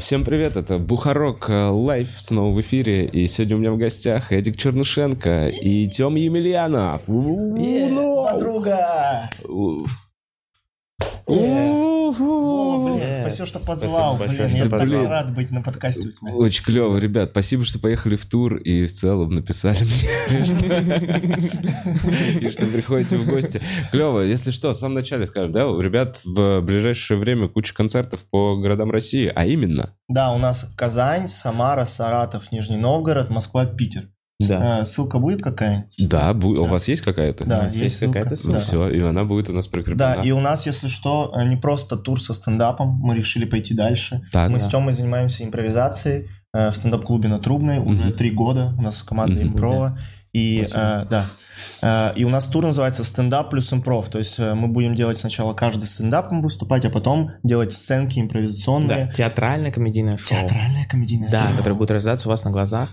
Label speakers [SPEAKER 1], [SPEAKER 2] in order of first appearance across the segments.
[SPEAKER 1] Всем привет, это Бухарог э, лайв снова в эфире, и сегодня у меня в гостях Эдик Чернышенко и Тём Емельянов.
[SPEAKER 2] Подруга!
[SPEAKER 1] У-
[SPEAKER 2] О,
[SPEAKER 1] У-ху.
[SPEAKER 2] блин,
[SPEAKER 3] Yes.
[SPEAKER 2] Спасибо, что позвал. Блин, я так рад быть на подкасте.
[SPEAKER 1] Очень клево, ребят. Спасибо, что поехали в тур и в целом написали мне, и что приходите в гости. Клево. Если что, в самом начале скажем, да, у ребят в ближайшее время куча концертов по городам России, а именно
[SPEAKER 2] Да, у нас Казань, Самара, Саратов, Нижний Новгород, Москва, Питер.
[SPEAKER 3] Да.
[SPEAKER 2] Э, Ссылка будет какая-нибудь?
[SPEAKER 1] Да, бу- у
[SPEAKER 2] Да.
[SPEAKER 1] вас есть какая-то?
[SPEAKER 2] Да,
[SPEAKER 3] нас есть
[SPEAKER 2] ссылка.
[SPEAKER 3] какая-то
[SPEAKER 1] Ну
[SPEAKER 2] Да.
[SPEAKER 1] все, и она будет у нас прикреплена.
[SPEAKER 2] Да, и у нас, если что, э, не просто тур со стендапом, мы решили пойти дальше.
[SPEAKER 1] Так,
[SPEAKER 2] Мы
[SPEAKER 3] да.
[SPEAKER 2] с Тёмой занимаемся импровизацией э, в стендап-клубе на Трубной уже
[SPEAKER 1] Мгм.
[SPEAKER 2] три года. У нас команда
[SPEAKER 1] Мгм.
[SPEAKER 2] импрова. И,
[SPEAKER 3] Спасибо.
[SPEAKER 2] э, да. Э, и у нас тур называется «Стендап плюс импров». То есть э, мы будем делать сначала каждый стендапом выступать, а потом делать сценки импровизационные.
[SPEAKER 3] Да, театральное комедийное шоу.
[SPEAKER 2] Театральная комедийная.
[SPEAKER 3] Да, которое будет рождаться у вас на глазах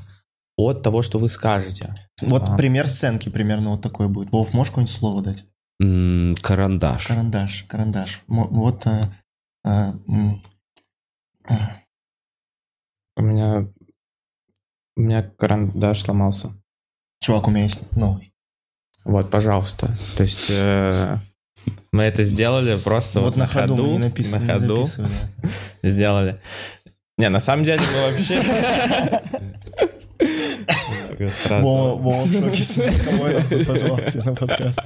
[SPEAKER 3] от того, что вы скажете.
[SPEAKER 2] Вот
[SPEAKER 3] А.
[SPEAKER 2] пример сценки примерно вот такой будет. Вов, можешь какое-нибудь слово дать?
[SPEAKER 1] Карандаш.
[SPEAKER 2] Карандаш, карандаш. Вот... э, м, э,
[SPEAKER 3] У меня... У меня карандаш сломался.
[SPEAKER 2] Чувак, у меня есть новый.
[SPEAKER 3] Вот, пожалуйста. То есть э, мы это сделали просто
[SPEAKER 2] вот на ходу, не написано,
[SPEAKER 3] на ходу сделали. Не, на самом деле мы вообще... Сразу.
[SPEAKER 2] Вова, Вова в шоке с кого я нахуй позвал тебя на подкаст.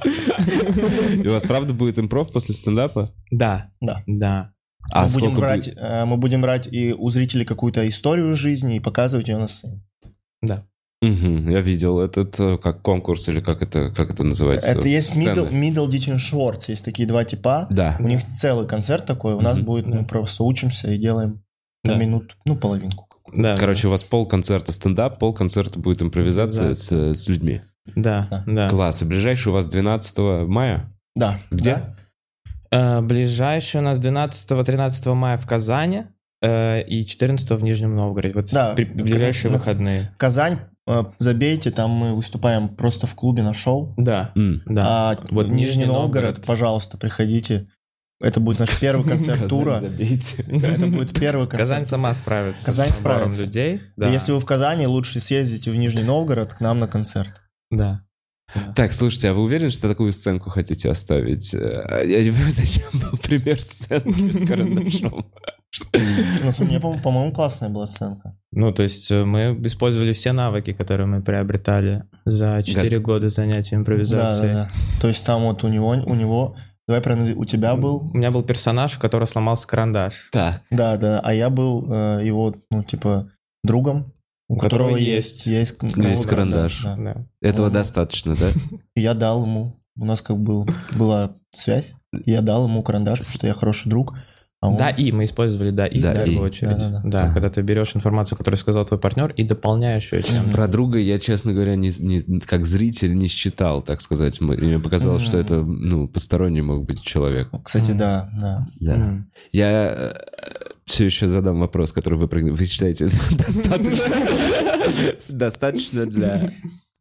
[SPEAKER 1] И у вас правда будет импров после стендапа?
[SPEAKER 3] Да,
[SPEAKER 2] Да.
[SPEAKER 3] да.
[SPEAKER 1] А
[SPEAKER 2] мы, будем брать,
[SPEAKER 1] будет?
[SPEAKER 2] э, мы будем брать и у зрителей какую-то историю жизни и показывать ее на сцене.
[SPEAKER 3] Да.
[SPEAKER 1] Мгм, Я видел этот э, как конкурс или как это как это называется?
[SPEAKER 2] Это есть
[SPEAKER 1] Сцены.
[SPEAKER 2] middle, middle Ditch and Shorts. Есть такие два типа.
[SPEAKER 1] Да.
[SPEAKER 2] У них целый концерт такой. У нас
[SPEAKER 1] Мгм.
[SPEAKER 2] будет, мы просто учимся и делаем на
[SPEAKER 3] Да.
[SPEAKER 2] минут, ну, половинку.
[SPEAKER 3] Да,
[SPEAKER 1] Короче, у вас пол концерта стендап, пол концерта будет импровизация с, с людьми.
[SPEAKER 3] да,
[SPEAKER 2] Да.
[SPEAKER 3] да.
[SPEAKER 1] Класс. И ближайший у вас 12 мая?
[SPEAKER 2] Да.
[SPEAKER 1] Где?
[SPEAKER 2] Да.
[SPEAKER 3] Э, Ближайший у нас 12-13 мая в Казани э, и 14 в Нижнем Новгороде. Вот
[SPEAKER 2] Да.
[SPEAKER 3] при- ближайшие
[SPEAKER 2] На-
[SPEAKER 3] выходные.
[SPEAKER 2] Казань, э, забейте, там мы выступаем просто в клубе на шоу.
[SPEAKER 3] Да, да.
[SPEAKER 2] А
[SPEAKER 3] Вот
[SPEAKER 2] Нижний,
[SPEAKER 3] Нижний
[SPEAKER 2] Новгород,
[SPEAKER 3] Новгород.
[SPEAKER 2] пожалуйста, приходите. Это будет наш первый концерт тура. Это будет первый концерт.
[SPEAKER 3] Казань сама справится
[SPEAKER 2] Казань справится.
[SPEAKER 3] людей. Да.
[SPEAKER 2] Если вы в Казани, лучше съездите в Нижний Новгород к нам на концерт.
[SPEAKER 3] Да.
[SPEAKER 1] Так, слушайте, а вы уверены, что такую сценку хотите оставить? Э, Я не понимаю, зачем был пример сценки с карандашом.
[SPEAKER 2] Мне, по- по-моему, классная была сценка.
[SPEAKER 3] Ну, то есть э, мы использовали все навыки, которые мы приобретали за 4 года занятий
[SPEAKER 2] Да, да,
[SPEAKER 3] импровизацией.
[SPEAKER 2] да. То есть там вот у него, у него, давай проанализ- у тебя был,
[SPEAKER 3] У меня был персонаж, у которого сломался карандаш.
[SPEAKER 1] Так.
[SPEAKER 2] да, да, а я был э, его, ну, типа, другом, у
[SPEAKER 3] которого
[SPEAKER 2] которого
[SPEAKER 3] есть-
[SPEAKER 2] есть, есть,
[SPEAKER 1] Есть карандаш.
[SPEAKER 2] да, да.
[SPEAKER 3] Да.
[SPEAKER 1] Этого
[SPEAKER 2] Мгм.
[SPEAKER 1] достаточно, да?
[SPEAKER 2] Я дал ему, у нас как был, была связь, я дал ему карандаш, потому что я хороший друг. А он-
[SPEAKER 3] Да, и мы использовали да, и
[SPEAKER 1] Да,
[SPEAKER 3] в первую
[SPEAKER 1] и.
[SPEAKER 3] очередь.
[SPEAKER 2] Да,
[SPEAKER 3] Да,
[SPEAKER 2] да, да.
[SPEAKER 3] когда ты берешь информацию, которую сказал твой партнер, и дополняешь ее чем
[SPEAKER 1] Про друга я, честно говоря, не, не- как зритель не считал, так сказать. Мне показалось, что
[SPEAKER 2] Мгм.
[SPEAKER 1] это, ну, посторонний мог быть человек.
[SPEAKER 2] Кстати,
[SPEAKER 3] Мгм.
[SPEAKER 2] да, да.
[SPEAKER 1] Да. Я все еще задам вопрос, который вы Вы считаете достаточно? Достаточно для...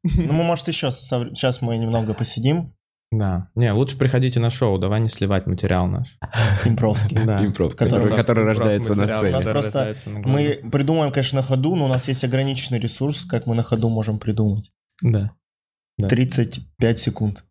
[SPEAKER 2] Ну, мы, может, еще сейчас мы немного посидим,
[SPEAKER 3] Да. Не, лучше приходите на шоу, давай не сливать материал наш.
[SPEAKER 2] импровский.
[SPEAKER 3] Да.
[SPEAKER 1] Импров,
[SPEAKER 2] Который-
[SPEAKER 1] который, рождается на сцене.
[SPEAKER 2] просто-. Мы придумаем, конечно, на ходу, но у нас есть ограниченный ресурс, как мы на ходу можем придумать.
[SPEAKER 3] Да. Да.
[SPEAKER 2] 35 секунд.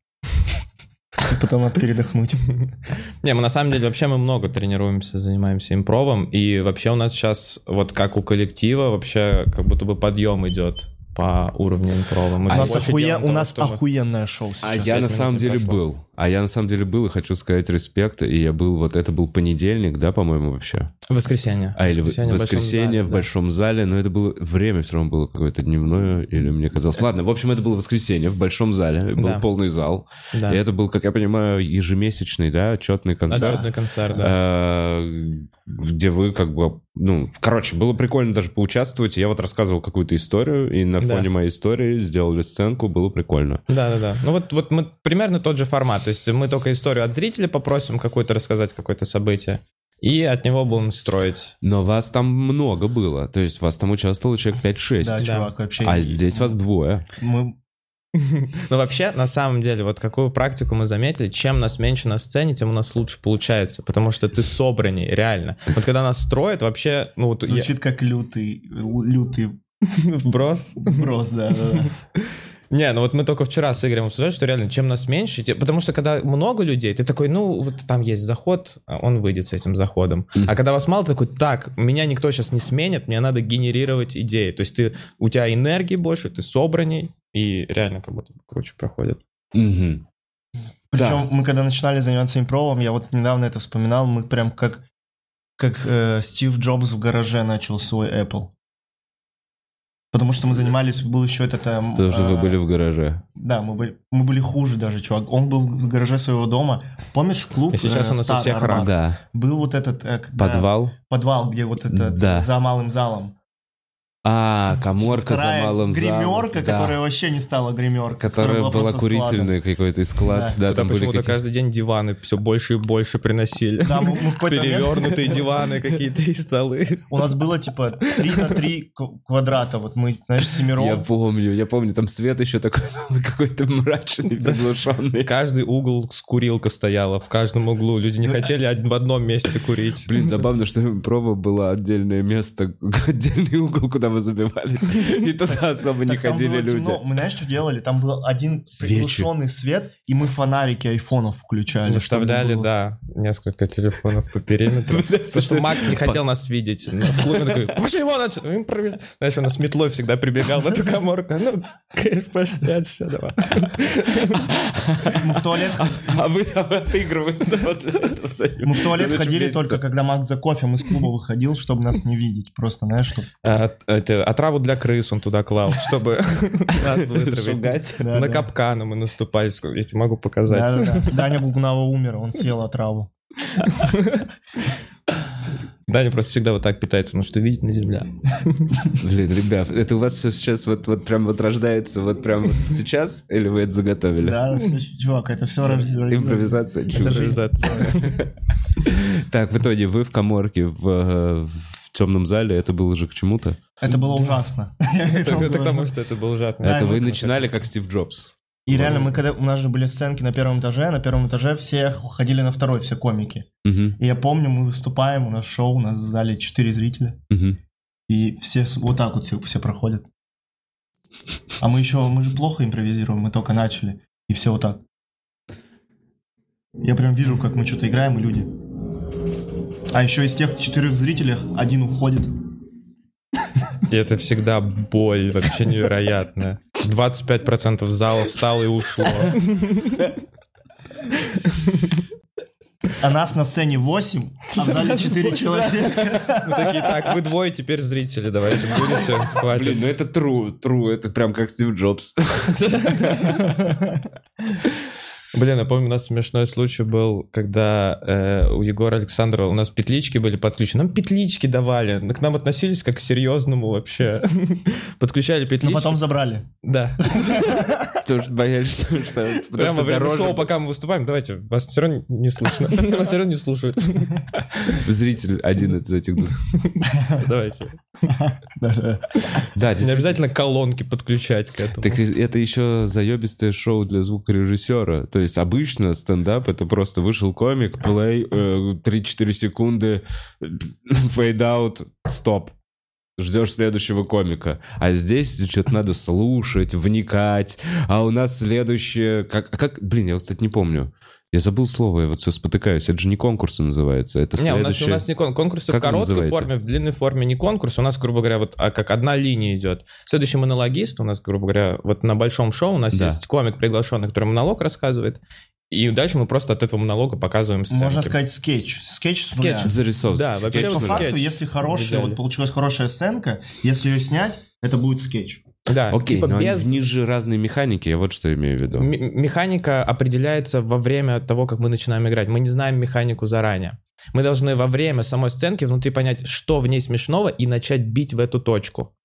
[SPEAKER 2] И потом передохнуть.
[SPEAKER 3] Не, мы на самом деле вообще мы много тренируемся, занимаемся импровом, и вообще у нас сейчас, вот как у коллектива, вообще как будто бы подъем идет по уровню импрова. Мы
[SPEAKER 2] У нас,
[SPEAKER 3] делаем
[SPEAKER 2] у нас
[SPEAKER 3] что мы-
[SPEAKER 2] охуенное шоу
[SPEAKER 1] А
[SPEAKER 2] сейчас.
[SPEAKER 1] я
[SPEAKER 3] пять
[SPEAKER 1] на самом деле
[SPEAKER 3] прошло.
[SPEAKER 1] был. А я на самом деле был, и хочу сказать респект. И я был, вот это был понедельник, да, по-моему, вообще?
[SPEAKER 3] Воскресенье.
[SPEAKER 1] А или в-
[SPEAKER 3] Воскресенье в большом
[SPEAKER 1] воскресенье
[SPEAKER 3] зале,
[SPEAKER 1] в
[SPEAKER 3] да.
[SPEAKER 1] большом зале, но это было время все равно было какое-то дневное, или мне казалось. Ладно, в общем, это было воскресенье в большом зале, был
[SPEAKER 3] Да.
[SPEAKER 1] полный зал.
[SPEAKER 3] Да.
[SPEAKER 1] И это был, как я понимаю, ежемесячный, да, отчетный концерт.
[SPEAKER 3] Отчетный концерт, да.
[SPEAKER 1] э, где вы как бы, ну, короче, было прикольно даже поучаствовать. Я вот рассказывал какую-то историю, и на
[SPEAKER 3] Да.
[SPEAKER 1] фоне моей истории сделали сценку, было прикольно.
[SPEAKER 3] Да, да, да. Ну вот, вот мы примерно тот же формат. То есть мы только историю от зрителя попросим какую-то рассказать, какое-то событие. И от него будем строить.
[SPEAKER 1] Но вас там много было, то есть вас там участвовало человек 5-6.
[SPEAKER 2] Да,
[SPEAKER 3] Да.
[SPEAKER 2] чувак, вообще.
[SPEAKER 1] А здесь вас двое.
[SPEAKER 2] Мы...
[SPEAKER 3] Но вообще, на самом деле, вот какую практику мы заметили, чем нас меньше на сцене, тем у нас лучше получается, потому что ты собранней, реально. Вот когда нас строят, вообще, ну вот... я-
[SPEAKER 2] Звучит как лютый, лютый
[SPEAKER 3] Вброс.
[SPEAKER 2] брос, да, да, да.
[SPEAKER 3] Не, ну вот мы только вчера с Игорем обсуждали, что реально, чем нас меньше, те- потому что когда много людей, ты такой, ну вот там есть заход, а он выйдет с этим заходом. А когда вас мало, ты такой, так, меня никто сейчас не сменит, мне надо генерировать идеи. То есть ты, у тебя энергии больше, ты собранней, и реально как будто круче проходит.
[SPEAKER 1] Мгм.
[SPEAKER 2] Причем мы когда начинали заниматься импровом, я вот недавно это вспоминал, мы прям как, как э, Стив Джобс в гараже начал свой Apple. Потому что мы занимались, был еще этот... эм,
[SPEAKER 1] Потому что вы
[SPEAKER 2] э,
[SPEAKER 1] были в гараже.
[SPEAKER 2] Да, мы были, мы были хуже даже, чувак. Он был в гараже своего дома. Помнишь клуб?
[SPEAKER 3] И сейчас
[SPEAKER 2] э,
[SPEAKER 3] у нас у
[SPEAKER 2] «Старый
[SPEAKER 3] всех
[SPEAKER 2] Арбат»?
[SPEAKER 3] раз.
[SPEAKER 1] Да.
[SPEAKER 2] Был вот этот... э, когда-
[SPEAKER 1] Подвал.
[SPEAKER 2] Подвал, где вот этот
[SPEAKER 1] Да.
[SPEAKER 2] за малым залом.
[SPEAKER 1] А, коморка за малым залом.
[SPEAKER 2] гримерка,
[SPEAKER 1] Да.
[SPEAKER 2] которая вообще не стала гримеркой.
[SPEAKER 1] Которая была
[SPEAKER 2] складом.
[SPEAKER 1] курительной какой-то склад.
[SPEAKER 2] Да.
[SPEAKER 1] Да, там
[SPEAKER 3] почему-то каждый день диваны все больше и больше приносили.
[SPEAKER 2] Да, мы, мы в
[SPEAKER 3] Перевернутые диваны какие-то и столы.
[SPEAKER 2] У нас было типа 3 на 3 квадрата. Вот мы, знаешь, семером.
[SPEAKER 1] Я помню, я помню, там свет еще такой какой-то мрачный, приглушенный.
[SPEAKER 3] Каждый угол с курилка стояла, в каждом углу. Люди не хотели од- в одном месте курить.
[SPEAKER 1] Блин, забавно, что проба было отдельное место, отдельный угол, куда мы забивались. И туда особо не ходили люди.
[SPEAKER 2] Мы знаешь, что делали? Там был один приглушенный свет, и мы фонарики айфонов включали.
[SPEAKER 3] Выставляли, да, несколько телефонов по периметру. Потому что Макс не хотел нас видеть. Но В клубе такой, пошли вон отсюда. Импровиз- Знаешь, он с метлой всегда прибегал в эту коморку. Ну, конечно, пошли отсюда. давай.
[SPEAKER 2] Мы в туалет,
[SPEAKER 1] А вы а вы отыгрываете после этого
[SPEAKER 2] мы в туалет ходили только когда Макс за кофе из клуба выходил, чтобы нас не видеть. Просто, знаешь, чтобы...
[SPEAKER 3] Это, Отраву для крыс он туда клал, чтобы нас вытравить. На капканы мы наступали. Я тебе могу показать.
[SPEAKER 2] Даня Гугнава умер, он съел отраву.
[SPEAKER 3] Даня просто всегда вот так питается, потому что видит на земля.
[SPEAKER 1] Блин, ребят, это у вас все сейчас вот, вот прям вот рождается вот прям вот сейчас? Или вы это заготовили?
[SPEAKER 2] Да, чувак, это все рождено.
[SPEAKER 1] Импровизация.
[SPEAKER 2] Жизнь.
[SPEAKER 1] Так, в итоге вы в коморке в, э, в темном зале, это было же к чему-то?
[SPEAKER 2] Это было ужасно.
[SPEAKER 3] Это к тому,
[SPEAKER 2] говорить.
[SPEAKER 3] что это было ужасно.
[SPEAKER 1] Это
[SPEAKER 2] и
[SPEAKER 1] вы начинали как Стив Джобс.
[SPEAKER 2] И реально, мы когда у нас же были сценки на первом этаже, на первом этаже все ходили на второй, все комики. И я помню, мы выступаем, у нас шоу, у нас в зале 4 зрителя, и все вот так вот все, все проходят. А мы еще, мы же плохо импровизируем, мы только начали, и все вот так. Я прям вижу, как мы что-то играем, и люди. А еще из тех четырех зрителей один уходит.
[SPEAKER 3] И это всегда боль вообще невероятная. 25% зала встало и ушло.
[SPEAKER 2] А нас на сцене 8, а в зале 4 человека.
[SPEAKER 3] Ну такие, так, вы двое теперь зрители, давайте будете,
[SPEAKER 1] Блин,
[SPEAKER 3] хватит.
[SPEAKER 1] ну это true, true, это прям как Стив Джобс.
[SPEAKER 3] Блин, я помню, у нас смешной случай был, когда э, у Егора Александрова у нас петлички были подключены. Нам петлички давали, к нам относились как к серьезному вообще. Подключали
[SPEAKER 2] Но
[SPEAKER 3] петлички.
[SPEAKER 2] потом забрали.
[SPEAKER 3] Да.
[SPEAKER 1] Что боялись, что...
[SPEAKER 3] Прямо время шоу, пока мы выступаем, давайте, вас все равно не слышно. Вас все равно не слушают.
[SPEAKER 1] Зритель один из этих двух.
[SPEAKER 3] Давайте.
[SPEAKER 1] Да,
[SPEAKER 3] Не обязательно колонки подключать к этому.
[SPEAKER 1] Так это еще заебистое шоу для звукорежиссера. То есть обычно стендап это просто вышел комик, плей, э, 3-4 секунды, fade out, стоп. Ждешь следующего комика. А здесь что-то надо слушать, вникать. А у нас следующее... Как, как... Блин, я, кстати, не помню. Я забыл слово, я вот все спотыкаюсь. Это же не конкурсы называется. Это
[SPEAKER 3] Не, у нас,
[SPEAKER 1] следующее...
[SPEAKER 3] у нас не кон- конкурсы
[SPEAKER 1] Как
[SPEAKER 3] в короткой
[SPEAKER 1] называется?
[SPEAKER 3] форме, в длинной форме не конкурс. У нас, грубо говоря, вот а, как одна линия идет. Следующий монологист у нас, грубо говоря, вот на большом шоу у нас
[SPEAKER 1] Да.
[SPEAKER 3] есть комик приглашенный, который монолог рассказывает. И дальше мы просто от этого монолога показываем сценки.
[SPEAKER 2] Можно сказать скетч. Скетч с нуля.
[SPEAKER 3] Скетч.
[SPEAKER 1] Зарисовки.
[SPEAKER 3] Да, вообще
[SPEAKER 2] по
[SPEAKER 3] скетч.
[SPEAKER 2] факту, если хорошая, вот получилась хорошая сценка, если ее снять, это будет скетч.
[SPEAKER 3] Да,
[SPEAKER 1] Окей,
[SPEAKER 3] типа
[SPEAKER 1] но
[SPEAKER 3] без...
[SPEAKER 1] в них же разные механики, я вот что имею в виду.
[SPEAKER 3] М- механика определяется во время того, как мы начинаем играть. Мы не знаем механику заранее. Мы должны во время самой сценки внутри понять, что в ней смешного, и начать бить в эту точку.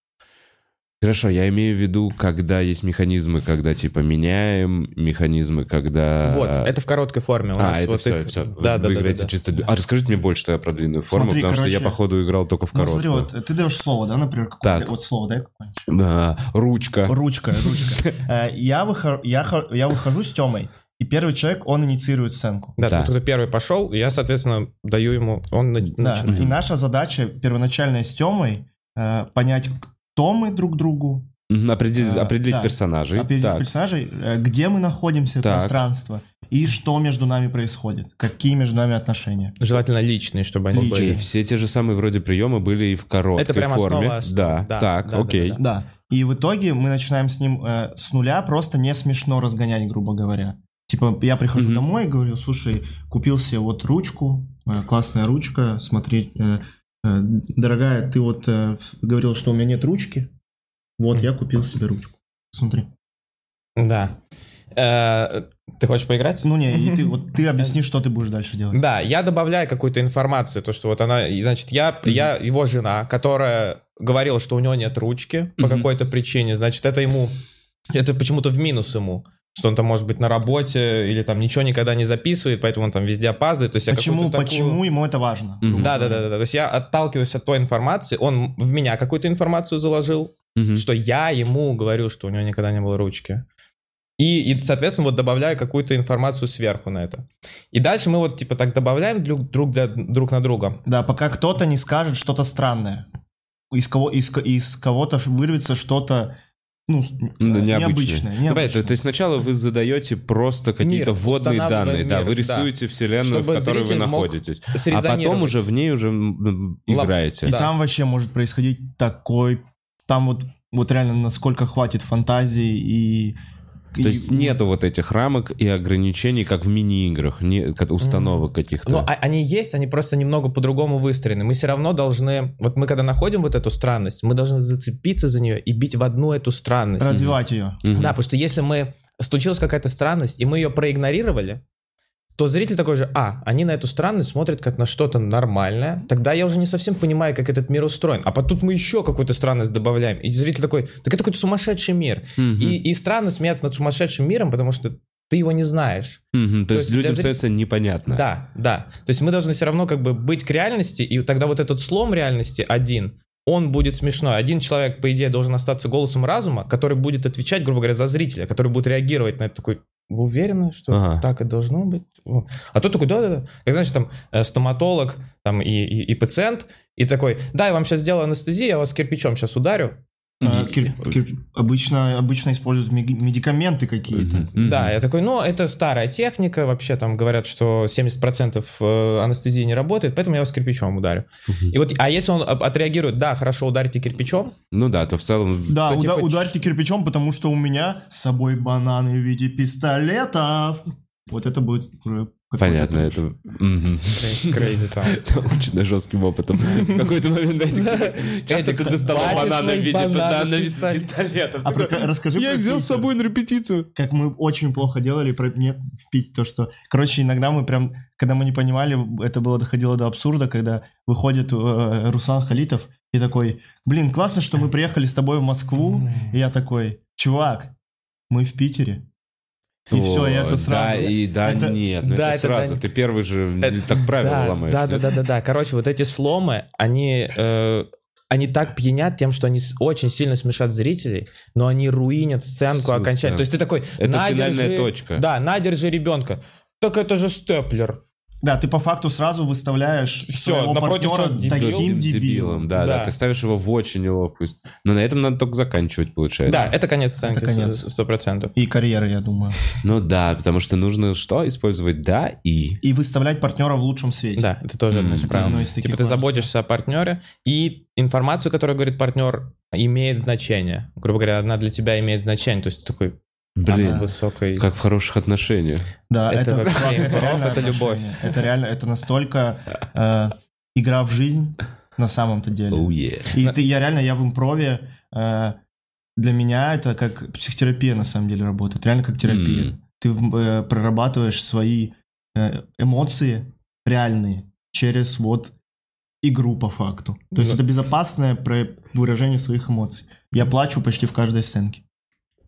[SPEAKER 1] Хорошо, я имею в виду, когда есть механизмы, когда типа меняем, механизмы, когда...
[SPEAKER 3] Вот, это в короткой форме. У
[SPEAKER 1] А,
[SPEAKER 3] нас
[SPEAKER 1] это
[SPEAKER 3] вот
[SPEAKER 1] все,
[SPEAKER 3] их-
[SPEAKER 1] все.
[SPEAKER 3] Да, да,
[SPEAKER 1] Вы
[SPEAKER 3] да,
[SPEAKER 1] играете
[SPEAKER 3] да, да.
[SPEAKER 1] чисто... А расскажите мне больше тогда про длинную форму,
[SPEAKER 2] Смотри,
[SPEAKER 1] потому что я,
[SPEAKER 2] короче,
[SPEAKER 1] походу, играл только в
[SPEAKER 2] Ну, смотри,
[SPEAKER 1] короткую.
[SPEAKER 2] вот ты даешь слово, да, например, какое
[SPEAKER 1] Так.
[SPEAKER 2] Вот слово дай какое-нибудь.
[SPEAKER 1] Да, ручка.
[SPEAKER 2] Ручка, ручка. Э, Я выхожу, я хо- я выхожу с Темой, и первый человек, он инициирует сценку.
[SPEAKER 3] Да,
[SPEAKER 1] Да.
[SPEAKER 3] тут кто первый пошел, я, соответственно, даю ему, он
[SPEAKER 2] Да,
[SPEAKER 3] начинает.
[SPEAKER 2] и наша задача первоначальная с Темой э, понять, кто мы друг другу,
[SPEAKER 1] Определить,
[SPEAKER 2] А,
[SPEAKER 1] определить
[SPEAKER 2] да.
[SPEAKER 1] персонажей.
[SPEAKER 2] определить
[SPEAKER 1] Так.
[SPEAKER 2] персонажей, э, где мы находимся,
[SPEAKER 1] Так.
[SPEAKER 2] пространство, и что между нами происходит, какие между нами отношения.
[SPEAKER 3] Желательно личные, чтобы они
[SPEAKER 2] Личные.
[SPEAKER 1] Окей,
[SPEAKER 3] были.
[SPEAKER 1] все те же самые вроде приемы были и в короткой
[SPEAKER 3] Это прям
[SPEAKER 1] форме.
[SPEAKER 3] основа основ.
[SPEAKER 1] Да,
[SPEAKER 3] Да,
[SPEAKER 1] так,
[SPEAKER 3] да, да,
[SPEAKER 1] окей.
[SPEAKER 3] да,
[SPEAKER 2] Да. И в итоге мы начинаем с ним э, с нуля просто не смешно разгонять, грубо говоря. Типа, я прихожу
[SPEAKER 1] Мгм.
[SPEAKER 2] домой и говорю, слушай, купил себе вот ручку, э, классная ручка, смотри, э, э, дорогая, ты вот э, говорил, что у меня нет ручки, вот я купил себе ручку. Смотри.
[SPEAKER 3] Да. Э, Ты хочешь поиграть?
[SPEAKER 2] Ну не, и ты, вот ты объясни, что ты будешь дальше делать.
[SPEAKER 3] Да, я добавляю какую-то информацию, то, что вот она, значит, я, я его жена, которая говорила, что у него нет ручки по какой-то причине, значит, это ему, это почему-то в минус ему, что он там может быть на работе или там ничего никогда не записывает, поэтому он там везде опаздывает. То есть
[SPEAKER 2] Почему,
[SPEAKER 3] такую-
[SPEAKER 2] почему ему это важно? Грубо
[SPEAKER 3] Да, да, да, да, да. То есть я отталкиваюсь от той информации, он в меня какую-то информацию заложил,
[SPEAKER 1] Мгм.
[SPEAKER 3] что я ему говорю, что у него никогда не было ручки. И, и, соответственно, вот добавляю какую-то информацию сверху на это. И дальше мы вот, типа, так добавляем друг, друг, для- друг на друга.
[SPEAKER 2] Да, пока кто-то не скажет что-то странное. Из, кого, из, из кого-то вырвется что-то ну,
[SPEAKER 1] Ну,
[SPEAKER 2] э,
[SPEAKER 1] необычное.
[SPEAKER 2] необычное.
[SPEAKER 1] Ну, понятно,
[SPEAKER 2] необычное.
[SPEAKER 1] то есть сначала вы задаете просто какие-то
[SPEAKER 3] Мир,
[SPEAKER 1] вводные данные, да,
[SPEAKER 3] мир,
[SPEAKER 1] вы
[SPEAKER 3] да.
[SPEAKER 1] рисуете вселенную,
[SPEAKER 3] Чтобы
[SPEAKER 1] в которой вы находитесь. А потом уже в ней уже играете.
[SPEAKER 2] И
[SPEAKER 3] Да.
[SPEAKER 2] там вообще может происходить такой... Там вот, вот реально насколько хватит фантазии и...
[SPEAKER 1] То есть нету вот этих рамок и ограничений, как в мини-играх, не, как установок каких-то.
[SPEAKER 3] Но а- они есть, они просто немного по-другому выстроены. Мы все равно должны, вот мы когда находим вот эту странность, мы должны зацепиться за нее и бить в одну эту странность.
[SPEAKER 2] Развивать ее.
[SPEAKER 3] Да, потому что если мы случилась какая-то странность, и мы ее проигнорировали, то зритель такой же, а, они на эту странность смотрят как на что-то нормальное, тогда я уже не совсем понимаю, как этот мир устроен. А потом мы еще какую-то странность добавляем, и зритель такой, так это какой-то сумасшедший мир.
[SPEAKER 1] Мгм.
[SPEAKER 3] И, и странно смеяться над сумасшедшим миром, потому что ты его не знаешь.
[SPEAKER 1] Мгм. То,
[SPEAKER 3] то
[SPEAKER 1] есть
[SPEAKER 3] есть
[SPEAKER 1] людям
[SPEAKER 3] зрителя-
[SPEAKER 1] становится непонятно.
[SPEAKER 3] Да, да. То есть мы должны все равно как бы быть к реальности, и тогда вот этот слом реальности один, он будет смешной. Один человек, по идее, должен остаться голосом разума, который будет отвечать, грубо говоря, за зрителя, который будет реагировать на это такой, вы уверены, что
[SPEAKER 1] Ага.
[SPEAKER 3] так и должно быть? А тот такой, да-да-да. Как, знаешь, там э, стоматолог там, и, и, и пациент, и такой, да, я вам сейчас сделаю анестезию, я вас кирпичом сейчас ударю.
[SPEAKER 2] А, кир- кир- обычно, обычно используют медикаменты какие-то.
[SPEAKER 3] Да, я такой, ну, это старая техника, вообще там говорят, что 70% э, анестезии не работает, поэтому я вас кирпичом ударю. И вот, а если он от- отреагирует, да, хорошо, ударите кирпичом,
[SPEAKER 1] Ну да, то в целом...
[SPEAKER 2] Да,
[SPEAKER 3] То,
[SPEAKER 2] уда-
[SPEAKER 3] типа,
[SPEAKER 2] ударьте кирпичом, потому что у меня с собой бананы в виде пистолетов. Вот это будет
[SPEAKER 1] Понятно, это...
[SPEAKER 3] Crazy там.
[SPEAKER 1] Научено жестким опытом. В какой-то момент, знаете, Эдик доставал бананы в виде банана пистолетом.
[SPEAKER 2] А расскажи
[SPEAKER 1] Я их взял с собой на репетицию.
[SPEAKER 2] Как мы очень плохо делали про мне в Питере, то, что... Короче, иногда мы прям, когда мы не понимали, это было доходило до абсурда, когда выходит э, Руслан Халитов и такой, блин, классно, что мы приехали с тобой в Москву. И я такой, чувак, мы в Питере. И все, и это
[SPEAKER 1] Да,
[SPEAKER 2] сразу.
[SPEAKER 1] и да,
[SPEAKER 2] Это-
[SPEAKER 1] нет, ну
[SPEAKER 3] да,
[SPEAKER 1] это
[SPEAKER 3] это
[SPEAKER 1] сразу.
[SPEAKER 3] да.
[SPEAKER 1] Ты первый же
[SPEAKER 3] Это-
[SPEAKER 1] так правила
[SPEAKER 3] да,
[SPEAKER 1] ломаешь.
[SPEAKER 3] Да, да, да, да, да. Короче, вот эти сломы, они, э, они так пьянят тем, что они очень сильно смешат зрителей, но они руинят сценку
[SPEAKER 1] Всю
[SPEAKER 3] окончательно. То есть ты такой,
[SPEAKER 1] Это
[SPEAKER 3] «На,
[SPEAKER 1] финальная
[SPEAKER 3] держи».
[SPEAKER 1] точка.
[SPEAKER 3] Да, на, держи ребенка. Так это же степлер.
[SPEAKER 2] Да, ты по факту сразу выставляешь своего
[SPEAKER 3] напротив
[SPEAKER 2] таким
[SPEAKER 1] Дебилом,
[SPEAKER 2] дебилом.
[SPEAKER 1] Да, да,
[SPEAKER 3] Да.
[SPEAKER 1] ты ставишь его в очень неловкую. Но на этом надо только заканчивать, получается.
[SPEAKER 3] Да, это конец сценки,
[SPEAKER 2] Это конец.
[SPEAKER 3] сто процентов.
[SPEAKER 2] И карьеры, я думаю.
[SPEAKER 1] Ну да, потому что нужно что? Использовать да и.
[SPEAKER 2] И выставлять партнера в лучшем свете.
[SPEAKER 3] Да, это тоже одно из правил. Типа ты
[SPEAKER 2] важных.
[SPEAKER 3] заботишься о партнере, и информацию, которую говорит партнер, имеет значение. Грубо говоря, она для тебя имеет значение. То есть ты такой
[SPEAKER 1] Блин,
[SPEAKER 3] она высокой...
[SPEAKER 1] как в хороших отношениях.
[SPEAKER 2] Да,
[SPEAKER 3] Это
[SPEAKER 2] это,
[SPEAKER 3] имprов,
[SPEAKER 2] реально
[SPEAKER 3] это любовь.
[SPEAKER 2] Это реально, это настолько э, игра в жизнь на самом-то деле.
[SPEAKER 1] Oh yeah.
[SPEAKER 2] И ты, я реально, я в импрове, э, для меня это как психотерапия на самом деле работает. Реально как терапия.
[SPEAKER 1] М.
[SPEAKER 2] Ты э, прорабатываешь свои э, эмоции реальные через вот игру по факту. То есть
[SPEAKER 3] Ну.
[SPEAKER 2] это безопасное про выражение своих эмоций. Я плачу почти в каждой сценке.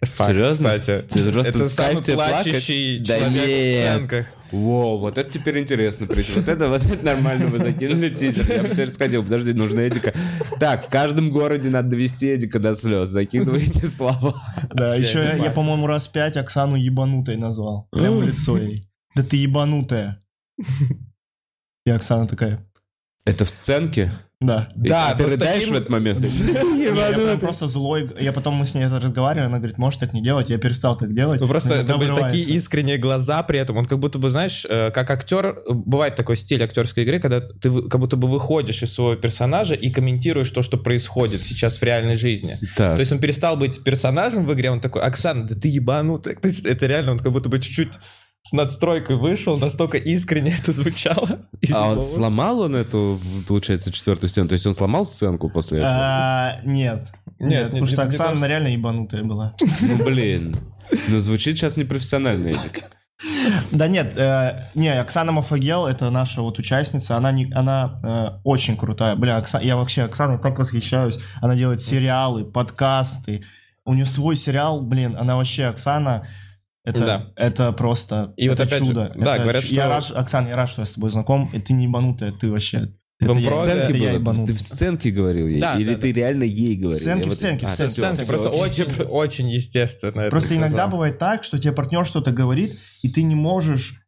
[SPEAKER 3] Факт,
[SPEAKER 1] Серьезно?
[SPEAKER 3] Кстати,
[SPEAKER 1] Ты просто
[SPEAKER 3] это самый
[SPEAKER 1] тебе плакать?
[SPEAKER 3] плачущий
[SPEAKER 1] Да
[SPEAKER 3] человек в сценках.
[SPEAKER 1] Воу, вот это теперь интересно. Вот это, вот это нормально вы закинули тизер. Я бы теперь сходил, подожди, нужно Эдика. Так, в каждом городе надо довести Эдика до слез. Закидывайте слова.
[SPEAKER 2] Да,
[SPEAKER 3] Я
[SPEAKER 2] еще я, по-моему, раз пять Оксану ебанутой назвал. Прямо лицо ей. Да ты ебанутая. И Оксана такая,
[SPEAKER 1] Это в сценке?
[SPEAKER 2] да.
[SPEAKER 1] И
[SPEAKER 3] Да,
[SPEAKER 1] ты рыдаешь
[SPEAKER 3] таким-
[SPEAKER 1] в этот момент?
[SPEAKER 2] Я прям просто злой. Я потом мы с ней это разговаривали, она говорит, можешь так не делать. Я перестал так делать.
[SPEAKER 3] Ну, просто это были такие искренние глаза при этом. Он как будто бы, знаешь, э, как актер, э, бывает такой стиль актерской игры, когда ты как будто бы выходишь из своего персонажа и комментируешь то, что происходит сейчас в реальной жизни.
[SPEAKER 1] Так.
[SPEAKER 3] То есть он перестал быть персонажем в игре, он такой, Оксана, да ты ебанутая. То есть это реально, он как будто бы чуть-чуть с надстройкой вышел, настолько искренне это звучало.
[SPEAKER 1] А он сломал он эту, получается, четвертую стену? То есть он сломал сценку после этого?
[SPEAKER 2] А, Нет.
[SPEAKER 3] Нет,
[SPEAKER 2] потому что Оксана реально ебанутая была.
[SPEAKER 1] Ну, блин. Ну, звучит сейчас непрофессионально, Эдик.
[SPEAKER 2] Да нет, э, не, Оксана Мафагел, это наша вот участница, она, не, она э, очень крутая. Бля, Окса- я вообще Оксаной так восхищаюсь. Она делает сериалы, подкасты. У нее свой сериал, блин, она вообще, Оксана, это,
[SPEAKER 3] Да.
[SPEAKER 2] это просто
[SPEAKER 3] И вот
[SPEAKER 2] это
[SPEAKER 3] опять же,
[SPEAKER 2] чудо.
[SPEAKER 3] да,
[SPEAKER 2] Это
[SPEAKER 3] говорят,
[SPEAKER 2] чу- Я
[SPEAKER 3] что-
[SPEAKER 2] рад, Оксана, я рад, что я с тобой знаком, и ты не ебанутая, ты вообще...
[SPEAKER 3] В
[SPEAKER 2] Это я-
[SPEAKER 3] импрове-
[SPEAKER 1] В сценке
[SPEAKER 2] это я
[SPEAKER 1] было? Ты в сценке говорил ей?
[SPEAKER 3] Да,
[SPEAKER 1] Или
[SPEAKER 3] да,
[SPEAKER 1] ты реально ей говорил?
[SPEAKER 2] Сценки,
[SPEAKER 1] Я вот-
[SPEAKER 2] сценки,
[SPEAKER 1] А,
[SPEAKER 2] сценки,
[SPEAKER 1] всё,
[SPEAKER 3] Сценки
[SPEAKER 2] всё,
[SPEAKER 3] просто
[SPEAKER 1] всё.
[SPEAKER 3] очень,
[SPEAKER 1] Просто-
[SPEAKER 3] очень естественно. это
[SPEAKER 2] Просто иногда
[SPEAKER 3] сказал.
[SPEAKER 2] бывает так, что тебе партнер что-то говорит, и ты не можешь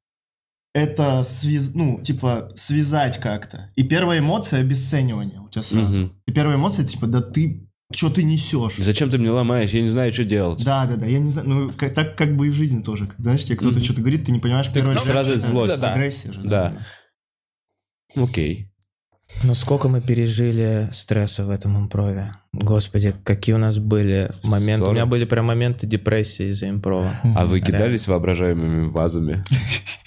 [SPEAKER 2] это связ... ну, типа, связать как-то. И первая эмоция обесценивание у тебя сразу.
[SPEAKER 1] Мгм.
[SPEAKER 2] И первая эмоция, типа, да ты, что ты несешь?
[SPEAKER 1] Зачем ты мне ломаешь? Я не знаю, что делать.
[SPEAKER 2] Да, да, да, я не знаю, ну, как- так как бы и в жизни тоже. Знаешь, тебе кто-то
[SPEAKER 1] Мгм.
[SPEAKER 2] что-то говорит, ты не понимаешь первая
[SPEAKER 1] ну, сразу злость.
[SPEAKER 3] Да, да.
[SPEAKER 2] Агрессия же.
[SPEAKER 1] Да. Окей.
[SPEAKER 3] Ну сколько мы пережили стресса в этом импрове. Господи, какие у нас были моменты. У меня были прям моменты депрессии из-за импрова.
[SPEAKER 1] А вы
[SPEAKER 3] Реально.
[SPEAKER 1] кидались воображаемыми вазами?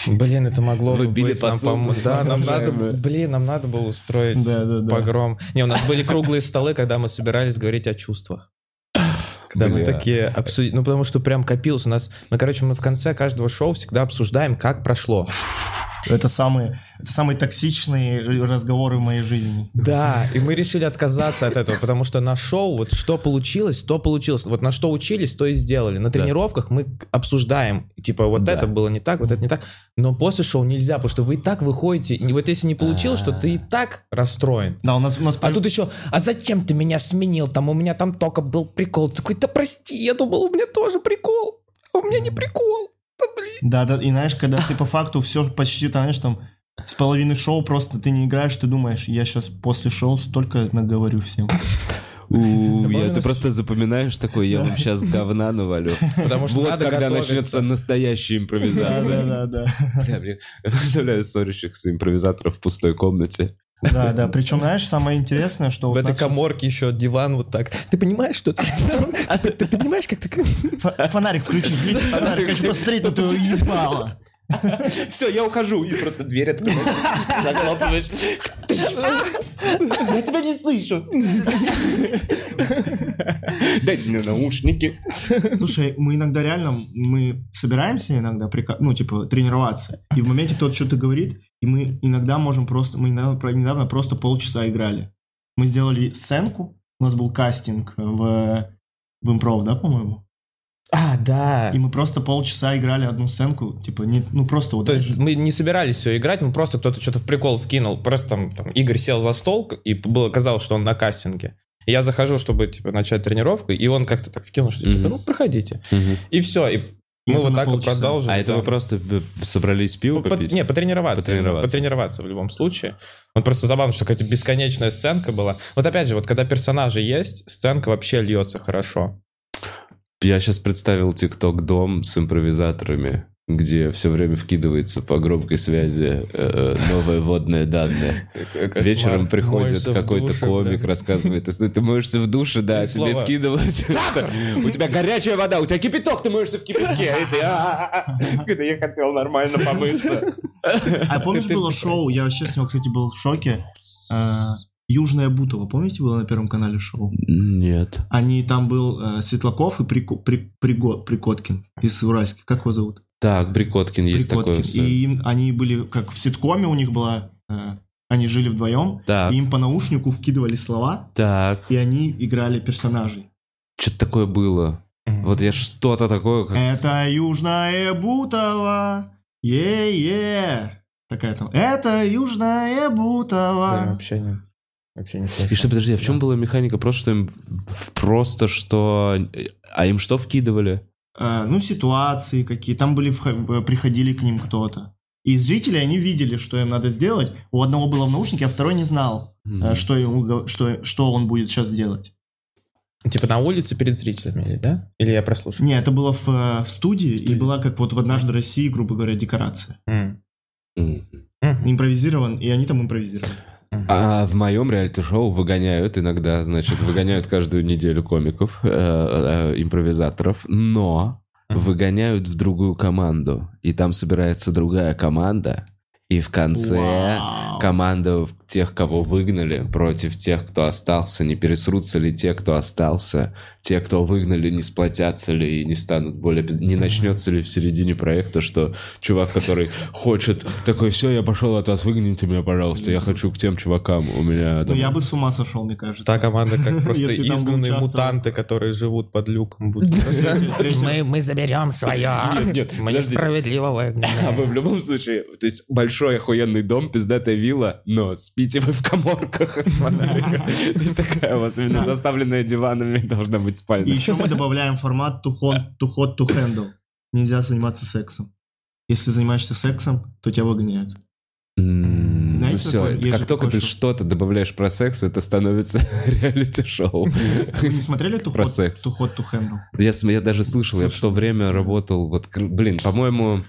[SPEAKER 3] Блин, это могло
[SPEAKER 1] Вы
[SPEAKER 3] бы
[SPEAKER 1] били
[SPEAKER 3] быть нам
[SPEAKER 1] посуду,
[SPEAKER 3] помо- Да, нам надо, блин, нам надо было устроить
[SPEAKER 2] Да, да, да.
[SPEAKER 3] погром. Не, у нас были круглые столы, когда мы собирались говорить о чувствах. Когда мы такие обсудили, ну потому что прям копилось у нас, мы, короче, мы в конце каждого шоу всегда обсуждаем, как прошло.
[SPEAKER 2] Это самые, это самые токсичные разговоры в моей жизни.
[SPEAKER 3] Да, и мы решили отказаться от этого, потому что на шоу вот что получилось, то получилось. Вот на что учились, то и сделали. На тренировках мы обсуждаем, типа вот
[SPEAKER 1] Да.
[SPEAKER 3] это было не так, вот это не так. Но после шоу нельзя, потому что вы и так выходите, и вот если не получилось, то ты и так расстроен.
[SPEAKER 2] Да, у нас, у нас
[SPEAKER 3] А тут еще, а зачем ты меня сменил? Там у меня там только был прикол. Такой, да прости, я думал, у меня тоже прикол. А у меня не прикол. Да блин.
[SPEAKER 2] Да, да, и знаешь, когда ты по факту все почти, там, знаешь, там, с половины шоу просто ты не играешь, ты думаешь, я сейчас после шоу столько наговорю всем.
[SPEAKER 1] У, я, ты просто запоминаешь такой, я вам сейчас говна навалю.
[SPEAKER 3] Потому что
[SPEAKER 1] Вот когда начнется настоящая импровизация.
[SPEAKER 2] да, да, да.
[SPEAKER 1] Бля, блин, я представляю ссорящихся импровизаторов в пустой комнате.
[SPEAKER 2] Да, да. Причем, знаешь, самое интересное, что
[SPEAKER 3] В этой коморке еще диван вот так. Ты понимаешь, что ты сделал? А ты ты понимаешь, как ты...
[SPEAKER 2] фо- фонарик включи, фонарик, хочу посмотреть твою ебало.
[SPEAKER 1] Все, я ухожу. И просто дверь открываешь.
[SPEAKER 3] Я тебя не слышу.
[SPEAKER 1] Дайте мне наушники.
[SPEAKER 2] Слушай, мы иногда реально, мы собираемся иногда, прика- ну, типа, тренироваться, и в моменте кто-то что-то говорит, и мы иногда можем просто, мы недавно, недавно просто полчаса играли. Мы сделали сценку, у нас был кастинг в, в импров, да, по-моему?
[SPEAKER 3] А, да.
[SPEAKER 2] И мы просто полчаса играли одну сценку, типа, не, ну, просто вот...
[SPEAKER 3] То есть мы не собирались все играть, мы просто кто-то что-то в прикол вкинул. Просто там, там Игорь сел за стол, и было казалось, что он на кастинге. Я захожу, чтобы типа начать тренировку, и он как-то так вкинул, что типа,
[SPEAKER 1] Мгм.
[SPEAKER 3] ну проходите. И все, И мы
[SPEAKER 2] это
[SPEAKER 3] вот так вот
[SPEAKER 2] полчаса.
[SPEAKER 3] продолжили.
[SPEAKER 1] А это
[SPEAKER 3] да.
[SPEAKER 1] вы просто собрались пиво
[SPEAKER 3] По- по-
[SPEAKER 1] попить?
[SPEAKER 3] не, потренироваться.
[SPEAKER 1] Потренироваться.
[SPEAKER 3] Потренироваться в любом случае. Вот просто забавно, что какая-то бесконечная сценка была. Вот опять же, вот когда персонажи есть, сценка вообще льется хорошо.
[SPEAKER 1] Я сейчас представил ТикТок дом с импровизаторами, где все время вкидывается по громкой связи э, новые водные данные. Вечером приходит какой-то комик, рассказывает, ты, моешься в душе, да, тебе вкидывают. У тебя горячая вода, у тебя кипяток, ты моешься в кипятке. «А-а-а». Это я хотел нормально помыться.
[SPEAKER 2] А помнишь, было шоу, я вообще с него, кстати, был в шоке, э, Южная Бутова, помните, было на Первом канале шоу?
[SPEAKER 1] Нет.
[SPEAKER 2] Они, там был э, Светлаков и Прико- При- Приго- Прикоткин из Уральских, как его зовут?
[SPEAKER 1] Так, Брикоткин есть
[SPEAKER 2] Прикоткин.
[SPEAKER 1] такой.
[SPEAKER 2] И им- они были, как в ситкоме у них была э, Они жили вдвоем,
[SPEAKER 1] Так,
[SPEAKER 2] и им по наушнику вкидывали слова,
[SPEAKER 1] так.
[SPEAKER 2] и они играли персонажей.
[SPEAKER 1] Что-то такое было. Вот я что-то такое... как-
[SPEAKER 2] Это Южное Бутово, е-е. Такая там, это Южное
[SPEAKER 3] Да,
[SPEAKER 2] Бутово.
[SPEAKER 3] вообще не... Вообще не
[SPEAKER 1] И что, подожди, а в чем была механика? Просто что им... Просто что... А им что вкидывали?
[SPEAKER 2] Э, ну, ситуации какие, там были, вх- приходили к ним кто-то. И зрители, они видели, что им надо сделать. У одного было в наушнике, а второй не знал, э,
[SPEAKER 1] Мгм.
[SPEAKER 2] что, ему, что, что он будет сейчас делать.
[SPEAKER 3] Типа на улице перед зрителями, или да? Или я прослушал?
[SPEAKER 2] Не, это было в, э, в студии, и
[SPEAKER 3] Студии.
[SPEAKER 2] была как вот в «Однажды России», грубо говоря, декорация.
[SPEAKER 1] Мгм.
[SPEAKER 3] Мгм.
[SPEAKER 2] Импровизирован, и они там импровизировали.
[SPEAKER 1] А в моем реалити-шоу выгоняют иногда, значит, выгоняют каждую неделю комиков, э, э, импровизаторов, но выгоняют в другую команду. И там собирается другая команда, и в конце
[SPEAKER 2] Вау.
[SPEAKER 1] команда тех, кого выгнали, против тех, кто остался, не пересрутся ли те, кто остался, те, кто выгнали, не сплотятся ли и не станут более... Не начнется ли в середине проекта, что чувак, который хочет, такой, все, я пошел от вас, выгоните меня, пожалуйста, я хочу к тем чувакам, у меня...
[SPEAKER 2] Ну, я бы с ума сошел, мне кажется.
[SPEAKER 3] Та команда, как просто изгнанные мутанты, которые живут под люком.
[SPEAKER 4] Мы, заберем свое.
[SPEAKER 1] Нет, нет,
[SPEAKER 4] Мы несправедливо
[SPEAKER 1] А
[SPEAKER 4] выгнаны.
[SPEAKER 1] вы в любом случае, то есть большой охуенный дом, пиздатая вилла, но спите вы в коморках. То есть такая у вас именно заставленная диванами должна быть
[SPEAKER 2] И
[SPEAKER 1] спальня.
[SPEAKER 2] еще мы добавляем формат to hot, to hot to handle. Нельзя заниматься сексом. Если занимаешься сексом, то тебя выгоняют.
[SPEAKER 1] Ну
[SPEAKER 2] Знаете,
[SPEAKER 1] все,
[SPEAKER 2] такое-
[SPEAKER 1] как только ты что-то добавляешь про секс, это становится реалити-шоу.
[SPEAKER 2] Вы не смотрели to
[SPEAKER 1] Про секс.
[SPEAKER 2] to hot to handle?
[SPEAKER 1] Я, я даже слышал, я в то время работал, вот, блин, по-моему,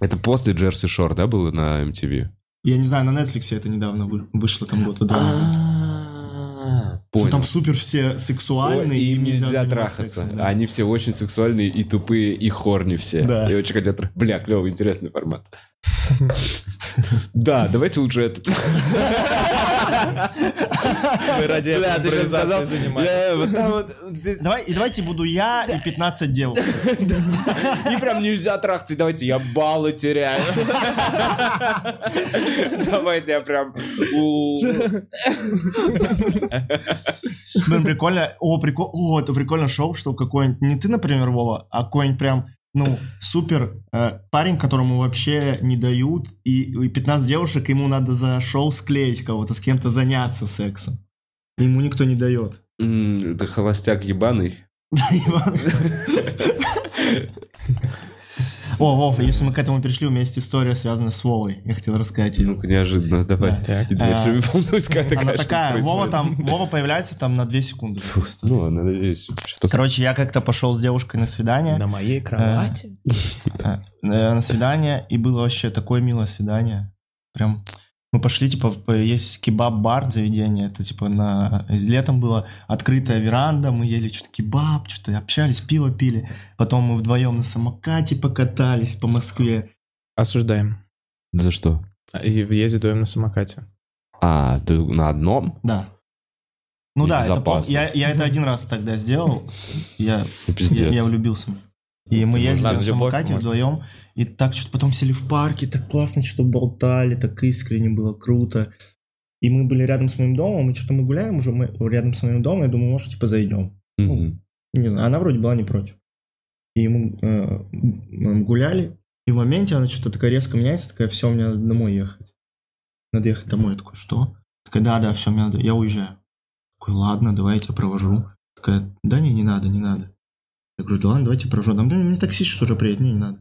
[SPEAKER 1] это после Джерси Шор, да, было на MTV?
[SPEAKER 2] Я не знаю, на Netflix это недавно вы- вышло там года два назад.
[SPEAKER 1] А,
[SPEAKER 2] Что
[SPEAKER 1] Понял.
[SPEAKER 2] Там супер все сексуальные,
[SPEAKER 1] и им нельзя
[SPEAKER 2] заниматься
[SPEAKER 1] трахаться.
[SPEAKER 2] сексом, да.
[SPEAKER 1] Они все очень сексуальные и тупые, и хорни все.
[SPEAKER 2] Да.
[SPEAKER 1] И очень хотят... Бля, клевый, интересный формат. Да, давайте лучше этот.
[SPEAKER 3] Мы ради импровизации занимаемся.
[SPEAKER 2] давайте буду я и 15 девушек.
[SPEAKER 1] И прям нельзя трахаться, давайте я баллы теряю. Давайте я прям...
[SPEAKER 2] Блин, прикольно. О, прикол... О, это прикольно шоу, что какой-нибудь... Не ты, например, Вова, а какой-нибудь прям, ну, супер э, парень, которому вообще не дают, и, и 15 девушек, ему надо за шоу склеить кого-то, с кем-то заняться сексом. Ему никто не дает.
[SPEAKER 1] М, Это холостяк ебаный.
[SPEAKER 2] Иван. О, Вов, если мы к этому перешли, у меня есть история, связанная с Вовой. Я хотел рассказать ее.
[SPEAKER 1] Ну-ка, неожиданно, давай.
[SPEAKER 2] Да.
[SPEAKER 3] Так.
[SPEAKER 1] Я
[SPEAKER 2] А,
[SPEAKER 1] все время волнуюсь, как
[SPEAKER 2] Она
[SPEAKER 1] такая
[SPEAKER 2] такая,
[SPEAKER 1] штука
[SPEAKER 2] Вова там, Вова появляется там на 2 секунды.
[SPEAKER 1] Ну, ладно, надеюсь. что-то
[SPEAKER 2] Короче, я как-то пошел с девушкой на свидание.
[SPEAKER 3] На моей кровати.
[SPEAKER 2] э, на свидание, и было вообще такое милое свидание. Прям мы пошли, типа, в- есть кебаб-бар заведение, это, типа, на... Летом была открытая веранда, мы ели что-то кебаб, что-то общались, пиво пили. Потом мы вдвоем на самокате покатались по Москве.
[SPEAKER 3] Осуждаем.
[SPEAKER 1] За что?
[SPEAKER 3] И ездить вдвоем на самокате.
[SPEAKER 1] А, ты на одном?
[SPEAKER 2] Да. Ну да, это я, я это один раз тогда сделал. Я, я, я влюбился. И мы ездили на самокате вдвоем, и так что-то потом сели в парке, так классно что-то болтали, так искренне было круто. И мы были рядом с моим домом, и что-то мы гуляем уже мы рядом с моим домом, я думаю, может, типа зайдем.
[SPEAKER 1] Мгм.
[SPEAKER 2] Не знаю, она вроде была не против. И мы э, гуляли, и в моменте она что-то такая резко меняется, такая, все, мне надо домой ехать. Надо ехать домой. Я такой, что? Такая, да, да, все, мне надо, я уезжаю. Такой, ладно, давай я тебя провожу. Такая, да не, не надо, не надо. Я говорю, да ладно, давайте провожу. Блин, мне таксист что уже приедет, не, не надо.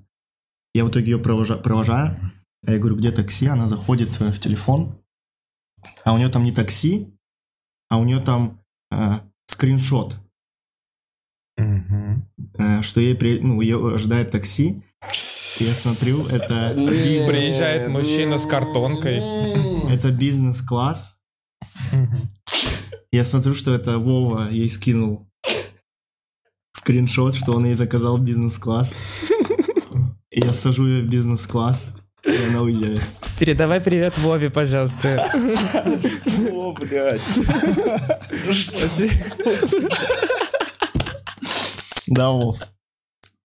[SPEAKER 2] Я в итоге ее провожа- провожаю, а я говорю, где такси? Она заходит э, в телефон, а у нее там не такси, а у нее там э, скриншот
[SPEAKER 3] Мгм.
[SPEAKER 2] э, что ей при... ну, ее ожидает такси. Я смотрю, это, бизнес-
[SPEAKER 3] Приезжает мужчина с картонкой.
[SPEAKER 2] это бизнес-класс. Я смотрю, что это Вова ей скинул скриншот, что он ей заказал бизнес-класс. Я сажу ее в бизнес-класс, и она уезжает.
[SPEAKER 3] Передавай привет Вове, пожалуйста.
[SPEAKER 1] О, блядь.
[SPEAKER 2] Да, Вов.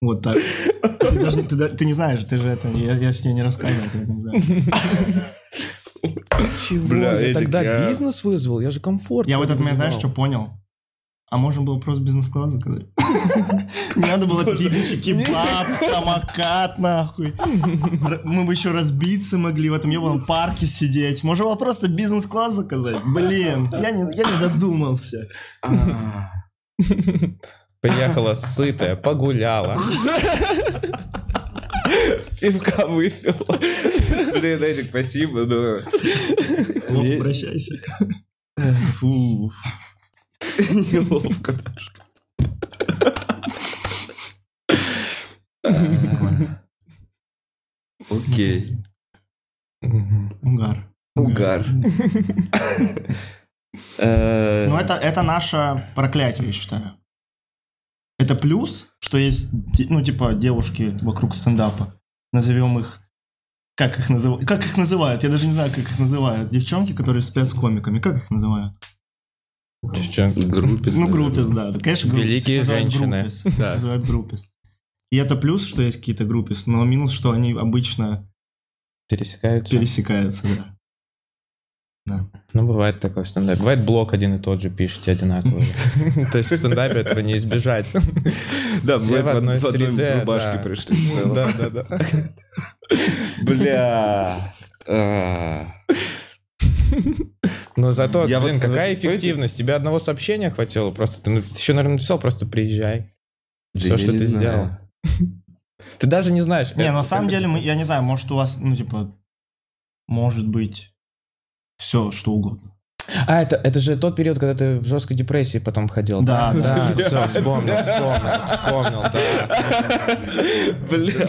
[SPEAKER 2] Вот так. Ты, даже- ты ты не знаешь, ты же это, я, я ж тебе не рассказывал. ты это не знаешь.
[SPEAKER 3] Чего?
[SPEAKER 1] Бля,
[SPEAKER 3] я
[SPEAKER 1] Эдик,
[SPEAKER 3] тогда
[SPEAKER 1] я-
[SPEAKER 3] бизнес вызвал, я же комфорт.
[SPEAKER 2] Я в этот момент, знаешь, что понял? А можно было просто бизнес-класс заказать? Не надо было ебучий кебаб, самокат, нахуй. Мы бы еще разбиться могли в этом ебаном парке сидеть. Можно было просто бизнес-класс заказать. Блин, я не, я не додумался.
[SPEAKER 3] Приехала сытая, погуляла.
[SPEAKER 1] Пивка выпил. Блин, Эдик, спасибо, Не-
[SPEAKER 2] прощайся.
[SPEAKER 1] Фу. Неловко. Окей.
[SPEAKER 2] Угар.
[SPEAKER 1] Угар. Э,
[SPEAKER 2] Ну, это, это наше проклятие, я считаю. Это плюс, что есть, ну, типа, девушки вокруг стендапа. Назовем их... Как их, назыв... как их называют? Я даже не знаю, как их называют. Девчонки, которые спят с комиками. Как их называют?
[SPEAKER 3] Девчонки.
[SPEAKER 1] Группе.
[SPEAKER 2] Ну, группис, да. Конечно, группис.
[SPEAKER 3] Великие женщины.
[SPEAKER 2] группис.
[SPEAKER 1] Да.
[SPEAKER 2] Называют группис. И это плюс, что есть какие-то группис, но минус, что они обычно
[SPEAKER 3] Пересекаются.
[SPEAKER 2] пересекаются, да. Да.
[SPEAKER 3] Ну, бывает такое в стендапе. Бывает блок один и тот же пишете одинаково. То есть в стендапе этого не избежать.
[SPEAKER 1] Да,
[SPEAKER 3] Все
[SPEAKER 1] мы
[SPEAKER 3] в одной среде,
[SPEAKER 1] рубашке пришли.
[SPEAKER 3] Да, да, да.
[SPEAKER 1] Бля.
[SPEAKER 3] Но зато,
[SPEAKER 1] Я
[SPEAKER 3] блин,
[SPEAKER 1] вот-
[SPEAKER 3] какая
[SPEAKER 1] понимаете?
[SPEAKER 3] эффективность. Тебе одного сообщения хватило. Просто ты ну, ты еще, наверное, написал, просто приезжай.
[SPEAKER 1] Да
[SPEAKER 3] Все, что ты
[SPEAKER 1] знаю.
[SPEAKER 3] сделал. Ты даже не знаешь.
[SPEAKER 2] Не,
[SPEAKER 3] это-
[SPEAKER 2] на самом деле, я не знаю, может у вас, ну, типа, может быть все, что угодно.
[SPEAKER 3] А, это, это же тот период, когда ты в жесткой депрессии потом ходил.
[SPEAKER 2] Да,
[SPEAKER 3] да.
[SPEAKER 1] да.
[SPEAKER 3] все, вспомнил, вспомнил, вспомнил, да.
[SPEAKER 1] Бля.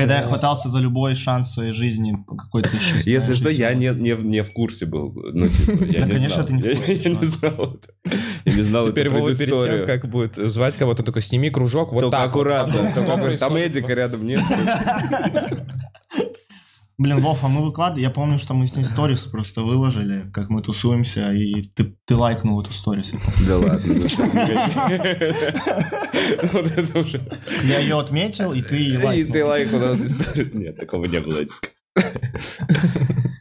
[SPEAKER 2] Когда я хватался за любой шанс в своей жизни какой-то еще.
[SPEAKER 1] Если что, я не, не, не в курсе был. Ну, типа, я
[SPEAKER 2] Да,
[SPEAKER 1] не
[SPEAKER 2] конечно,
[SPEAKER 1] знал.
[SPEAKER 2] ты не в курсе,
[SPEAKER 1] Я, не знал это. Я не знал
[SPEAKER 3] Теперь
[SPEAKER 1] эту
[SPEAKER 3] Вова перед тем, как будет звать кого-то, только сними кружок, вот
[SPEAKER 1] Только
[SPEAKER 3] так
[SPEAKER 1] аккуратно. Там Эдика рядом нет.
[SPEAKER 2] Блин, Вов, а мы выкладывали, я помню, что мы с ней сторис просто выложили, как мы тусуемся, и ты, ты лайкнул эту сторис.
[SPEAKER 1] Да ладно. всё, погоди. Вот это уже.
[SPEAKER 2] Я ее отметил, и ты ее
[SPEAKER 1] И
[SPEAKER 2] лайкнул.
[SPEAKER 1] ты лайк у нас не ставишь. Нет, такого не было.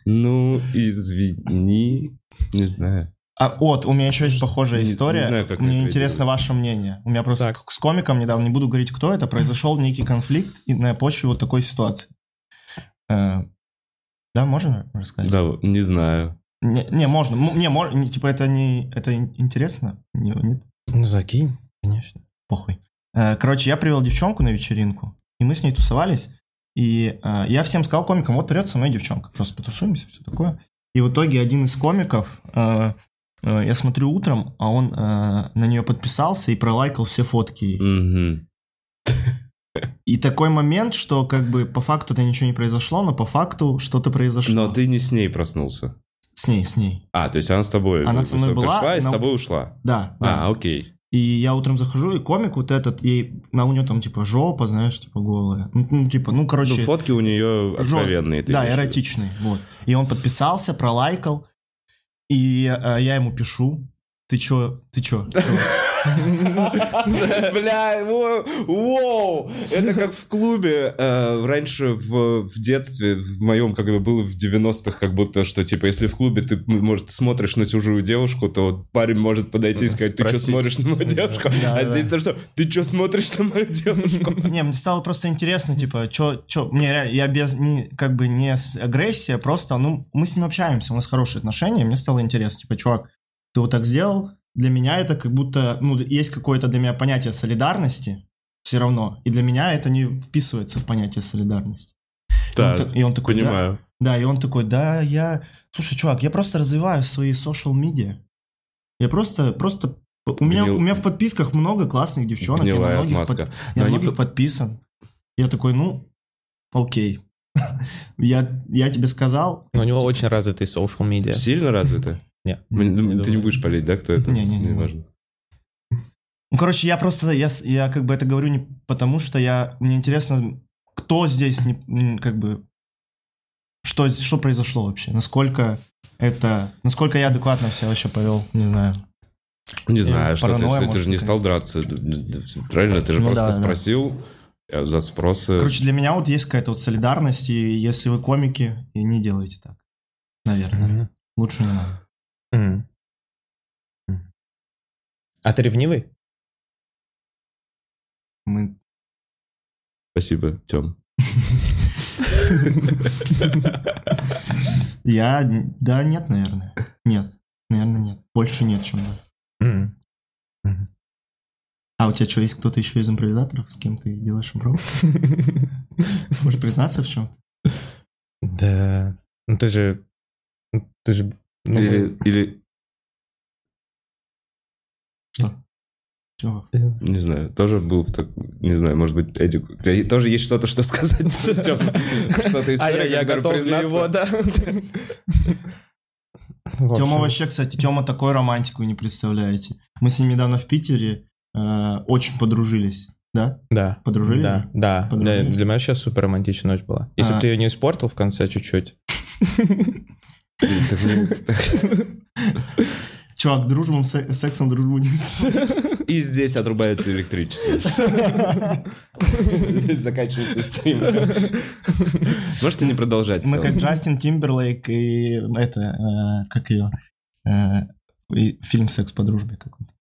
[SPEAKER 1] Ну, извини. Не знаю.
[SPEAKER 2] А, вот, у меня еще есть похожая
[SPEAKER 1] Не- не
[SPEAKER 2] история.
[SPEAKER 1] знаю, как
[SPEAKER 2] Мне интересно ваше мнение. У меня просто
[SPEAKER 3] Так.
[SPEAKER 2] с комиком недавно, не буду говорить, кто это, произошел некий конфликт на почве вот такой ситуации. Э, Да, можно рассказать?
[SPEAKER 1] Да, не знаю.
[SPEAKER 2] Не, не, можно. Не, мож- не, типа это не... Это ин- интересно? Не- нет?
[SPEAKER 3] Ну, закинь, конечно.
[SPEAKER 2] Похуй. Э, Короче, я привел девчонку на вечеринку, и мы с ней тусовались. И э, я всем сказал комикам, вот придет со мной девчонка, просто потусуемся, все такое. И в итоге один из комиков, э, э, я смотрю утром, а он э, на нее подписался и пролайкал все фотки.
[SPEAKER 1] Мгм.
[SPEAKER 2] И такой момент, что как бы по факту это ничего не произошло, но по факту что-то произошло.
[SPEAKER 1] Но ты не с ней проснулся.
[SPEAKER 2] С ней, с ней.
[SPEAKER 1] А, то есть она с тобой
[SPEAKER 2] Она со мной была,
[SPEAKER 1] пришла и с
[SPEAKER 2] но-
[SPEAKER 1] тобой ушла.
[SPEAKER 2] Да, да.
[SPEAKER 1] А, окей.
[SPEAKER 2] И я утром захожу, и комик вот этот, и на у него там типа жопа, знаешь, типа голая. Ну, ну, типа, ну, короче...
[SPEAKER 1] Ну, фотки у нее откровенные. ты
[SPEAKER 2] Да,
[SPEAKER 1] имеешь в виду.
[SPEAKER 2] эротичный. Вот. И он подписался, пролайкал. И э, я ему пишу. Ты чё? Ты чё? Чё?»
[SPEAKER 1] Бля, во- воу! Это как в клубе э, раньше в, детстве, в моем, когда было в 90-х, как будто, что, типа, если в клубе ты, может, смотришь на чужую девушку, то парень может подойти и сказать, ты что
[SPEAKER 3] Спросить.
[SPEAKER 1] смотришь на мою девушку? А здесь то самое, ты что смотришь на мою девушку?
[SPEAKER 2] Не, мне стало просто интересно, типа, чё, чё, мне реально, я без, не, как бы не с агрессией, а просто, ну, мы с ним общаемся, у нас хорошие отношения, мне стало интересно, типа, чувак, ты вот так сделал, для меня это как будто, ну, есть какое-то для меня понятие солидарности, все равно, и для меня это не вписывается в понятие солидарности. И он
[SPEAKER 1] Да,
[SPEAKER 2] и он такой, да,
[SPEAKER 1] понимаю.
[SPEAKER 2] Да, и он такой, да, я... Слушай, чувак, я просто развиваю свои social media. Я просто, просто... У меня,
[SPEAKER 1] Гнил-
[SPEAKER 2] у меня в подписках много классных девчонок. я на
[SPEAKER 1] Гнилая
[SPEAKER 2] многих,
[SPEAKER 1] отмазка.
[SPEAKER 2] под- я на многих подписан. Я такой, ну, окей. Я, я тебе сказал.
[SPEAKER 3] Но у него очень развитый social media.
[SPEAKER 1] Сильно развито?
[SPEAKER 3] Нет.
[SPEAKER 1] М, ну, Ты не будешь палить, да, кто это?
[SPEAKER 2] Не-не-не.
[SPEAKER 1] Не важно.
[SPEAKER 2] Ну, короче, я просто, я, я как бы это говорю не потому, что я, мне интересно, кто здесь, не, как бы, что, что произошло вообще, насколько это, насколько я адекватно себя вообще повел, не знаю.
[SPEAKER 1] Не знаю, что ты, ты
[SPEAKER 2] может,
[SPEAKER 1] же не стал драться. Правильно? Ты же
[SPEAKER 2] Ну
[SPEAKER 1] просто
[SPEAKER 2] да, да.
[SPEAKER 1] спросил, Я за спросы...
[SPEAKER 2] Короче, для меня вот есть какая-то вот солидарность, и если вы комики, и не делайте так. Наверное.
[SPEAKER 3] Мгм.
[SPEAKER 2] Лучше не надо.
[SPEAKER 3] М. М. А ты ревнивый?
[SPEAKER 2] Мы...
[SPEAKER 1] Спасибо, Тем.
[SPEAKER 2] Я... Да, нет, наверное. Нет. Наверное, нет. Больше нет, чем да. А у тебя что, есть кто-то еще из импровизаторов, с кем ты делаешь импров? Можешь признаться в чем?
[SPEAKER 3] Да. Ну ты же... ну, Ты же... ну,
[SPEAKER 1] Или, или,
[SPEAKER 2] Что? Чего?
[SPEAKER 1] не знаю, тоже был в так... Не знаю, может быть, Эдик... У тебя тоже есть что-то, что сказать? Что-то
[SPEAKER 3] А
[SPEAKER 1] история,
[SPEAKER 3] я, готов для его, да.
[SPEAKER 2] Тема вообще, кстати, Тема такой романтику не представляете. Мы с ним недавно в Питере э, очень подружились, да?
[SPEAKER 3] Да.
[SPEAKER 2] Подружились?
[SPEAKER 3] Да, да. Для,
[SPEAKER 2] Подружились?
[SPEAKER 3] для меня сейчас супер романтичная ночь была. Если бы
[SPEAKER 2] А.
[SPEAKER 3] ты ее не испортил в конце чуть-чуть.
[SPEAKER 2] Чувак, дружбом, се- сексом дружбу не
[SPEAKER 1] И здесь отрубается электричество. Здесь заканчивается стрим. Можете не продолжать.
[SPEAKER 2] Мы как? Джастин Тимберлейк и это, э, как ее, э, фильм «Секс по дружбе» какой-то.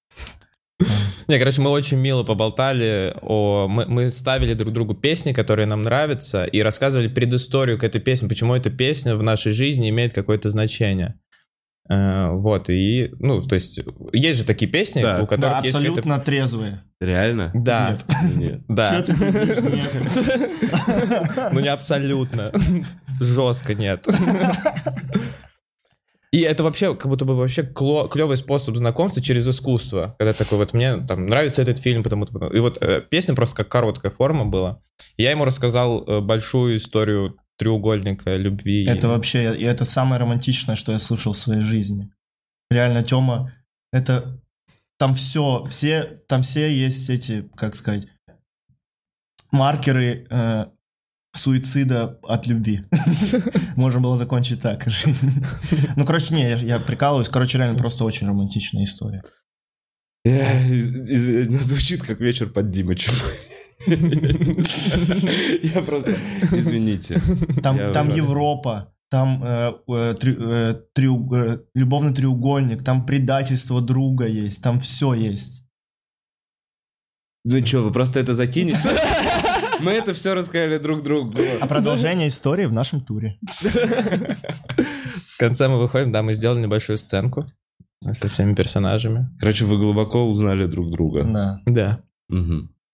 [SPEAKER 3] Не, короче, мы очень мило поболтали о... Мы, мы ставили друг другу песни, которые нам нравятся, и рассказывали предысторию к этой песне, почему эта песня в нашей жизни имеет какое-то значение. Э, вот, и, ну, то есть, есть же такие песни,
[SPEAKER 1] Да.
[SPEAKER 3] у которых
[SPEAKER 2] Да,
[SPEAKER 3] есть
[SPEAKER 2] абсолютно трезвые.
[SPEAKER 1] Реально?
[SPEAKER 3] Да,
[SPEAKER 1] Нет.
[SPEAKER 3] да. Ну, не абсолютно. Жестко нет. И это вообще как будто бы вообще клевый способ знакомства через искусство. Когда такой вот мне там нравится этот фильм, потому». И вот э, песня просто как короткая форма была. Я ему рассказал э, большую историю треугольника любви.
[SPEAKER 2] Это вообще, и это самое романтичное, что я слышал в своей жизни. Реально, Тёма, это там все, все, там все есть эти, как сказать, маркеры э, суицида от любви. Можно было закончить так жизнь. Ну, короче, не, я, прикалываюсь. Короче, реально просто очень романтичная история.
[SPEAKER 1] Из- из- ну, Звучит как вечер под Димычем. Я просто... Извините.
[SPEAKER 2] Там, Европа, там э, э, три- э, треу- э, любовный треугольник, там предательство друга есть, там все есть.
[SPEAKER 1] Ну что, вы просто это закинете? Мы это все рассказали друг другу.
[SPEAKER 2] А продолжение истории в нашем туре.
[SPEAKER 3] В конце мы выходим, да, мы сделали небольшую сценку со всеми персонажами.
[SPEAKER 1] Короче, вы глубоко узнали друг друга.
[SPEAKER 2] Да.
[SPEAKER 3] Да.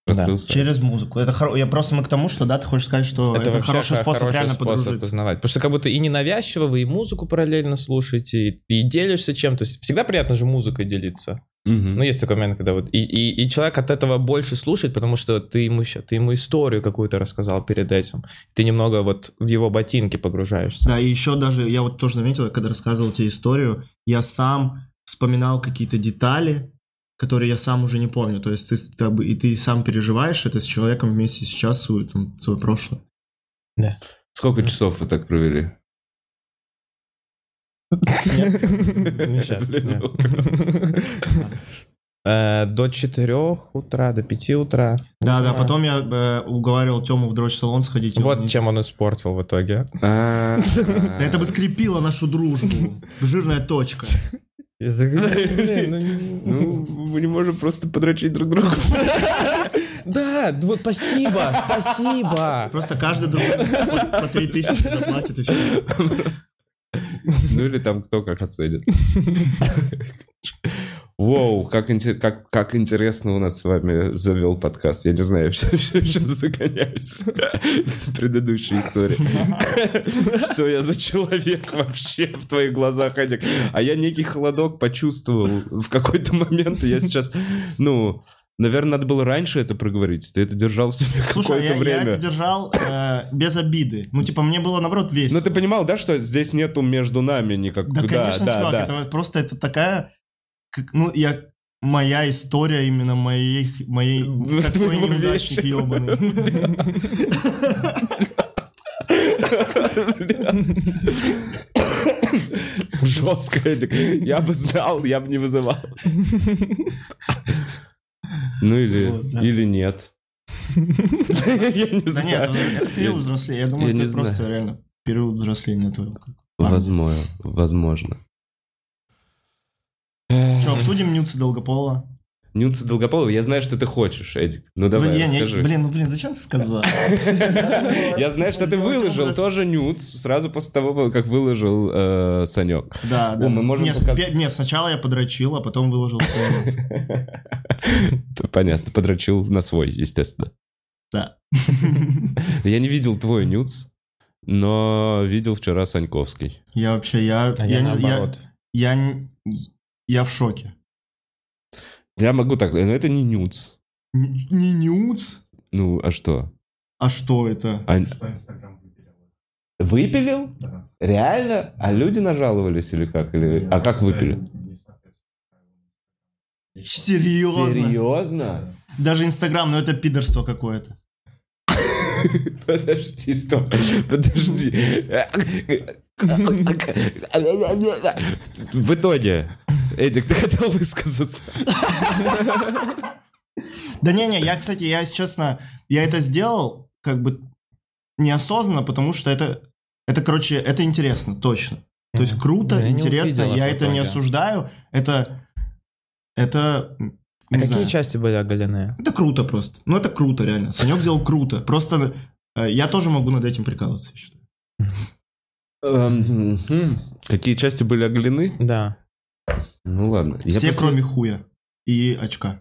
[SPEAKER 1] Раскрылся.
[SPEAKER 2] Через музыку. Это хоро- Я просто мы к тому, что да, ты хочешь сказать, что это,
[SPEAKER 3] вообще
[SPEAKER 2] хороший
[SPEAKER 3] хо-
[SPEAKER 2] способ
[SPEAKER 3] хороший
[SPEAKER 2] реально
[SPEAKER 3] способ
[SPEAKER 2] подружиться.
[SPEAKER 3] узнавать. Потому что как будто и ненавязчиво вы и музыку параллельно слушаете, и, и делишься чем-то. Всегда приятно же музыкой делиться.
[SPEAKER 1] Мгм.
[SPEAKER 3] Ну, есть такой момент, когда вот... И, и, и человек от этого больше слушает, потому что ты ему, ты ему историю какую-то рассказал перед этим. Ты немного вот в его ботинки погружаешься.
[SPEAKER 2] Да, и еще даже, я вот тоже заметил, когда рассказывал тебе историю, я сам вспоминал какие-то детали, которые я сам уже не помню. То есть ты, ты и ты сам переживаешь это с человеком вместе сейчас, свое, там, свое прошлое.
[SPEAKER 1] Сколько часов вы так провели?
[SPEAKER 3] Не щас,
[SPEAKER 1] Блин,
[SPEAKER 3] да.
[SPEAKER 1] ну,
[SPEAKER 3] Э, До 4 утра, до 5 утра.
[SPEAKER 2] Да, да, потом я э, уговаривал Тему в дрочь-салон сходить. и он
[SPEAKER 3] Вот чем он испортил в итоге.
[SPEAKER 1] А,
[SPEAKER 2] это бы скрепило нашу дружбу. Жирная точка.
[SPEAKER 1] Ну, мы не можем просто подрочить друг друга.
[SPEAKER 3] Да, вот спасибо, спасибо.
[SPEAKER 2] Просто каждый друг по, по 3000 заплатит и все.
[SPEAKER 1] Ну или там кто как оценит. Воу, как, как, как интересно у нас с вами завел подкаст. Я не знаю, я все, все загоняюсь с предыдущей истории. Что я за человек вообще в твоих глазах, Адик? А я некий холодок почувствовал в какой-то момент. Я сейчас, ну, наверное, надо было раньше это проговорить. Ты это держал себе
[SPEAKER 2] Слушай,
[SPEAKER 1] какое-то
[SPEAKER 2] я, я
[SPEAKER 1] время.
[SPEAKER 2] это держал э, без обиды. Ну, типа, мне было, наоборот, весело.
[SPEAKER 1] Ну, ты понимал, да, что здесь нету между нами никак...
[SPEAKER 2] Да, конечно,
[SPEAKER 1] да,
[SPEAKER 2] чувак,
[SPEAKER 1] да.
[SPEAKER 2] это просто это такая, как, ну, я моя история именно моей, моей такой неудачник ебаный.
[SPEAKER 1] Жестко, Эдик. Я бы знал, я бы не вызывал. Ну или,
[SPEAKER 2] Вот, да.
[SPEAKER 1] или нет. Я не
[SPEAKER 2] Да нет,
[SPEAKER 1] знаю.
[SPEAKER 2] это период взросления. Я думаю, это просто реально период взросления твоего.
[SPEAKER 1] Возможно, возможно.
[SPEAKER 2] Что, обсудим Нюца Долгопола?
[SPEAKER 1] Нюцы Долгополова, я знаю, что ты хочешь, Эдик. Ну давай,
[SPEAKER 2] Блин, я-
[SPEAKER 1] расскажи.
[SPEAKER 2] Блин, ну блин, зачем ты сказал?
[SPEAKER 1] Я знаю, что ты выложил тоже нюц сразу после того, как выложил э, Санек.
[SPEAKER 2] Да, да.
[SPEAKER 1] О, мы можем
[SPEAKER 2] нет, сначала я подрочил, а потом выложил.
[SPEAKER 1] Понятно, подрочил на свой, естественно.
[SPEAKER 2] Да.
[SPEAKER 1] Я не видел твой нюц, но видел вчера Саньковский.
[SPEAKER 2] Я вообще, я...
[SPEAKER 3] Я
[SPEAKER 2] не-
[SPEAKER 3] наоборот.
[SPEAKER 2] Я, я в шоке.
[SPEAKER 1] Я могу так, но это не нюц.
[SPEAKER 2] Не, не нюц?
[SPEAKER 1] Ну, а что?
[SPEAKER 2] А что это?
[SPEAKER 1] А- Выпилил? Реально? А люди нажаловались или как? Или... А как выпили?
[SPEAKER 2] Серьезно?
[SPEAKER 1] Серьезно?
[SPEAKER 2] Даже Инстаграм, ну это пидорство какое-то.
[SPEAKER 1] Подожди, стоп. Подожди. В итоге, Эдик, ты хотел высказаться?
[SPEAKER 2] Да не-не, я, кстати, я, если честно, я это сделал как бы неосознанно, потому что это, это, короче, это интересно, точно. То есть круто, интересно, я это не осуждаю, это, это,
[SPEAKER 3] А какие
[SPEAKER 2] знаю.
[SPEAKER 3] части были оголены?
[SPEAKER 2] Это круто просто. Ну, это круто, реально. Санек сделал круто. Просто э, я тоже могу над этим прикалываться, я считаю.
[SPEAKER 1] Эм, хм. Какие части были оголены?
[SPEAKER 3] Да.
[SPEAKER 1] Ну ладно. Я
[SPEAKER 2] Все,
[SPEAKER 1] просто-
[SPEAKER 2] кроме хуя и очка.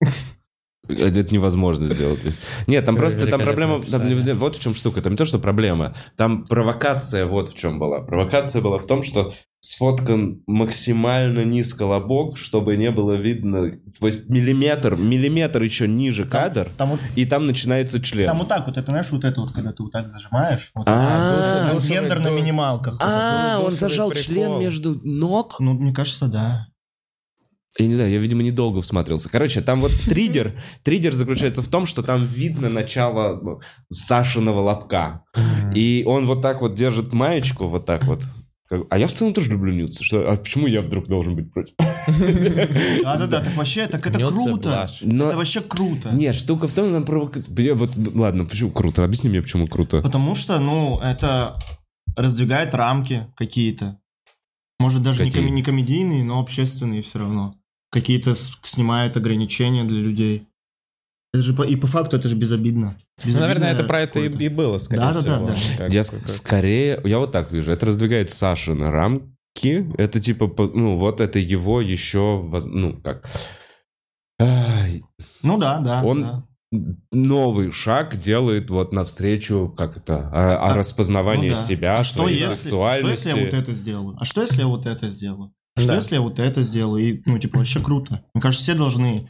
[SPEAKER 1] Это невозможно сделать. Нет, там просто там проблема. там вот в чем штука. Там не то, что проблема. Там провокация вот в чем была. Провокация была в том, что сфоткан максимально низко лобок, чтобы не было видно. То есть миллиметр, миллиметр еще ниже кадр,
[SPEAKER 2] Там вот,
[SPEAKER 1] и там начинается член.
[SPEAKER 2] там вот так вот, это знаешь, вот это вот, когда ты вот так зажимаешь. Вот,
[SPEAKER 1] А,
[SPEAKER 2] Там
[SPEAKER 3] душевый
[SPEAKER 2] гендер на минималках.
[SPEAKER 1] А, он зажал
[SPEAKER 3] прикол.
[SPEAKER 1] член между ног.
[SPEAKER 2] Ну, мне кажется, да.
[SPEAKER 1] Я не знаю, я, видимо, недолго всматривался. Короче, там вот триггер. Триггер заключается в том, что там видно начало ну, Сашиного лобка. И он вот так вот держит маечку, вот так вот. Как- А я в целом тоже люблю нюцы. Что, а почему я вдруг должен быть против?
[SPEAKER 2] Да-да-да, так вообще, так это круто. Это вообще круто.
[SPEAKER 1] Нет, штука в том, нам провокация... Вот, ладно, почему круто? Объясни мне, почему круто.
[SPEAKER 2] Потому что, ну, это раздвигает рамки какие-то. Может, даже не, комедийные, но общественные все равно. Какие-то снимает ограничения для людей. Это же по- и по факту это же безобидно.
[SPEAKER 3] Ну, наверное, это
[SPEAKER 2] Безобидно
[SPEAKER 3] про это и, и было, скорее
[SPEAKER 2] Да-да-да,
[SPEAKER 3] всего.
[SPEAKER 2] да.
[SPEAKER 3] Как-
[SPEAKER 1] Я
[SPEAKER 3] как-
[SPEAKER 1] ск- скорее... Я вот так вижу. Это раздвигает Саши на рамки. Это типа... Ну, вот это его еще... Ну, как...
[SPEAKER 2] Ну да, да.
[SPEAKER 1] Он
[SPEAKER 2] да.
[SPEAKER 1] новый шаг делает вот навстречу, как это, о, о
[SPEAKER 2] А,
[SPEAKER 1] распознавании
[SPEAKER 2] Ну да.
[SPEAKER 1] себя,
[SPEAKER 2] а что
[SPEAKER 1] своей
[SPEAKER 2] если,
[SPEAKER 1] сексуальности.
[SPEAKER 2] Что если я вот это сделаю? А что если я вот это сделаю? Что
[SPEAKER 3] Да.
[SPEAKER 2] если я вот это сделаю? И, ну, типа, вообще круто. Мне кажется, все должны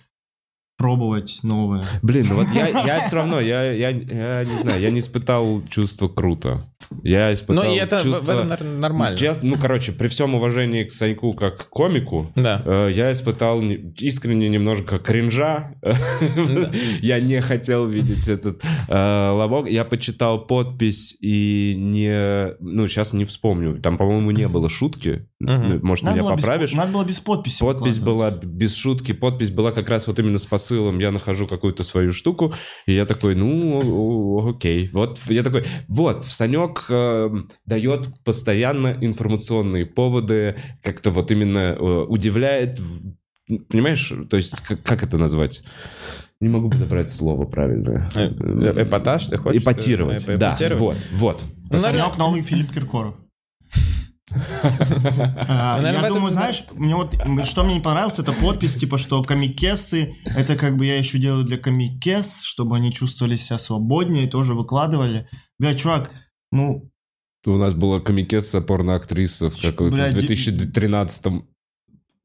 [SPEAKER 2] пробовать новое.
[SPEAKER 1] Блин, ну вот я, я все равно, я, я, я не знаю, я не испытал чувство круто. Я испытал
[SPEAKER 3] Ну, и это
[SPEAKER 1] чувство...
[SPEAKER 3] в этом, нормально.
[SPEAKER 1] Честно, ну, короче, при всем уважении к Саньку как к комику,
[SPEAKER 3] Да.
[SPEAKER 1] э, я испытал не- искренне немножко кринжа. Я не хотел видеть этот э, лобок. Я почитал подпись и не... Ну, сейчас не вспомню. Там, по-моему, не было шутки. Может,
[SPEAKER 2] Надо
[SPEAKER 1] меня поправишь?
[SPEAKER 2] надо было без подписи
[SPEAKER 1] Подпись была без шутки, подпись была как раз вот именно с посылом, я нахожу какую-то свою штуку, и я такой, ну, окей. Вот я такой, вот, Санек э, дает постоянно информационные поводы, как-то вот именно э, удивляет, понимаешь, то есть как, как это назвать? Не могу подобрать слово правильное.
[SPEAKER 3] Э, э, эпатаж, ты хочешь?
[SPEAKER 1] Эпатировать,
[SPEAKER 3] Э,
[SPEAKER 1] да, вот, вот.
[SPEAKER 3] Ну,
[SPEAKER 2] Санек новый Филипп Киркоров. А,
[SPEAKER 3] в
[SPEAKER 2] Я думаю, знаешь, мне вот что мне не понравилось, это подпись, типа, что комикесы, это как бы я еще делаю для комикес, чтобы они чувствовали себя свободнее, тоже выкладывали. Бля, чувак, ну,
[SPEAKER 1] У нас была комикесса порноактриса в какой-то
[SPEAKER 2] ди-
[SPEAKER 1] 2013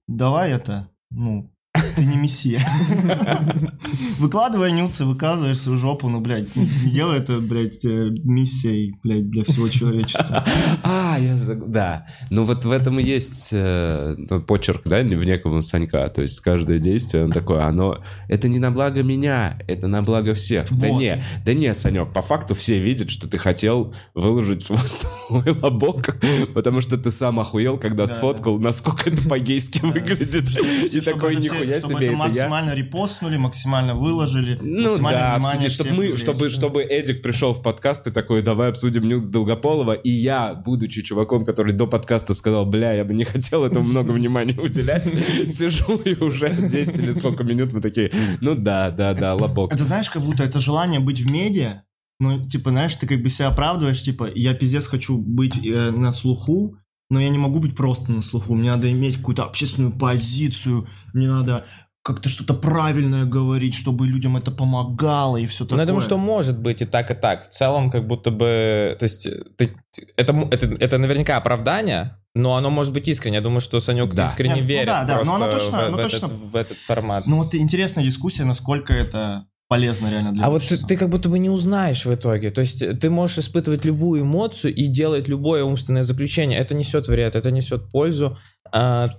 [SPEAKER 2] давай это, ну, ты не мессия. Выкладывай нюцы, выказываешь свою жопу, ну, блядь, не не делай это, блядь, э, миссией, блядь, для всего человечества.
[SPEAKER 1] А, я да. Ну вот в этом и есть э, ну, почерк, да, в неком Санька. То есть каждое действие, он такое, оно, это не на благо меня, это на благо всех. Да не, да не, Санек, по факту все видят, что ты хотел выложить свой, свой лобок, потому что ты сам охуел, когда
[SPEAKER 2] Да,
[SPEAKER 1] сфоткал, насколько это по-гейски выглядит. И такой,
[SPEAKER 2] все
[SPEAKER 1] нихуя
[SPEAKER 2] чтобы
[SPEAKER 1] себе,
[SPEAKER 2] это
[SPEAKER 1] это я.
[SPEAKER 2] максимально репостнули, максимально выложили,
[SPEAKER 1] Ну
[SPEAKER 2] максимально
[SPEAKER 1] да,
[SPEAKER 2] внимание
[SPEAKER 1] обсудить, чтобы мы, чтобы, чтобы Эдик пришел в подкаст и такой, давай обсудим Нюкс Долгополова, и я, будучи чуваком, который до подкаста сказал, бля, я бы не хотел этому много внимания уделять, сижу и уже 10 или сколько минут мы такие, ну да, да, да, лобок.
[SPEAKER 2] Это знаешь, как будто это желание быть в медиа, ну, типа, знаешь, ты как бы себя оправдываешь, типа, я пиздец хочу быть э, на слуху, но я не могу быть просто на слуху, мне надо иметь какую-то общественную позицию, мне надо как-то что-то правильное говорить, чтобы людям это помогало и все
[SPEAKER 3] Ну,
[SPEAKER 2] такое.
[SPEAKER 3] я думаю, что может быть и так, и так. В целом, как будто бы... То есть, ты- это, это, это наверняка оправдание, но оно может быть искренне. Я думаю, что Санек
[SPEAKER 1] Да.
[SPEAKER 3] искренне
[SPEAKER 2] Нет, ну
[SPEAKER 3] верит
[SPEAKER 2] да, да, но
[SPEAKER 3] просто
[SPEAKER 2] оно точно-
[SPEAKER 3] в,
[SPEAKER 2] оно
[SPEAKER 3] в
[SPEAKER 2] точно-
[SPEAKER 3] этот, в этот формат.
[SPEAKER 2] Ну, вот интересная дискуссия, насколько это полезно реально для
[SPEAKER 3] А вот ты,
[SPEAKER 2] общества.
[SPEAKER 3] ты как будто бы не узнаешь в итоге. То есть ты можешь испытывать любую эмоцию и делать любое умственное заключение. Это несет вред, это несет пользу. А,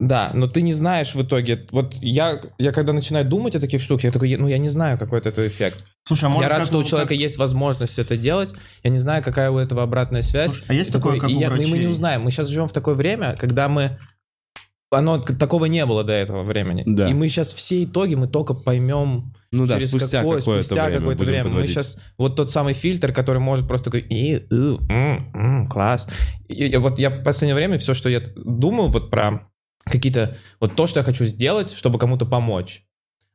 [SPEAKER 3] да, но ты не знаешь в итоге. Вот я, я когда начинаю думать о таких штуках, я такой, ну я не знаю, какой это effect.
[SPEAKER 2] Слушай, а может,
[SPEAKER 3] я рад,
[SPEAKER 2] как
[SPEAKER 3] что у
[SPEAKER 2] как-
[SPEAKER 3] человека есть возможность это делать. Я не знаю, какая у этого обратная связь.
[SPEAKER 2] Слушай, а есть такое, как
[SPEAKER 3] и
[SPEAKER 2] у
[SPEAKER 3] я- и мы не
[SPEAKER 2] врачей?
[SPEAKER 3] узнаем. Мы сейчас живем в такое время, когда мы оно такого не было до этого времени.
[SPEAKER 1] Да.
[SPEAKER 3] И мы сейчас все итоги мы только поймем
[SPEAKER 1] Ну да,
[SPEAKER 3] через
[SPEAKER 1] спустя
[SPEAKER 3] какое,
[SPEAKER 1] какое-то
[SPEAKER 3] спустя
[SPEAKER 1] время
[SPEAKER 3] какое-то время. Мы
[SPEAKER 1] подводить.
[SPEAKER 3] сейчас вот тот самый фильтр, который может просто такой, «И, у, м, м, класс. И, и вот я в последнее время все, что я думаю вот про какие-то вот то, что я хочу сделать, чтобы кому-то помочь.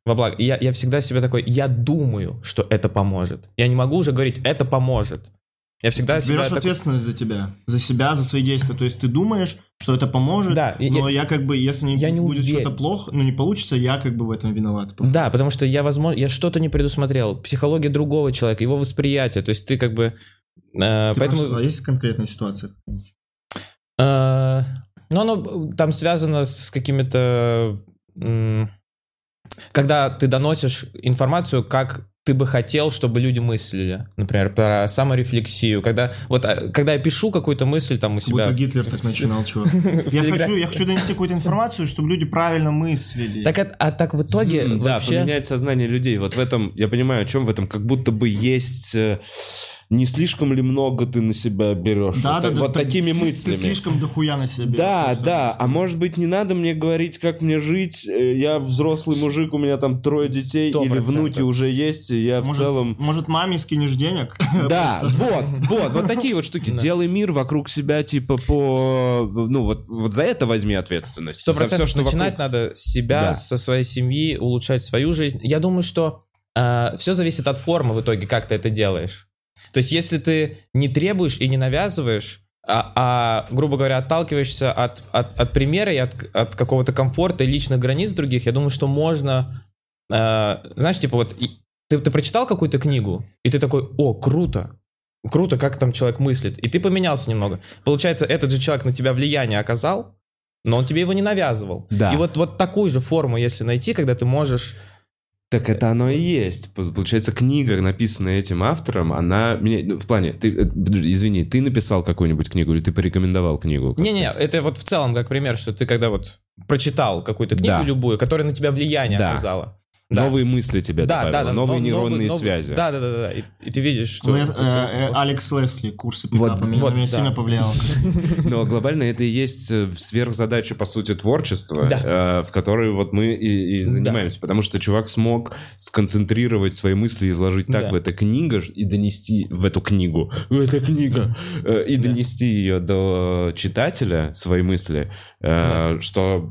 [SPEAKER 3] Во благо. И я, я всегда себе такой, я думаю, что это поможет. Я не могу уже говорить, это поможет. Я всегда
[SPEAKER 2] Ты берешь ответственность за тебя, за себя, за свои действия. То есть ты думаешь, что это поможет,
[SPEAKER 3] Да,
[SPEAKER 2] но
[SPEAKER 3] я-
[SPEAKER 2] я, как бы, если не,
[SPEAKER 3] я не
[SPEAKER 2] будет что-то плохо, ну не получится, я как бы в этом виноват.
[SPEAKER 3] Да, потому что я, возможно, я что-то не предусмотрел. Психология другого человека, его восприятие. То есть ты как бы... э,
[SPEAKER 2] Ты
[SPEAKER 3] поэтому...
[SPEAKER 2] просто- а есть конкретная ситуация?
[SPEAKER 3] Э, Ну, оно там связано с какими-то... Когда ты доносишь информацию, как ты бы хотел, чтобы люди мыслили. Например, про саморефлексию. Когда, вот, а, когда я пишу какую-то мысль там у
[SPEAKER 2] Как будто
[SPEAKER 3] себя...
[SPEAKER 2] Гитлер так начинал, чувак. Я хочу, я хочу донести какую-то информацию, чтобы люди правильно мыслили.
[SPEAKER 3] Так, от- а так в итоге
[SPEAKER 1] Да,
[SPEAKER 3] вообще...
[SPEAKER 1] поменять сознание людей. Вот в этом, я понимаю, о чем в этом, как будто бы есть... э, Не слишком ли много ты на себя берешь?
[SPEAKER 2] да,
[SPEAKER 1] вот
[SPEAKER 2] да,
[SPEAKER 1] так-
[SPEAKER 2] да,
[SPEAKER 1] вот
[SPEAKER 2] ты-
[SPEAKER 1] такими
[SPEAKER 2] ты-
[SPEAKER 1] мыслями.
[SPEAKER 2] Ты слишком дохуя на себя.
[SPEAKER 1] Да,
[SPEAKER 2] берешь,
[SPEAKER 1] да,
[SPEAKER 2] просто.
[SPEAKER 1] а может быть не надо мне говорить, как мне жить, Э, я взрослый мужик, у меня там трое детей,
[SPEAKER 3] Сто
[SPEAKER 1] или
[SPEAKER 3] процентов.
[SPEAKER 1] внуки уже есть, и я в
[SPEAKER 2] Может,
[SPEAKER 1] целом...
[SPEAKER 2] может, маме скинешь денег?
[SPEAKER 1] Да, вот, вот, вот такие вот штуки.
[SPEAKER 3] Да.
[SPEAKER 1] Делай мир вокруг себя, типа, по... Ну, вот, вот за это возьми ответственность.
[SPEAKER 3] Сто процентов
[SPEAKER 1] что
[SPEAKER 3] начинать
[SPEAKER 1] вокруг.
[SPEAKER 3] надо с себя,
[SPEAKER 1] Да.
[SPEAKER 3] со своей семьи, улучшать свою жизнь. Я думаю, что все зависит от формы в итоге, как ты это делаешь. То есть, если ты не требуешь и не навязываешь, а, а, грубо говоря, отталкиваешься от, от, от примера и от, от какого-то комфорта и личных границ других, я думаю, что можно, э, знаешь, типа вот, ты, ты прочитал какую-то книгу, и ты такой, о, круто, круто, как там человек мыслит, и ты поменялся немного. Получается, этот же человек на тебя влияние оказал, но он тебе его не навязывал.
[SPEAKER 1] Да.
[SPEAKER 3] И вот, вот такую же форму, если найти, когда ты можешь...
[SPEAKER 1] Так это оно и есть. П- Получается, книга, написанная этим автором, она... меня- ну, в плане, ты, э, извини, ты написал какую-нибудь книгу или ты порекомендовал книгу?
[SPEAKER 3] Не-не, это вот в целом как пример, что ты когда вот прочитал какую-то книгу
[SPEAKER 1] Да.
[SPEAKER 3] любую, которая на тебя влияние
[SPEAKER 1] Да.
[SPEAKER 3] оказала. Да.
[SPEAKER 1] Новые мысли тебе
[SPEAKER 3] Да,
[SPEAKER 1] добавила,
[SPEAKER 3] да, да,
[SPEAKER 1] новые
[SPEAKER 3] но-
[SPEAKER 1] нейронные
[SPEAKER 3] новый-
[SPEAKER 1] связи.
[SPEAKER 3] Да, да, да, да. И, и ты видишь, что...
[SPEAKER 2] Ле- э, э, Алекс Лесли, курсы
[SPEAKER 1] Вот,
[SPEAKER 2] меня,
[SPEAKER 3] вот,
[SPEAKER 2] меня
[SPEAKER 3] да.
[SPEAKER 2] сильно повлияло.
[SPEAKER 1] Но глобально это и есть э, сверхзадача, по сути, творчества,
[SPEAKER 3] Да.
[SPEAKER 1] э, в которой вот мы и, и занимаемся. Потому что чувак смог сконцентрировать свои мысли, изложить так
[SPEAKER 3] Да.
[SPEAKER 1] в этой книге и донести в эту книгу, в эта книга, э, и
[SPEAKER 3] Да.
[SPEAKER 1] донести ее до читателя, свои мысли, э,
[SPEAKER 3] Да.
[SPEAKER 1] что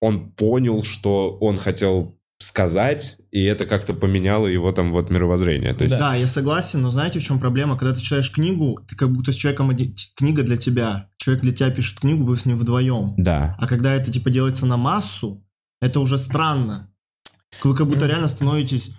[SPEAKER 1] он понял, что он хотел сказать, и это как-то поменяло его там вот мировоззрение. То есть,
[SPEAKER 3] Да.
[SPEAKER 2] Да, я согласен, но знаете, в чем проблема? Когда ты читаешь книгу, ты как будто с человеком... один- Книга для тебя. Человек для тебя пишет книгу, вы с ним вдвоем.
[SPEAKER 1] да.
[SPEAKER 2] А когда это типа делается на массу, это уже странно. Вы как будто
[SPEAKER 3] Мгм.
[SPEAKER 2] реально становитесь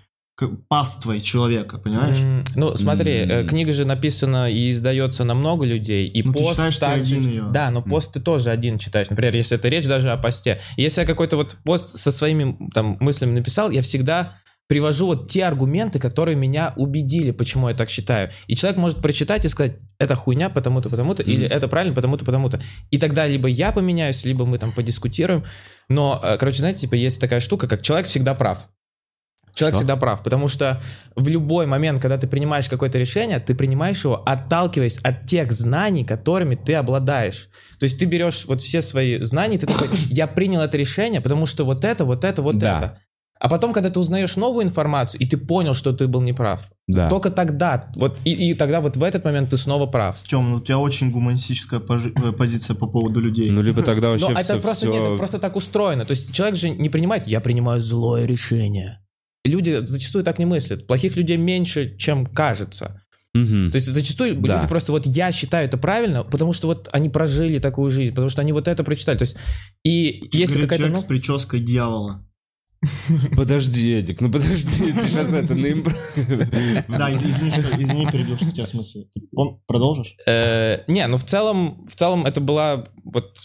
[SPEAKER 2] паствой человека, понимаешь?
[SPEAKER 3] М, Ну, смотри,
[SPEAKER 1] М.
[SPEAKER 3] книга же написана и издается на много людей, и
[SPEAKER 2] Ну, ты
[SPEAKER 3] пост
[SPEAKER 2] читаешь ты
[SPEAKER 3] также...
[SPEAKER 2] один её.
[SPEAKER 3] Да, но пост ты тоже один читаешь. Например, если это речь даже о посте. Если я какой-то вот пост со своими там мыслями написал, я всегда привожу вот те аргументы, которые меня убедили, почему я так считаю. И человек может прочитать и сказать, это хуйня потому-то, потому-то, или это правильно потому-то, потому-то. И тогда либо я поменяюсь, либо мы там подискутируем. Но, э, короче, знаете, типа есть такая штука, как человек всегда прав. Человек
[SPEAKER 1] Что?
[SPEAKER 3] всегда прав, потому что в любой момент, когда ты принимаешь какое-то решение, ты принимаешь его, отталкиваясь от тех знаний, которыми ты обладаешь. То есть ты берешь вот все свои знания, ты такой, я принял это решение, потому что вот это, вот это, вот
[SPEAKER 1] Да.
[SPEAKER 3] это. А потом, когда ты узнаешь новую информацию, и ты понял, что ты был неправ,
[SPEAKER 1] Да.
[SPEAKER 3] только тогда, вот и, и тогда вот в этот момент ты снова прав.
[SPEAKER 2] Тем, ну у тебя очень гуманистическая э, позиция по поводу людей.
[SPEAKER 1] Ну, либо тогда
[SPEAKER 3] Но
[SPEAKER 1] вообще
[SPEAKER 3] это
[SPEAKER 1] все,
[SPEAKER 3] просто нет, это просто так устроено. То есть человек же не принимает, я принимаю злое решение. Люди зачастую так не мыслят. Плохих людей меньше, чем кажется.
[SPEAKER 1] Мгм.
[SPEAKER 3] То есть зачастую
[SPEAKER 1] Да.
[SPEAKER 3] люди просто вот я считаю это правильно, потому что вот они прожили такую жизнь, потому что они вот это прочитали. То есть и если
[SPEAKER 2] Говорит
[SPEAKER 3] какая-то
[SPEAKER 2] человек
[SPEAKER 3] ну,
[SPEAKER 2] с прической дьявола.
[SPEAKER 1] Подожди, Эдик, ну подожди, ты сейчас это на импро-
[SPEAKER 2] Да, из- извини, извини, перебил, что у тебя в смысле. Ты пом- продолжишь?
[SPEAKER 3] э, не, ну в целом, в целом это была вот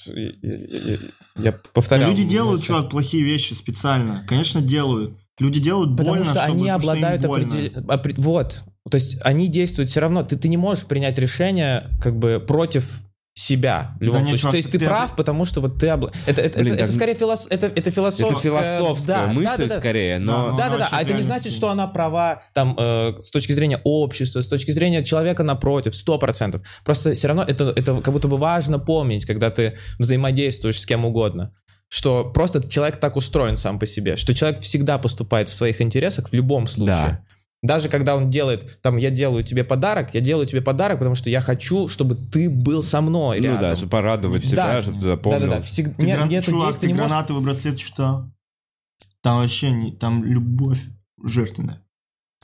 [SPEAKER 3] я, повторял.
[SPEAKER 2] люди делают, чувак, плохие вещи специально. Конечно, делают. Люди делают
[SPEAKER 3] Потому
[SPEAKER 2] больно,
[SPEAKER 3] что
[SPEAKER 2] чтобы,
[SPEAKER 3] они
[SPEAKER 2] что
[SPEAKER 3] обладают
[SPEAKER 2] больно.
[SPEAKER 3] определ- опре- Вот. То есть они действуют все равно. Ты, ты не можешь принять решение как бы против себя в любом
[SPEAKER 2] нет,
[SPEAKER 3] случае.
[SPEAKER 2] чувак,
[SPEAKER 3] То есть ты,
[SPEAKER 2] ты-
[SPEAKER 3] прав, потому что вот ты обла... это, это,
[SPEAKER 1] Блин,
[SPEAKER 3] это, это
[SPEAKER 1] так-
[SPEAKER 3] скорее филос... это, это философская...
[SPEAKER 1] Это философская
[SPEAKER 3] да,
[SPEAKER 1] мысль
[SPEAKER 3] да, да, да.
[SPEAKER 1] скорее,
[SPEAKER 2] Да,
[SPEAKER 1] но...
[SPEAKER 3] Да, да, да. А это не значит, что она права там э, с точки зрения общества, с точки зрения человека напротив, сто процентов. Просто все равно это, это как будто бы важно помнить, когда ты взаимодействуешь с кем угодно. Что просто человек так устроен сам по себе, что человек всегда поступает в своих интересах в любом случае.
[SPEAKER 1] Да.
[SPEAKER 3] Даже когда он делает, там, я делаю тебе подарок, я делаю тебе подарок, потому что я хочу, чтобы ты был со мной
[SPEAKER 1] Ну
[SPEAKER 3] рядом.
[SPEAKER 1] да, чтобы порадовать себя,
[SPEAKER 3] Да.
[SPEAKER 1] чтобы ты
[SPEAKER 3] да,
[SPEAKER 1] запомнил.
[SPEAKER 3] да, да. Всег-
[SPEAKER 2] Ты
[SPEAKER 3] нет,
[SPEAKER 2] гран-
[SPEAKER 3] нету
[SPEAKER 2] Чувак,
[SPEAKER 3] есть,
[SPEAKER 2] ты
[SPEAKER 3] не можешь-
[SPEAKER 2] гранатовый браслет читал? Там вообще не... Там любовь жертвенная.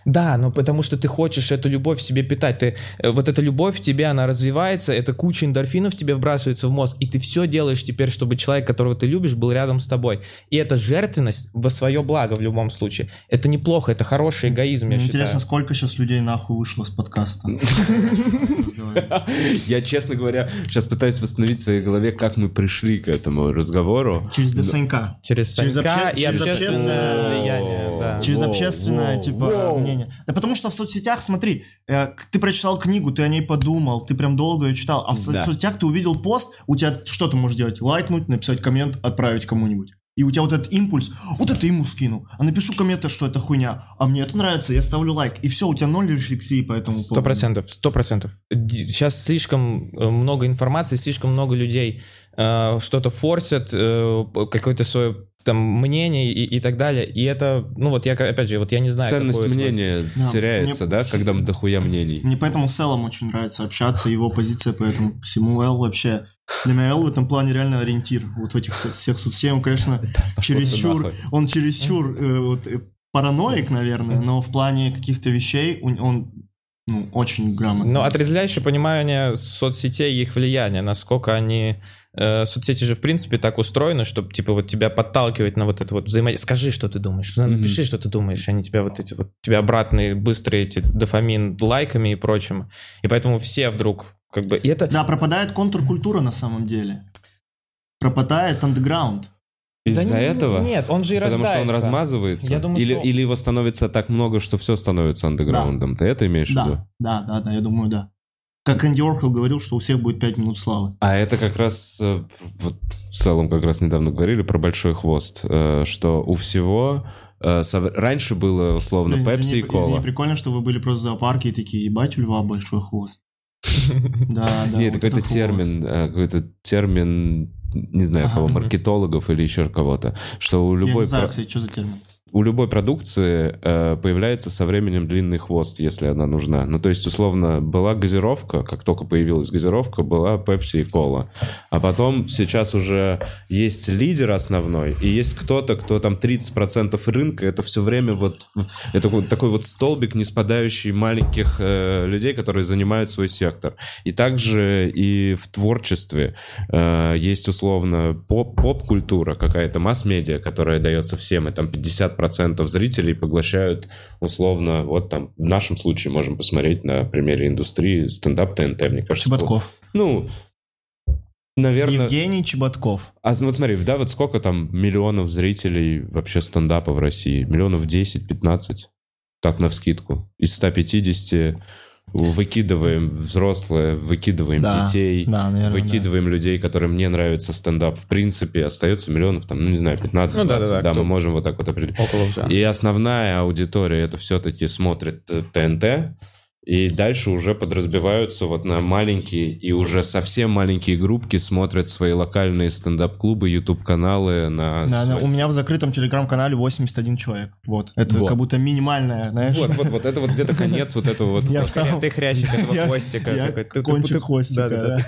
[SPEAKER 3] Да, но потому что ты хочешь эту любовь в себе питать. Ты, э, вот эта любовь в тебе, она развивается, это куча эндорфинов в тебе вбрасывается в мозг, и ты все делаешь теперь, чтобы человек, которого ты любишь, был рядом с тобой. И эта жертвенность во свое благо в любом случае. Это неплохо, это хороший эгоизм, я
[SPEAKER 2] Мне
[SPEAKER 3] считаю.
[SPEAKER 2] интересно, сколько сейчас людей нахуй вышло с подкаста.
[SPEAKER 1] Я, честно говоря, сейчас пытаюсь восстановить в своей голове, как мы пришли к этому разговору.
[SPEAKER 2] Через ДСНК.
[SPEAKER 3] Через
[SPEAKER 2] обще-
[SPEAKER 3] и
[SPEAKER 2] через
[SPEAKER 3] общественное влияние.
[SPEAKER 2] Через общественное, типа,
[SPEAKER 1] воу.
[SPEAKER 2] Мнение. Да потому что в соцсетях, смотри, э, ты прочитал книгу, ты о ней подумал, ты прям долго ее читал, а в
[SPEAKER 1] Да.
[SPEAKER 2] соцсетях ты увидел пост, у тебя что ты можешь делать? Лайкнуть, написать коммент, отправить кому-нибудь. И у тебя вот этот импульс, вот это ему скинул, а напишу комменты, что это хуйня, а мне это нравится, я ставлю лайк, и все, у тебя ноль рефлексии по этому
[SPEAKER 3] Сто
[SPEAKER 2] поводу.
[SPEAKER 3] процентов, сто процентов. Сейчас слишком э, много информации, слишком много людей э, что-то форсят, э, какое-то свое там мнение и, и так далее. И это, ну вот я, опять же, вот я не знаю.
[SPEAKER 1] Ценность мнения
[SPEAKER 2] Да,
[SPEAKER 1] теряется,
[SPEAKER 2] мне-
[SPEAKER 1] да, когда дохуя мнений.
[SPEAKER 2] Мне поэтому с Эллом очень нравится общаться, его позиция по этому всему. Эл вообще... Для меня Эл в этом плане реально ориентир. Вот в этих всех соцсетях, он, конечно, чересчур... Он чересчур э, вот, э, параноик, наверное, но в плане каких-то вещей он, он, ну, очень грамотно.
[SPEAKER 3] Но отрезвляющее понимание соцсетей и их влияния, насколько они... э, соцсети же, в принципе, так устроены, чтобы, типа, вот тебя подталкивать на вот это вот взаимодействие. Скажи, что ты думаешь, напиши, что ты думаешь. Они тебя вот эти вот... Тебя обратные, быстрые эти дофамин лайками и прочим. И поэтому все вдруг как бы... И это...
[SPEAKER 2] Да, пропадает контркультура на самом деле. Пропадает андеграунд.
[SPEAKER 3] Да
[SPEAKER 1] Из-за
[SPEAKER 3] не-
[SPEAKER 1] этого?
[SPEAKER 3] Нет, он же и
[SPEAKER 1] Потому что он размазывается?
[SPEAKER 3] Я думаю,
[SPEAKER 1] или,
[SPEAKER 3] что-
[SPEAKER 1] или его становится так много, что все становится андеграундом? Ты это имеешь в виду?
[SPEAKER 2] Да, да, да, да, я думаю, да. Как Энди Орхел говорил, что у всех будет 5 минут славы.
[SPEAKER 1] А это как раз, э, вот в целом как раз недавно говорили про большой хвост, э, что у всего... э, Раньше было условно Пепси и кола.
[SPEAKER 2] прикольно, что вы были просто в зоопарке и такие, ебать, у льва большой хвост. Да, да.
[SPEAKER 1] Нет, какой-то термин, какой-то термин, не знаю, кого, маркетологов или еще кого-то, что у
[SPEAKER 2] хвост. Я
[SPEAKER 1] любой,
[SPEAKER 2] не знаю, кстати, что за термин.
[SPEAKER 1] У любой продукции э, появляется со временем длинный хвост, если она нужна. Ну, то есть, условно, была газировка, как только появилась газировка, была Пепси и Кола. А потом сейчас уже есть лидер основной, и есть кто-то, кто там 30% рынка, это все время вот, это вот такой вот столбик, не спадающий маленьких э, людей, которые занимают свой сектор. И также и в творчестве э, есть условно поп- поп-культура, какая-то масс-медиа, которая дается всем, и там 50% зрителей поглощают условно, вот там в нашем случае можем посмотреть на примере индустрии стендап ТНТ, мне кажется.
[SPEAKER 2] Чеботков.
[SPEAKER 1] Ну, наверное...
[SPEAKER 2] Евгений Чеботков.
[SPEAKER 1] А ну, вот смотри, да, вот сколько там миллионов зрителей вообще стендапа в России? Миллионов 10-15? Так, на вскидку. Из 150 Выкидываем взрослые, выкидываем
[SPEAKER 2] Да,
[SPEAKER 1] детей,
[SPEAKER 2] да, наверное,
[SPEAKER 1] выкидываем людей, которым не нравится стендап. В принципе, остается миллионов, там, ну, не знаю, 15
[SPEAKER 3] Ну, да-да-да,
[SPEAKER 1] да, мы
[SPEAKER 3] кто-
[SPEAKER 1] можем вот так вот определить.
[SPEAKER 3] Около уже.
[SPEAKER 1] И основная аудитория это все-таки смотрит э, ТНТ, и дальше уже подразбиваются вот на маленькие и уже совсем маленькие группки смотрят свои локальные стендап-клубы, YouTube-каналы на...
[SPEAKER 2] Да, да,
[SPEAKER 1] свой-
[SPEAKER 2] у меня в закрытом телеграм-канале 81 человек. Вот. Это
[SPEAKER 1] Вот.
[SPEAKER 2] как будто минимальная, знаешь.
[SPEAKER 1] Вот, вот, вот это вот где-то конец вот этого вот...
[SPEAKER 3] Ты хрящик этого хвостика.
[SPEAKER 2] кончик хвостика, да.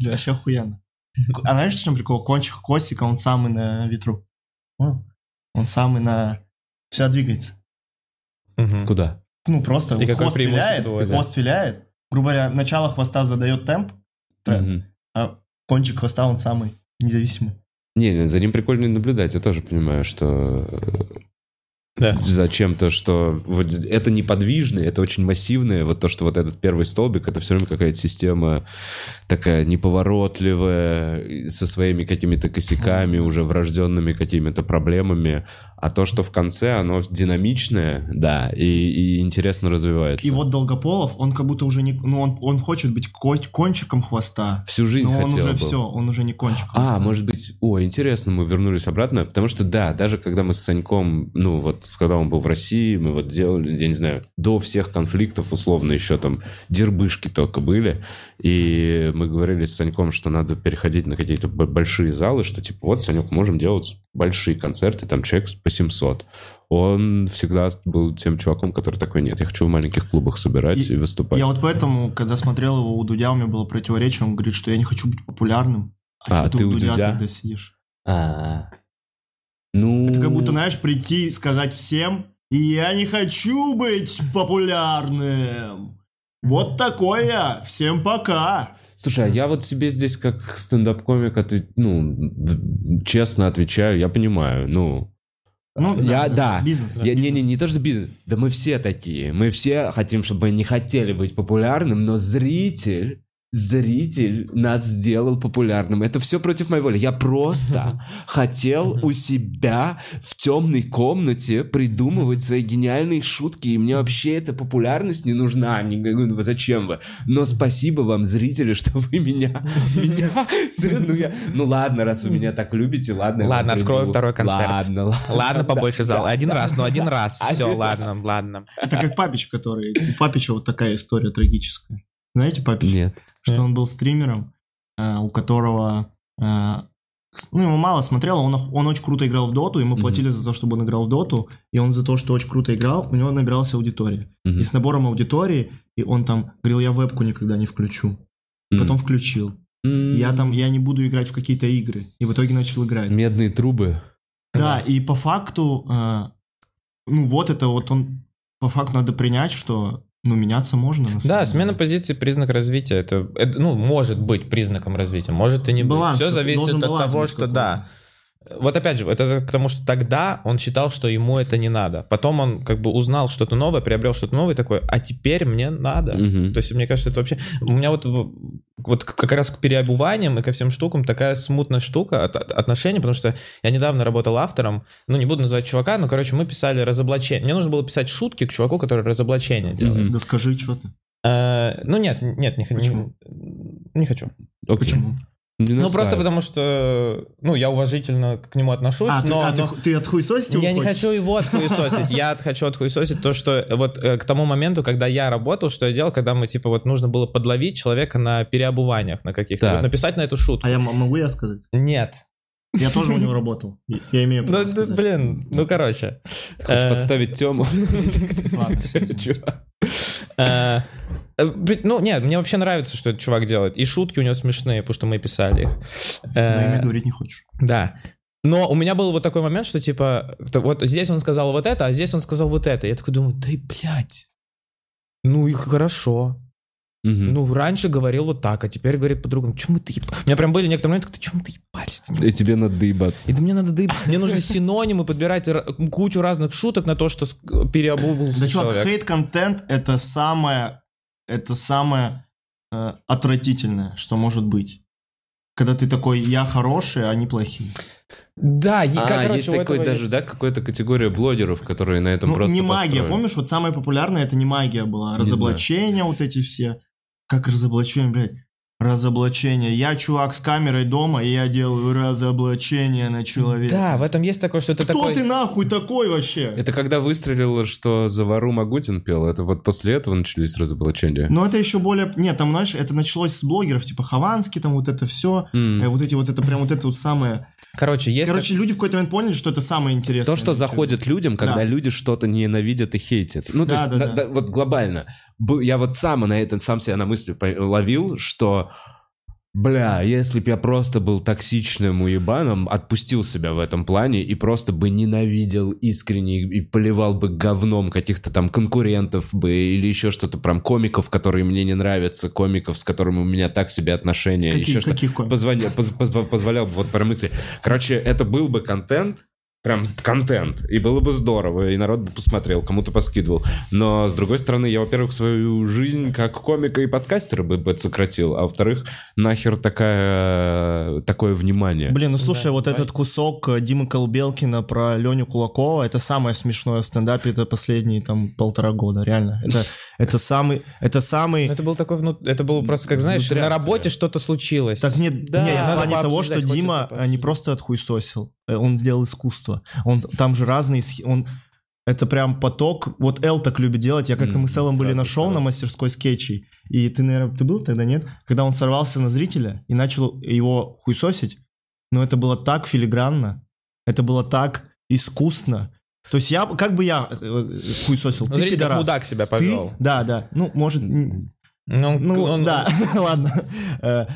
[SPEAKER 2] Да, вообще охуенно. А знаешь, в чем прикол? Кончик хвостика, он самый на ветру. Он самый на... Всегда двигается.
[SPEAKER 1] Куда?
[SPEAKER 2] Ну, просто
[SPEAKER 3] И
[SPEAKER 2] хвост виляет,
[SPEAKER 3] да.
[SPEAKER 2] хвост виляет. Грубо говоря, начало хвоста задает темп, тренд,
[SPEAKER 1] Мгм.
[SPEAKER 2] а кончик хвоста он самый независимый.
[SPEAKER 1] Не, за ним прикольно наблюдать. Я тоже понимаю, что
[SPEAKER 3] Да.
[SPEAKER 1] зачем-то, что вот это неподвижное, это очень массивное. Вот то, что вот этот первый столбик, это все время какая-то система такая неповоротливая, со своими какими-то косяками, уже врожденными какими-то проблемами. А то, что в конце, оно динамичное, да, и, и интересно развивается.
[SPEAKER 2] И вот Долгополов, он как будто уже не... Ну, он, он хочет быть ко- кончиком хвоста,
[SPEAKER 1] Всю жизнь
[SPEAKER 2] но он
[SPEAKER 1] хотел
[SPEAKER 2] уже
[SPEAKER 1] бы.
[SPEAKER 2] все, он уже не кончик хвоста.
[SPEAKER 1] А, может быть, о, интересно, мы вернулись обратно, потому что, да, даже когда мы с Саньком, ну, вот, когда он был в России, мы вот делали, я не знаю, до всех конфликтов, условно, еще там дербышки только были, и мы говорили с Саньком, что надо переходить на какие-то большие залы, что, типа, вот, Санек, можем делать большие концерты, там, человек по 700. Он всегда был тем чуваком, который такой, нет, я хочу в маленьких клубах собирать и,
[SPEAKER 2] И
[SPEAKER 1] выступать.
[SPEAKER 2] Я вот поэтому, когда смотрел его у Дудя, у меня было противоречие, он говорит, что я не хочу быть популярным.
[SPEAKER 1] А,
[SPEAKER 2] чё
[SPEAKER 1] ты у Дудя?
[SPEAKER 2] когда сидишь?
[SPEAKER 1] А, ну...
[SPEAKER 2] Это как будто, знаешь, прийти и сказать всем, я не хочу быть популярным. Вот такой я. Всем пока.
[SPEAKER 1] Слушай, а я вот себе здесь как стендап-комик, отве- ну, честно отвечаю, я понимаю, ну...
[SPEAKER 2] Ну,
[SPEAKER 1] я, да.
[SPEAKER 2] Бизнес.
[SPEAKER 1] Я, не, не, не то, что бизнес. Да мы все такие. Мы все хотим, чтобы не хотели быть популярным, но зритель, зритель нас сделал популярным. Это все против моей воли. Я просто хотел у себя в темной комнате придумывать свои гениальные шутки, и мне вообще эта популярность не нужна. Не говорю, ну зачем вы? Но спасибо вам, зрители, что вы меня... меня ну, я- ну ладно, раз вы меня так любите, ладно.
[SPEAKER 3] Ладно, открою второй концерт.
[SPEAKER 1] Ладно, ладно.
[SPEAKER 3] Ладно,
[SPEAKER 1] Да,
[SPEAKER 3] побольше зала.
[SPEAKER 1] да.
[SPEAKER 3] Один раз, ну один раз. Все,
[SPEAKER 1] Один
[SPEAKER 3] ладно, ладно.
[SPEAKER 2] Это как Папич, который... У Папича вот такая история трагическая. Знаете Папич?
[SPEAKER 1] Нет.
[SPEAKER 2] Что он был стримером, э, у которого... э, Ну, ему мало смотрело, он, он очень круто играл в доту, ему платили за то, чтобы он играл в доту, и он за то, что очень круто играл, у него набиралась аудитория.
[SPEAKER 1] Мгм.
[SPEAKER 2] И с набором аудитории, и он там говорил, я вебку никогда не включу.
[SPEAKER 1] М.
[SPEAKER 2] Потом включил.
[SPEAKER 1] М.
[SPEAKER 2] Я там, я не буду играть в какие-то игры. И в итоге начал играть.
[SPEAKER 1] Медные трубы.
[SPEAKER 2] Да, и по факту, э, ну вот это вот он, по факту надо принять, что, ну, меняться можно. на
[SPEAKER 3] Да,
[SPEAKER 2] самом
[SPEAKER 3] смена
[SPEAKER 2] деле.
[SPEAKER 3] позиции признак развития. Это, это, ну, может быть признаком развития, может и не быть.
[SPEAKER 2] Баланс
[SPEAKER 3] Все
[SPEAKER 2] какой-
[SPEAKER 3] зависит от того,
[SPEAKER 2] быть
[SPEAKER 3] что да. Вот опять же, это к тому, что тогда он считал, что ему это не надо. Потом он как бы узнал что-то новое, приобрел что-то новое, такой, а теперь мне надо.
[SPEAKER 1] Мгм.
[SPEAKER 3] То есть, мне кажется, это вообще... У меня вот, вот как раз к переобуваниям и ко всем штукам такая смутная штука, от, потому что я недавно работал автором, ну, не буду называть чувака, но, короче, мы писали разоблачение. Мне нужно было писать шутки к чуваку, который разоблачение делает.
[SPEAKER 1] Мгм.
[SPEAKER 2] Да скажи, что ты.
[SPEAKER 3] Э, ну, нет, нет, не, х- не,
[SPEAKER 2] Почему?
[SPEAKER 3] не хочу.
[SPEAKER 1] Окей.
[SPEAKER 2] Почему?
[SPEAKER 1] Не
[SPEAKER 3] Ну, просто потому что, ну, я уважительно к нему отношусь,
[SPEAKER 2] А, ты,
[SPEAKER 3] но...
[SPEAKER 2] а, ты
[SPEAKER 3] но-
[SPEAKER 2] ху- ты отхуесосить его
[SPEAKER 3] Я не
[SPEAKER 2] хочешь?
[SPEAKER 3] хочу его отхуесосить, я хочу отхуесосить то, что вот э, к тому моменту, когда я работал, что я делал, когда мы, типа, вот нужно было подловить человека на переобуваниях на каких-то, написать на эту шутку.
[SPEAKER 2] А я могу я сказать?
[SPEAKER 3] Нет.
[SPEAKER 2] Я тоже у него работал. Я имею
[SPEAKER 3] Ну,
[SPEAKER 2] право сказать.
[SPEAKER 3] блин, ну, короче.
[SPEAKER 1] Хочешь
[SPEAKER 3] Э,
[SPEAKER 1] подставить Тему?
[SPEAKER 2] Ладно,
[SPEAKER 3] э, э, Ну, нет, мне вообще нравится, что этот чувак делает. И шутки у него смешные, потому что мы писали их.
[SPEAKER 2] Но
[SPEAKER 3] Э,
[SPEAKER 2] имя говорить не хочешь.
[SPEAKER 3] Да. Но у меня был вот такой момент, что типа, вот здесь он сказал вот это, а здесь он сказал вот это. Я такой думаю, да и блядь. Ну и хорошо.
[SPEAKER 1] Мгм.
[SPEAKER 3] Ну, раньше говорил вот так, а теперь говорит по-другому. Чем мы ты еб- У меня прям были некоторые моменты, чем мы ты ебались?
[SPEAKER 1] И тебе надо доебаться.
[SPEAKER 3] И да мне надо доеб- Мне нужно синонимы подбирать кучу разных шуток на то, что переобулся
[SPEAKER 2] Да, чувак, хейт-контент это самое, это самое э, отвратительное, что может быть. Когда ты такой, я хороший, а они плохие.
[SPEAKER 3] Да, и,
[SPEAKER 1] А,
[SPEAKER 3] как, короче,
[SPEAKER 1] есть такой даже,
[SPEAKER 3] есть-
[SPEAKER 1] да, какая-то категория блогеров, которые на этом
[SPEAKER 2] Ну,
[SPEAKER 1] просто
[SPEAKER 2] не магия,
[SPEAKER 1] построены.
[SPEAKER 2] помнишь, вот самое популярное это не магия была,
[SPEAKER 1] Не
[SPEAKER 2] разоблачения вот эти все. Как разоблачение, блядь? Разоблачение. Я чувак с камерой дома, и я делаю разоблачение на человека.
[SPEAKER 3] Да, в этом есть такое, что ты
[SPEAKER 2] Кто
[SPEAKER 3] такой...
[SPEAKER 2] ты нахуй такой вообще?
[SPEAKER 1] Это когда выстрелило, что за вору Магутин пел, это вот после этого начались разоблачения.
[SPEAKER 2] Но это еще более... Нет, там, знаешь, это началось с блогеров, типа Хованский, там вот это все.
[SPEAKER 1] М.
[SPEAKER 2] Вот эти вот, это прям вот это вот самое...
[SPEAKER 3] Короче, есть...
[SPEAKER 2] Короче, люди в какой-то момент поняли, что это самое интересное.
[SPEAKER 1] То, что заходит людям, когда
[SPEAKER 2] Да.
[SPEAKER 1] люди что-то ненавидят и хейтят. Ну, то
[SPEAKER 2] Да,
[SPEAKER 1] есть,
[SPEAKER 2] да,
[SPEAKER 1] да-
[SPEAKER 2] да.
[SPEAKER 1] вот глобально. Я вот сам на это, сам себя на мысли ловил, что Бля, если бы я просто был токсичным уебаном, отпустил себя в этом плане и просто бы ненавидел искренне и поливал бы говном каких-то там конкурентов бы или еще что-то, прям комиков, которые мне не нравятся, комиков, с которыми у меня так себе отношения,
[SPEAKER 2] Каких-
[SPEAKER 1] еще что
[SPEAKER 2] каких комиков?
[SPEAKER 1] позволял, поз- поз- позволял бы вот промыслить. Короче, это был бы контент, прям контент, и было бы здорово, и народ бы посмотрел, кому-то поскидывал. Но, с другой стороны, я, во-первых, свою жизнь как комика и подкастера бы, бы сократил, а во-вторых, нахер такая, такое внимание.
[SPEAKER 2] Блин, ну слушай,
[SPEAKER 3] Да,
[SPEAKER 2] вот
[SPEAKER 3] давай.
[SPEAKER 2] этот кусок э, Димы Колбелкина про Леню Кулакова, это самое смешное в стендапе это последние там полтора года, реально. Это, это самый, это самый...
[SPEAKER 3] Это был такой, внут- это было просто, как знаешь, на работе что-то случилось.
[SPEAKER 2] Так нет,
[SPEAKER 3] Да,
[SPEAKER 2] не, в плане того, что Дима не просто отхуесосил, э, он сделал искусство. Он там же разные, он это прям поток. Вот Эл так любит делать. Я как-то мы с Элом были на шоу на мастерской скетчей. И ты, наверное, ты был тогда, нет? Когда он сорвался на зрителя и начал его хуесосить. Но это было так филигранно. Это было так искусно. То есть я, как бы я э, хуесосил,
[SPEAKER 3] Ну,
[SPEAKER 2] ты
[SPEAKER 3] смотри,
[SPEAKER 2] пидорас.
[SPEAKER 3] мудак себя
[SPEAKER 2] Ты,
[SPEAKER 3] повел.
[SPEAKER 2] да, да. Ну, может,
[SPEAKER 3] Ну,
[SPEAKER 2] ну,
[SPEAKER 3] он-
[SPEAKER 2] да, ладно. Э,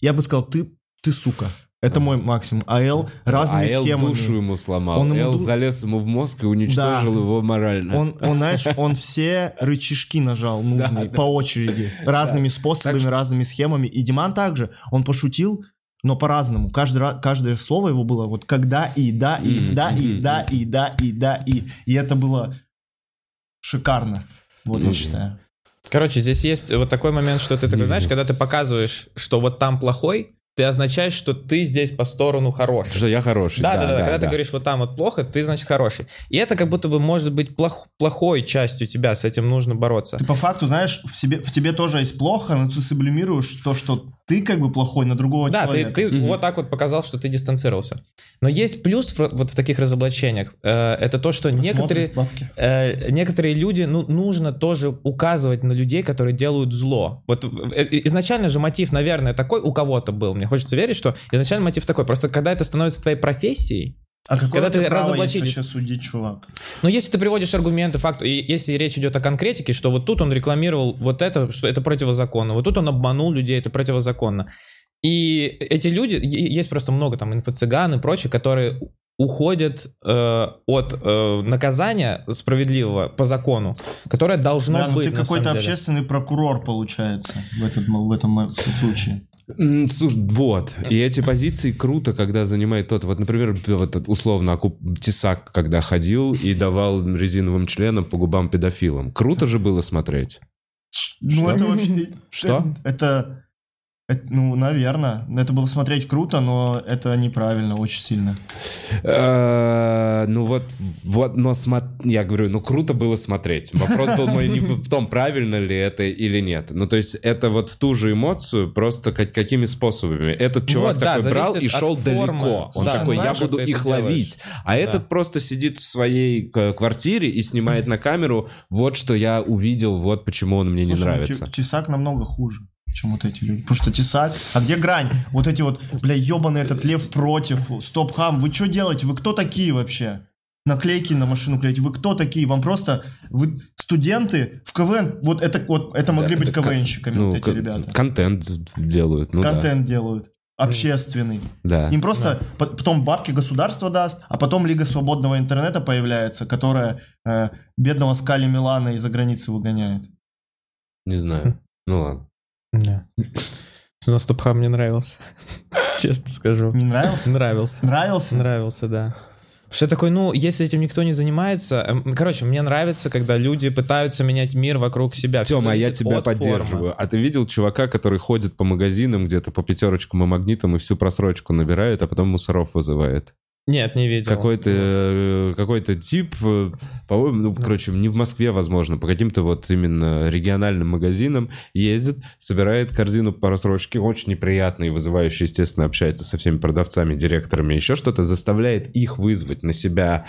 [SPEAKER 2] Я бы сказал, ты, ты сука. Это мой максимум. А Эл разными
[SPEAKER 1] а Эл
[SPEAKER 2] схемами.
[SPEAKER 1] душу ему сломал.
[SPEAKER 2] Он ему
[SPEAKER 1] Эл залез ему в мозг и уничтожил
[SPEAKER 2] Да.
[SPEAKER 1] его морально.
[SPEAKER 2] Он, он, знаешь, он все рычажки нажал нужные
[SPEAKER 1] Да,
[SPEAKER 2] по очереди, разными способами,
[SPEAKER 1] Так что-
[SPEAKER 2] разными схемами. И Диман также, он пошутил, но по-разному. Каждый, ра- каждое слово его было вот когда и да и да и да и да и да и. И это было шикарно. Вот я
[SPEAKER 1] Мгм.
[SPEAKER 2] считаю.
[SPEAKER 3] Короче, здесь есть вот такой момент, что ты такой, знаешь, когда ты показываешь, что вот там плохой, ты означаешь, что ты здесь по сторону хороший.
[SPEAKER 1] Что я хороший.
[SPEAKER 3] Да, да, да, Когда
[SPEAKER 1] да.
[SPEAKER 3] ты говоришь, вот там вот плохо, ты, значит, хороший. И это как будто бы может быть плох- плохой частью тебя, с этим нужно бороться.
[SPEAKER 2] Ты по факту, знаешь, в, себе, в тебе тоже есть плохо, но ты сублимируешь то, что ты как бы плохой на другого
[SPEAKER 3] Да, ты,
[SPEAKER 2] человека.
[SPEAKER 3] ты
[SPEAKER 1] Мгм.
[SPEAKER 3] вот так вот показал, что ты дистанцировался. Но есть плюс в- вот в таких разоблачениях. Э, это то, что некоторые,
[SPEAKER 2] бабки.
[SPEAKER 3] э, некоторые люди, ну, нужно тоже указывать на людей, которые делают зло. Вот э, изначально же мотив, наверное, такой у кого-то был. Мне хочется верить, что изначально мотив такой. Просто когда это становится твоей профессией,
[SPEAKER 2] А какое
[SPEAKER 3] когда
[SPEAKER 2] ты
[SPEAKER 3] разоблачили-
[SPEAKER 2] вообще судить, чувак?
[SPEAKER 3] Но если ты приводишь аргументы, факты, и если речь идет о конкретике, что вот тут он рекламировал вот это, что это противозаконно, вот тут он обманул людей, это противозаконно. И эти люди, есть просто много там инфо-цыган и прочее, которые уходят э, от э, наказания справедливого по закону, которое должно
[SPEAKER 2] Да, ну
[SPEAKER 3] быть.
[SPEAKER 2] ты какой-то общественный прокурор, получается, в, этот, в этом случае.
[SPEAKER 1] Вот. И эти позиции круто, когда занимает тот. Вот, например, вот условно Акуп- Тесак, когда ходил и давал резиновым членам по губам педофилам. Круто же было смотреть.
[SPEAKER 2] Ну,
[SPEAKER 1] Что?
[SPEAKER 2] это вообще...
[SPEAKER 1] Что?
[SPEAKER 2] Это, это, ну, наверное. Это было смотреть круто, но это неправильно очень сильно.
[SPEAKER 1] Э, Ну вот, вот, но я говорю, ну круто было смотреть. Вопрос был мой не в том, правильно ли это или нет. Ну то есть это вот в ту же эмоцию, просто как- какими способами. Этот чувак
[SPEAKER 3] Вот, да,
[SPEAKER 1] такой брал и шел далеко. Он такой, я буду их ловить. А этот просто сидит в своей квартире и снимает на камеру, вот что я увидел, вот почему он мне не
[SPEAKER 2] ну,
[SPEAKER 1] нравится.
[SPEAKER 2] Те- Тесак намного хуже, чем вот эти люди. Потому что Тесак... А где грань? Вот эти вот, бля, ебаный этот лев против, стоп-хам. Вы что делаете? Вы кто такие вообще? Наклейки на машину клеите. Вы кто такие? Вам просто... Вы студенты в КВН... Вот это, вот, это могли быть
[SPEAKER 1] Это
[SPEAKER 2] КВНщиками,
[SPEAKER 1] Ну,
[SPEAKER 2] вот эти
[SPEAKER 1] кон-
[SPEAKER 2] ребята.
[SPEAKER 1] Контент делают, ну да.
[SPEAKER 2] Контент делают. Общественный.
[SPEAKER 1] Да.
[SPEAKER 2] Им просто по- потом бабки государство даст, а потом Лига свободного интернета появляется, которая э, бедного Скали Милана из-за границы выгоняет.
[SPEAKER 1] Не знаю. Ну ладно.
[SPEAKER 3] Да. Но Стопхам мне нравился. Честно скажу.
[SPEAKER 2] Не нравился?
[SPEAKER 3] Нравился.
[SPEAKER 2] Нравился?
[SPEAKER 3] Нравился, да. Что я такой, ну, если этим никто не занимается... эм, Короче, мне нравится, когда люди пытаются менять мир вокруг себя.
[SPEAKER 1] Тёма, я
[SPEAKER 3] зависит
[SPEAKER 1] тебя
[SPEAKER 3] от формы.
[SPEAKER 1] поддерживаю. А ты видел чувака, который ходит по магазинам где-то по пятерочкам и магнитам и всю просрочку набирает, а потом мусоров вызывает?
[SPEAKER 3] Нет, не видел.
[SPEAKER 1] Какой-то э, какой-то тип, э, по-моему, ну, короче, не в Москве, возможно, по каким-то вот именно региональным магазинам ездит, собирает корзину по рассрочке, очень неприятно и вызывающе, естественно, общается со всеми продавцами, директорами, еще что-то, заставляет их вызвать на себя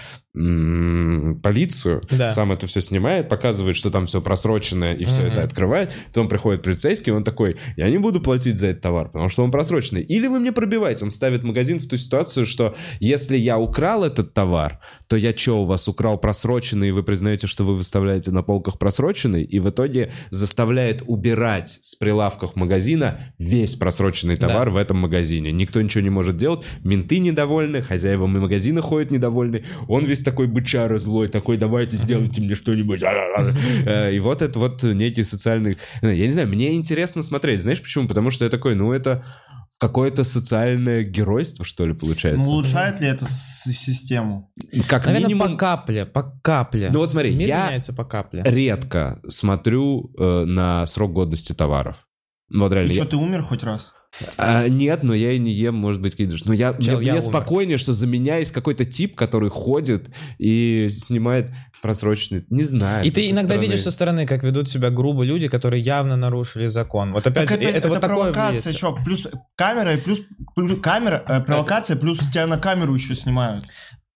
[SPEAKER 1] полицию,
[SPEAKER 3] Да.
[SPEAKER 1] сам это все снимает, показывает, что там все просроченное, и все
[SPEAKER 3] Мгм.
[SPEAKER 1] это открывает. Потом приходит полицейский, он такой, я не буду платить за этот товар, потому что он просроченный. Или вы мне пробиваете. Он ставит магазин в ту ситуацию, что если я украл этот товар, то я что, у вас украл просроченный, и вы признаете, что вы выставляете на полках просроченный, и в итоге заставляет убирать с прилавков магазина весь просроченный
[SPEAKER 3] Да.
[SPEAKER 1] товар в этом магазине. Никто ничего не может делать, менты недовольны, хозяева магазина ходят недовольны, он весь такой бычара злой, такой, давайте сделайте мне что-нибудь. Э, И вот это вот некий социальный... э, Я не знаю, мне интересно смотреть. Знаешь почему? Потому что я такой, ну это какое-то социальное геройство, что ли, получается.
[SPEAKER 2] Ну, улучшает ли это систему?
[SPEAKER 1] как
[SPEAKER 3] Наверное,
[SPEAKER 1] минимум,
[SPEAKER 3] по капле, по капле.
[SPEAKER 1] Ну вот смотри,
[SPEAKER 3] Мир
[SPEAKER 1] я-
[SPEAKER 3] меняется по капле.
[SPEAKER 1] редко смотрю э, на срок годности товаров. Вот реально.
[SPEAKER 2] И
[SPEAKER 1] я-
[SPEAKER 2] что, ты умер хоть раз?
[SPEAKER 1] А, нет, но я и не ем, может быть, кидыш. Но я,
[SPEAKER 3] Чел,
[SPEAKER 1] мне,
[SPEAKER 3] я
[SPEAKER 1] мне спокойнее, что за меня есть какой-то тип, который ходит и снимает просроченный. Не знаю.
[SPEAKER 3] И ты иногда
[SPEAKER 1] стороны.
[SPEAKER 3] видишь со стороны, как ведут себя грубо люди, которые явно нарушили закон. Вот опять
[SPEAKER 2] Так
[SPEAKER 3] же,
[SPEAKER 2] это,
[SPEAKER 3] это, вот
[SPEAKER 2] это
[SPEAKER 3] такое
[SPEAKER 2] провокация,
[SPEAKER 3] влияет.
[SPEAKER 2] чувак. Плюс камера, и плюс, плюс камера, э, провокация, плюс тебя на камеру еще снимают.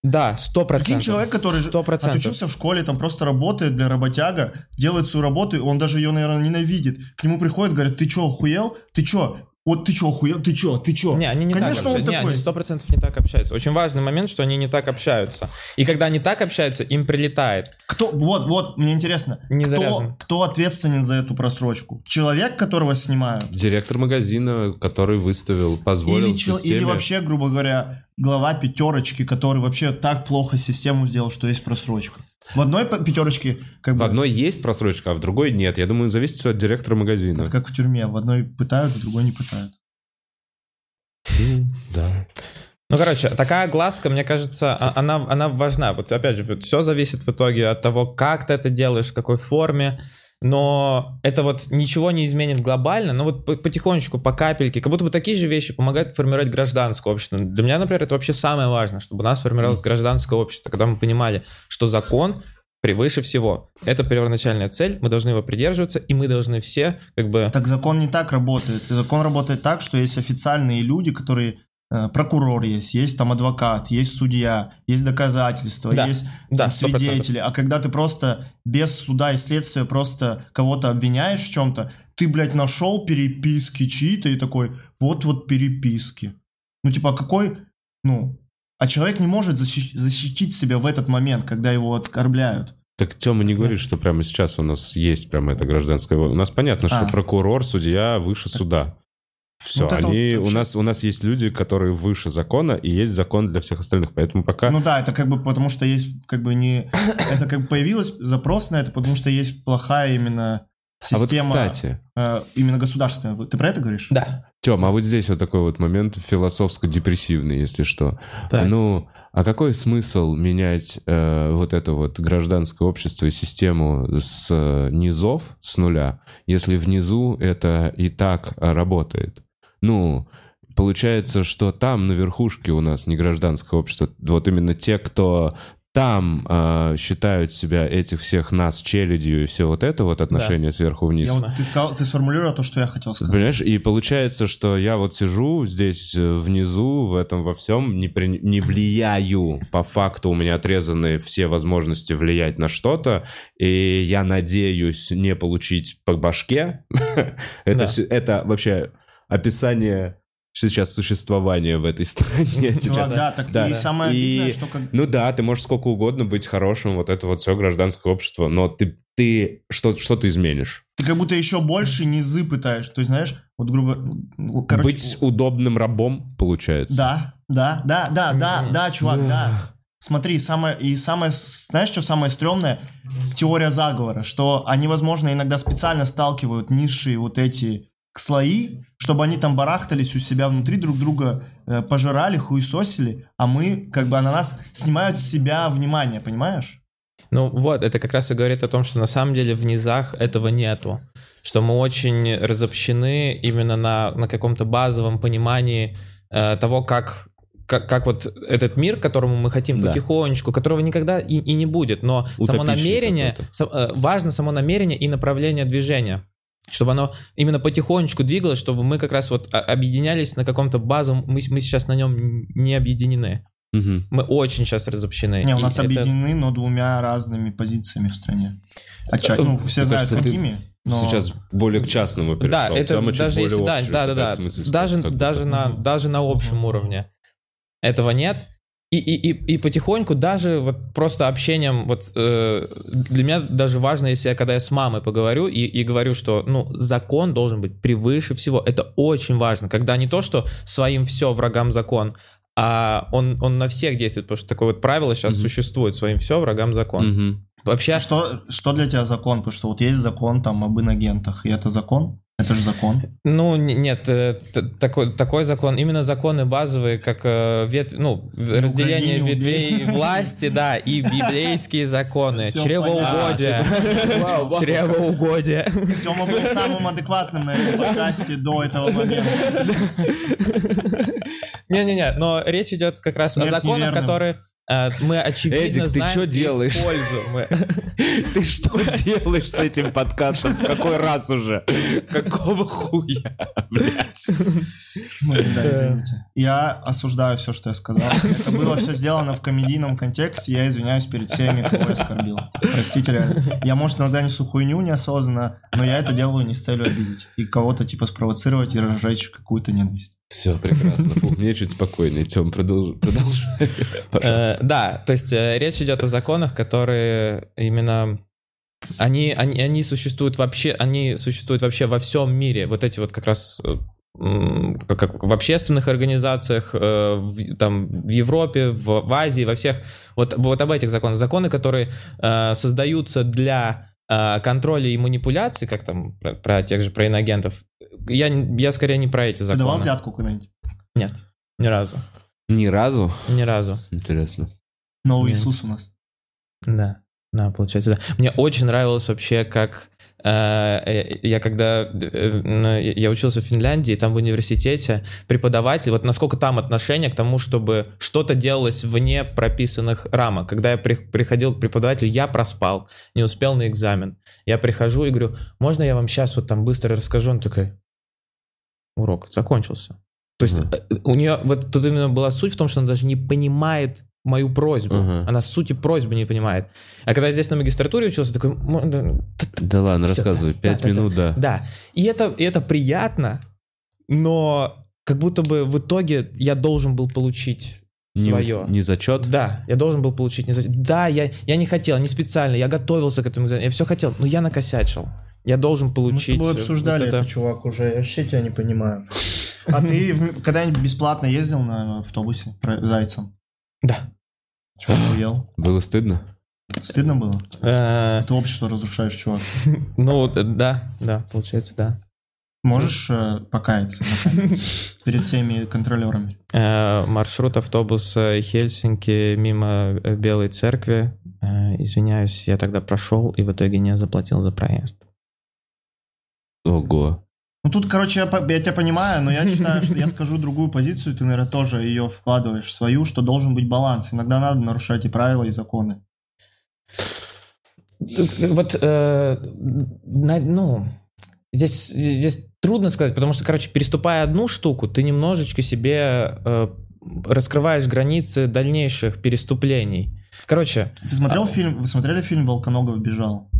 [SPEAKER 3] Да, сто процентов.
[SPEAKER 2] человек, который
[SPEAKER 3] Сто процентов.
[SPEAKER 2] отучился в школе, там просто работает для работяга, делает свою работу, он даже ее, наверное, ненавидит. К нему приходят, говорят, ты что, охуел? Ты что? Вот ты что, охуел? Ты что? Ты что?
[SPEAKER 3] Не, они не
[SPEAKER 2] Конечно,
[SPEAKER 3] так общаются. Не,
[SPEAKER 2] такой.
[SPEAKER 3] они сто процентов не так общаются. Очень важный момент, что они не так общаются. И когда они так общаются, им прилетает.
[SPEAKER 2] Кто, вот, вот, мне интересно,
[SPEAKER 3] Не
[SPEAKER 2] кто,
[SPEAKER 3] заряжен.
[SPEAKER 2] кто ответственен за эту просрочку? Человек, которого снимают?
[SPEAKER 1] Директор магазина, который выставил, позволил
[SPEAKER 2] Или,
[SPEAKER 1] системе...
[SPEAKER 2] или вообще, грубо говоря, глава пятерочки, который вообще так плохо систему сделал, что есть просрочка. В одной пятерочке, как
[SPEAKER 1] В
[SPEAKER 2] бы,
[SPEAKER 1] одной есть просрочка, а в другой нет. Я думаю, зависит все от директора магазина.
[SPEAKER 2] это как в тюрьме, в одной пытают, в другой не пытают.
[SPEAKER 1] Да.
[SPEAKER 3] Ну, короче, такая глазка, мне кажется, а- она, она важна. Вот опять же, все зависит в итоге от того, как ты это делаешь, в какой форме. Но это вот ничего не изменит глобально, но вот по- потихонечку, по капельке, как будто бы такие же вещи помогают формировать гражданское общество. Для меня, например, это вообще самое важное, чтобы у нас формировалось гражданское общество, когда мы понимали, что закон превыше всего. Это первоначальная цель, мы должны его придерживаться, и мы должны все как бы...
[SPEAKER 2] Так закон не так работает. Закон работает так, что есть официальные люди, которые прокурор есть, есть там адвокат, есть судья, есть доказательства,
[SPEAKER 3] Да,
[SPEAKER 2] есть
[SPEAKER 3] да,
[SPEAKER 2] там
[SPEAKER 3] 100%.
[SPEAKER 2] свидетели. А когда ты просто без суда и следствия просто кого-то обвиняешь в чем-то, ты, блядь, нашел переписки чьи-то и такой, вот-вот переписки. Ну, типа, какой, ну, а человек не может защи- защитить себя в этот момент, когда его оскорбляют.
[SPEAKER 1] Так Тёма не говорит, что прямо сейчас у нас есть прямо это гражданское... У нас понятно, что
[SPEAKER 2] А.
[SPEAKER 1] прокурор, судья выше суда. Все,
[SPEAKER 2] Вот
[SPEAKER 1] они,
[SPEAKER 2] вот
[SPEAKER 1] у, нас, у нас есть люди, которые выше закона, и есть закон для всех остальных. Поэтому пока...
[SPEAKER 2] Ну да, это как бы потому что есть как бы не... Это как бы появилось запрос на это, потому что есть плохая именно
[SPEAKER 1] а вот,
[SPEAKER 2] система
[SPEAKER 1] кстати,
[SPEAKER 2] э, именно государственная. Ты про это говоришь?
[SPEAKER 3] Да.
[SPEAKER 1] Тём, а вот здесь вот такой вот момент философско-депрессивный, если что.
[SPEAKER 3] Так.
[SPEAKER 1] Ну, а какой смысл менять э, вот это вот гражданское общество и систему с э, низов, с нуля, если внизу это и так работает? Ну, получается, что там на верхушке у нас не гражданское общество, вот именно те, кто там э, считают себя этих всех нас челядью и все вот это вот отношение сверху вниз.
[SPEAKER 2] Я вот- ты, сказал, ты сформулировал то, что я хотел сказать.
[SPEAKER 1] Понимаешь, и получается, что я вот сижу здесь э, внизу, в этом во всем, не, при- не влияю. По факту у меня отрезаны все возможности влиять на что-то, и я надеюсь не получить по башке. Это
[SPEAKER 3] Да.
[SPEAKER 1] это вообще описание сейчас существования в этой стране.
[SPEAKER 2] Чувак,
[SPEAKER 1] сейчас.
[SPEAKER 2] да, так
[SPEAKER 1] Да.
[SPEAKER 2] и самое
[SPEAKER 1] И-
[SPEAKER 2] обидное, что как...
[SPEAKER 1] Ну да, ты можешь сколько угодно быть хорошим, вот это вот все гражданское общество, но ты, ты что, что ты изменишь?
[SPEAKER 2] Ты как будто еще больше низы пытаешь. То есть, знаешь, вот грубо... ну, Короче,
[SPEAKER 1] Быть удобным рабом, получается.
[SPEAKER 2] Да, да, да, да, да, да, чувак, да. Смотри, самое, и самое, знаешь, что самое стрёмное? Теория заговора, что они, возможно, иногда специально сталкивают низшие вот эти слои, чтобы они там барахтались у себя внутри, друг друга э, пожирали, хуесосили, а мы, как бы, на нас снимают с себя внимание, понимаешь?
[SPEAKER 3] Ну вот, это как раз и говорит о том, что на самом деле в низах этого нету. Что мы очень разобщены именно на, на каком-то базовом понимании э, того, как, как, как вот этот мир, к которому мы хотим
[SPEAKER 1] Да.
[SPEAKER 3] потихонечку, которого никогда и, и не будет. Но само намерение,
[SPEAKER 1] какой-то.
[SPEAKER 3] са- э, важно само намерение и направление движения. Чтобы оно именно потихонечку двигалось, чтобы мы как раз вот а- объединялись на каком-то базовом, мы, мы сейчас на нем не объединены.
[SPEAKER 1] Мгм.
[SPEAKER 3] Мы очень сейчас разобщены.
[SPEAKER 2] Не, у
[SPEAKER 3] И
[SPEAKER 2] нас
[SPEAKER 3] это-
[SPEAKER 2] объединены, но двумя разными позициями в стране. Отча- ну, все
[SPEAKER 1] Мне
[SPEAKER 2] знают,
[SPEAKER 1] кажется,
[SPEAKER 2] какими, но...
[SPEAKER 1] Сейчас более к частному перешел.
[SPEAKER 3] Да, это
[SPEAKER 1] Там
[SPEAKER 3] даже если, да, да, да, даже, даже на, даже на общем уровне этого нет. И, и, и, и потихоньку даже вот просто общением, вот э, для меня даже важно, если я когда я с мамой поговорю и, и говорю, что ну закон должен быть превыше всего, это очень важно, когда не то, что своим все врагам закон, а он, он на всех действует, потому что такое вот правило сейчас
[SPEAKER 1] Мгм.
[SPEAKER 3] существует, своим все врагам закон.
[SPEAKER 1] Мгм.
[SPEAKER 3] Вообще,
[SPEAKER 2] А что, что для тебя закон? Потому что вот есть закон там об инагентах, и это закон? Это же закон.
[SPEAKER 3] Ну, нет, э, такой, такой закон, именно законы базовые, как э, ветвь, ну, в- разделение ветвей власти, да, и библейские законы, чревоугодие, чревоугодие.
[SPEAKER 2] Тёма был самым адекватным на этом подкасте до этого момента.
[SPEAKER 3] Не-не-не, но речь идет как раз о законах,
[SPEAKER 2] неверным.
[SPEAKER 3] которые мы очевидно
[SPEAKER 1] Эдик, ты
[SPEAKER 3] знаем
[SPEAKER 1] чё
[SPEAKER 3] их
[SPEAKER 1] делаешь?
[SPEAKER 3] пользу. Мы-
[SPEAKER 1] Ты что делаешь с этим подкастом? В какой раз уже? Какого хуя, блядь?
[SPEAKER 2] Ой, Да, извините. Я осуждаю все, что я сказал. Это было все сделано в комедийном контексте. Я извиняюсь перед всеми, кого я оскорбил. Простите, реально. Я, может, иногда несу хуйню неосознанно, но я это делаю не с целью обидеть. И кого-то, типа, спровоцировать и разжечь какую-то ненависть.
[SPEAKER 1] Все, прекрасно. Фух, мне чуть спокойнее. Тем, продолжай. продолжай. Пожалуйста.
[SPEAKER 3] Э, Да, то есть э, речь идет о законах, которые именно они, они, они существуют вообще, они существуют вообще во всем мире. Вот эти вот как раз э, как, как в общественных организациях, э, в, там в Европе, в, в Азии, во всех вот, вот об этих законах. Законы, которые э, создаются для э, контроля и манипуляций, как там про, про тех же про инагентов. Я, я скорее не про эти
[SPEAKER 2] Ты
[SPEAKER 3] законы.
[SPEAKER 2] давал взятку когда-нибудь?
[SPEAKER 3] Нет, ни разу,
[SPEAKER 1] Ни разу?
[SPEAKER 3] ни разу.
[SPEAKER 1] Интересно.
[SPEAKER 2] Новый
[SPEAKER 3] Нет.
[SPEAKER 2] Иисус у нас.
[SPEAKER 3] Да, да, получается, да. Мне очень нравилось вообще, как э, э, я когда э, я учился в Финляндии, там в университете преподаватель, вот насколько там отношение к тому, чтобы что-то делалось вне прописанных рамок. Когда я при- приходил к преподавателю, я проспал, не успел на экзамен. Я прихожу и говорю, можно я вам сейчас вот там быстро расскажу? Он такой, урок закончился. То есть э, у нее вот тут именно была суть в том, что она даже не понимает мою просьбу.
[SPEAKER 1] Мгм.
[SPEAKER 3] Она сути просьбы не понимает. А когда я здесь на магистратуре учился, такой... «М, да,
[SPEAKER 1] ладно, рассказывай.
[SPEAKER 3] да,
[SPEAKER 1] Пять
[SPEAKER 3] да,
[SPEAKER 1] минут, да.
[SPEAKER 3] Да. И это, и это приятно, но как будто бы в итоге я должен был получить
[SPEAKER 1] Не-
[SPEAKER 3] свое.
[SPEAKER 1] Не зачет?
[SPEAKER 3] Да, я должен был получить не за- Да, я, я не хотел, не специально, я готовился к этому экзамену, я все хотел, но я накосячил. Я должен
[SPEAKER 2] Мы с
[SPEAKER 3] получить...
[SPEAKER 2] тобой
[SPEAKER 3] вот
[SPEAKER 2] обсуждали
[SPEAKER 3] это.
[SPEAKER 2] это, чувак, уже. Я вообще тебя не понимаю. А ты когда-нибудь бесплатно ездил на автобусе зайцем?
[SPEAKER 3] Да.
[SPEAKER 2] Чего ел?
[SPEAKER 1] Было стыдно?
[SPEAKER 2] Стыдно было?
[SPEAKER 3] Э,
[SPEAKER 2] Ты общество разрушаешь, чувак.
[SPEAKER 3] Ну, э, да, да, получается, да.
[SPEAKER 2] Можешь э, покаяться перед всеми контролерами?
[SPEAKER 3] Маршрут автобус э, Хельсинки мимо Белой церкви. Извиняюсь, я тогда прошел и в итоге не заплатил за проезд.
[SPEAKER 1] Ого.
[SPEAKER 2] Ну тут, короче, я, я тебя понимаю, но я считаю, что я скажу другую позицию, ты, наверное, тоже ее вкладываешь в свою, что должен быть баланс. Иногда надо нарушать и правила, и законы.
[SPEAKER 3] Вот, э, на- ну, здесь, здесь трудно сказать, потому что, короче, переступая одну штуку, ты немножечко себе э, раскрываешь границы дальнейших переступлений. Короче,
[SPEAKER 2] Ты смотрел
[SPEAKER 3] А.
[SPEAKER 2] фильм, вы смотрели фильм «Волконогов бежал»?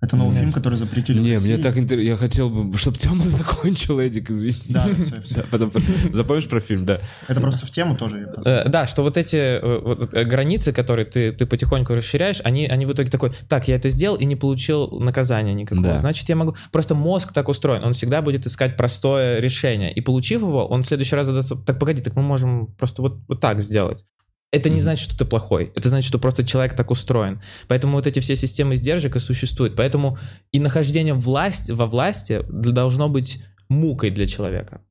[SPEAKER 2] Это новый
[SPEAKER 3] Нет.
[SPEAKER 2] фильм, который запретили
[SPEAKER 1] Не, мне так интересно. Я хотел бы, чтобы Тёма закончил, Эдик, извини.
[SPEAKER 2] Да, всё, всё.
[SPEAKER 1] Да, потом запомнишь про фильм, да?
[SPEAKER 2] Это просто в тему тоже.
[SPEAKER 3] Э, да, что вот эти э, вот, э, границы, которые ты, ты потихоньку расширяешь, они, они в итоге такой, так, я это сделал и не получил наказания никакого.
[SPEAKER 1] Да.
[SPEAKER 3] Значит, я могу... Просто мозг так устроен, он всегда будет искать простое решение. И получив его, он в следующий раз задастся, так, погоди, так мы можем просто вот, вот так сделать. Это не значит, что ты плохой. Это значит, что просто человек так устроен. Поэтому вот эти все системы сдержек и существуют. Поэтому и нахождение власть, во власти должно быть мукой для человека.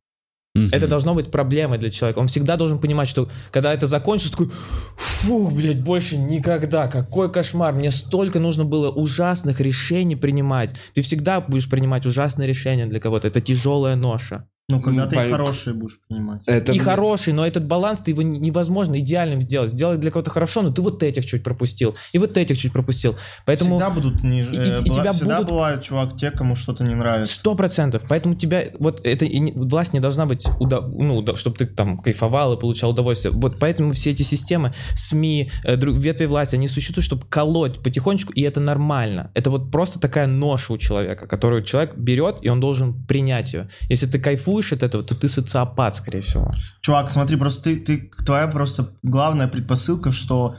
[SPEAKER 1] Мгм.
[SPEAKER 3] Это должно быть проблемой для человека. Он всегда должен понимать, что когда это закончится, такой, фу, блядь, больше никогда, какой кошмар, мне столько нужно было ужасных решений принимать. Ты всегда будешь принимать ужасные решения для кого-то, это тяжелая ноша.
[SPEAKER 2] Ну, когда
[SPEAKER 1] Ну,
[SPEAKER 2] ты
[SPEAKER 1] по-
[SPEAKER 2] хорошие будешь принимать.
[SPEAKER 1] Это
[SPEAKER 3] и хороший, но этот баланс, ты его не- невозможно идеальным сделать. Сделать для кого-то хорошо, но ты вот этих чуть пропустил, и вот этих чуть пропустил. Поэтому...
[SPEAKER 2] Всегда будут ниже.
[SPEAKER 3] И- и-
[SPEAKER 2] э,
[SPEAKER 3] и
[SPEAKER 2] быва-
[SPEAKER 3] тебя
[SPEAKER 2] всегда
[SPEAKER 3] будут-
[SPEAKER 2] бывают, чувак, те, кому что-то не нравится.
[SPEAKER 3] Сто процентов. Поэтому тебя вот это и не- власть не должна быть, уда- ну, чтобы ты там кайфовал и получал удовольствие. Вот поэтому все эти системы, СМИ, э, ветви власти, они существуют, чтобы колоть потихонечку, и это нормально. Это вот просто такая ноша у человека, которую человек берет, и он должен принять ее. Если ты кайфуешь от этого, то ты социопат, скорее всего.
[SPEAKER 2] Чувак, смотри, просто ты, ты твоя просто главная предпосылка, что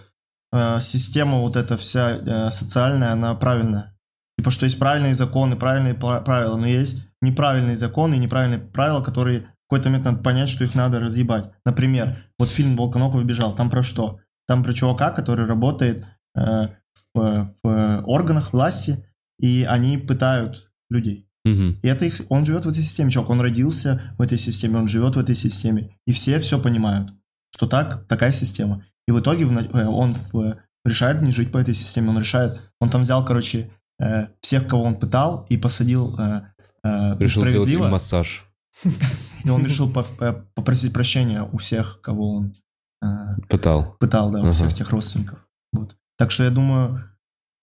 [SPEAKER 2] э, система вот эта вся э, социальная, она правильная. Типа, что есть правильные законы, правильные правила, но есть неправильные законы и неправильные правила, которые в какой-то момент надо понять, что их надо разъебать. Например, вот фильм «Волконоков бежал», там про что? Там про чувака, который работает э, в, в органах власти, и они пытают людей.
[SPEAKER 1] Мгм.
[SPEAKER 2] И это их, он живет в этой системе, чувак, он родился в этой системе, он живет в этой системе. И все все понимают, что так, такая система. И в итоге э, он решает не жить по этой системе, он решает, он там взял, короче, э, всех, кого он пытал, и посадил э,
[SPEAKER 1] Решил сделать им массаж.
[SPEAKER 2] И он решил попросить прощения у всех, кого он
[SPEAKER 1] Пытал.
[SPEAKER 2] пытал, да, у всех тех родственников. Вот. Так что я думаю,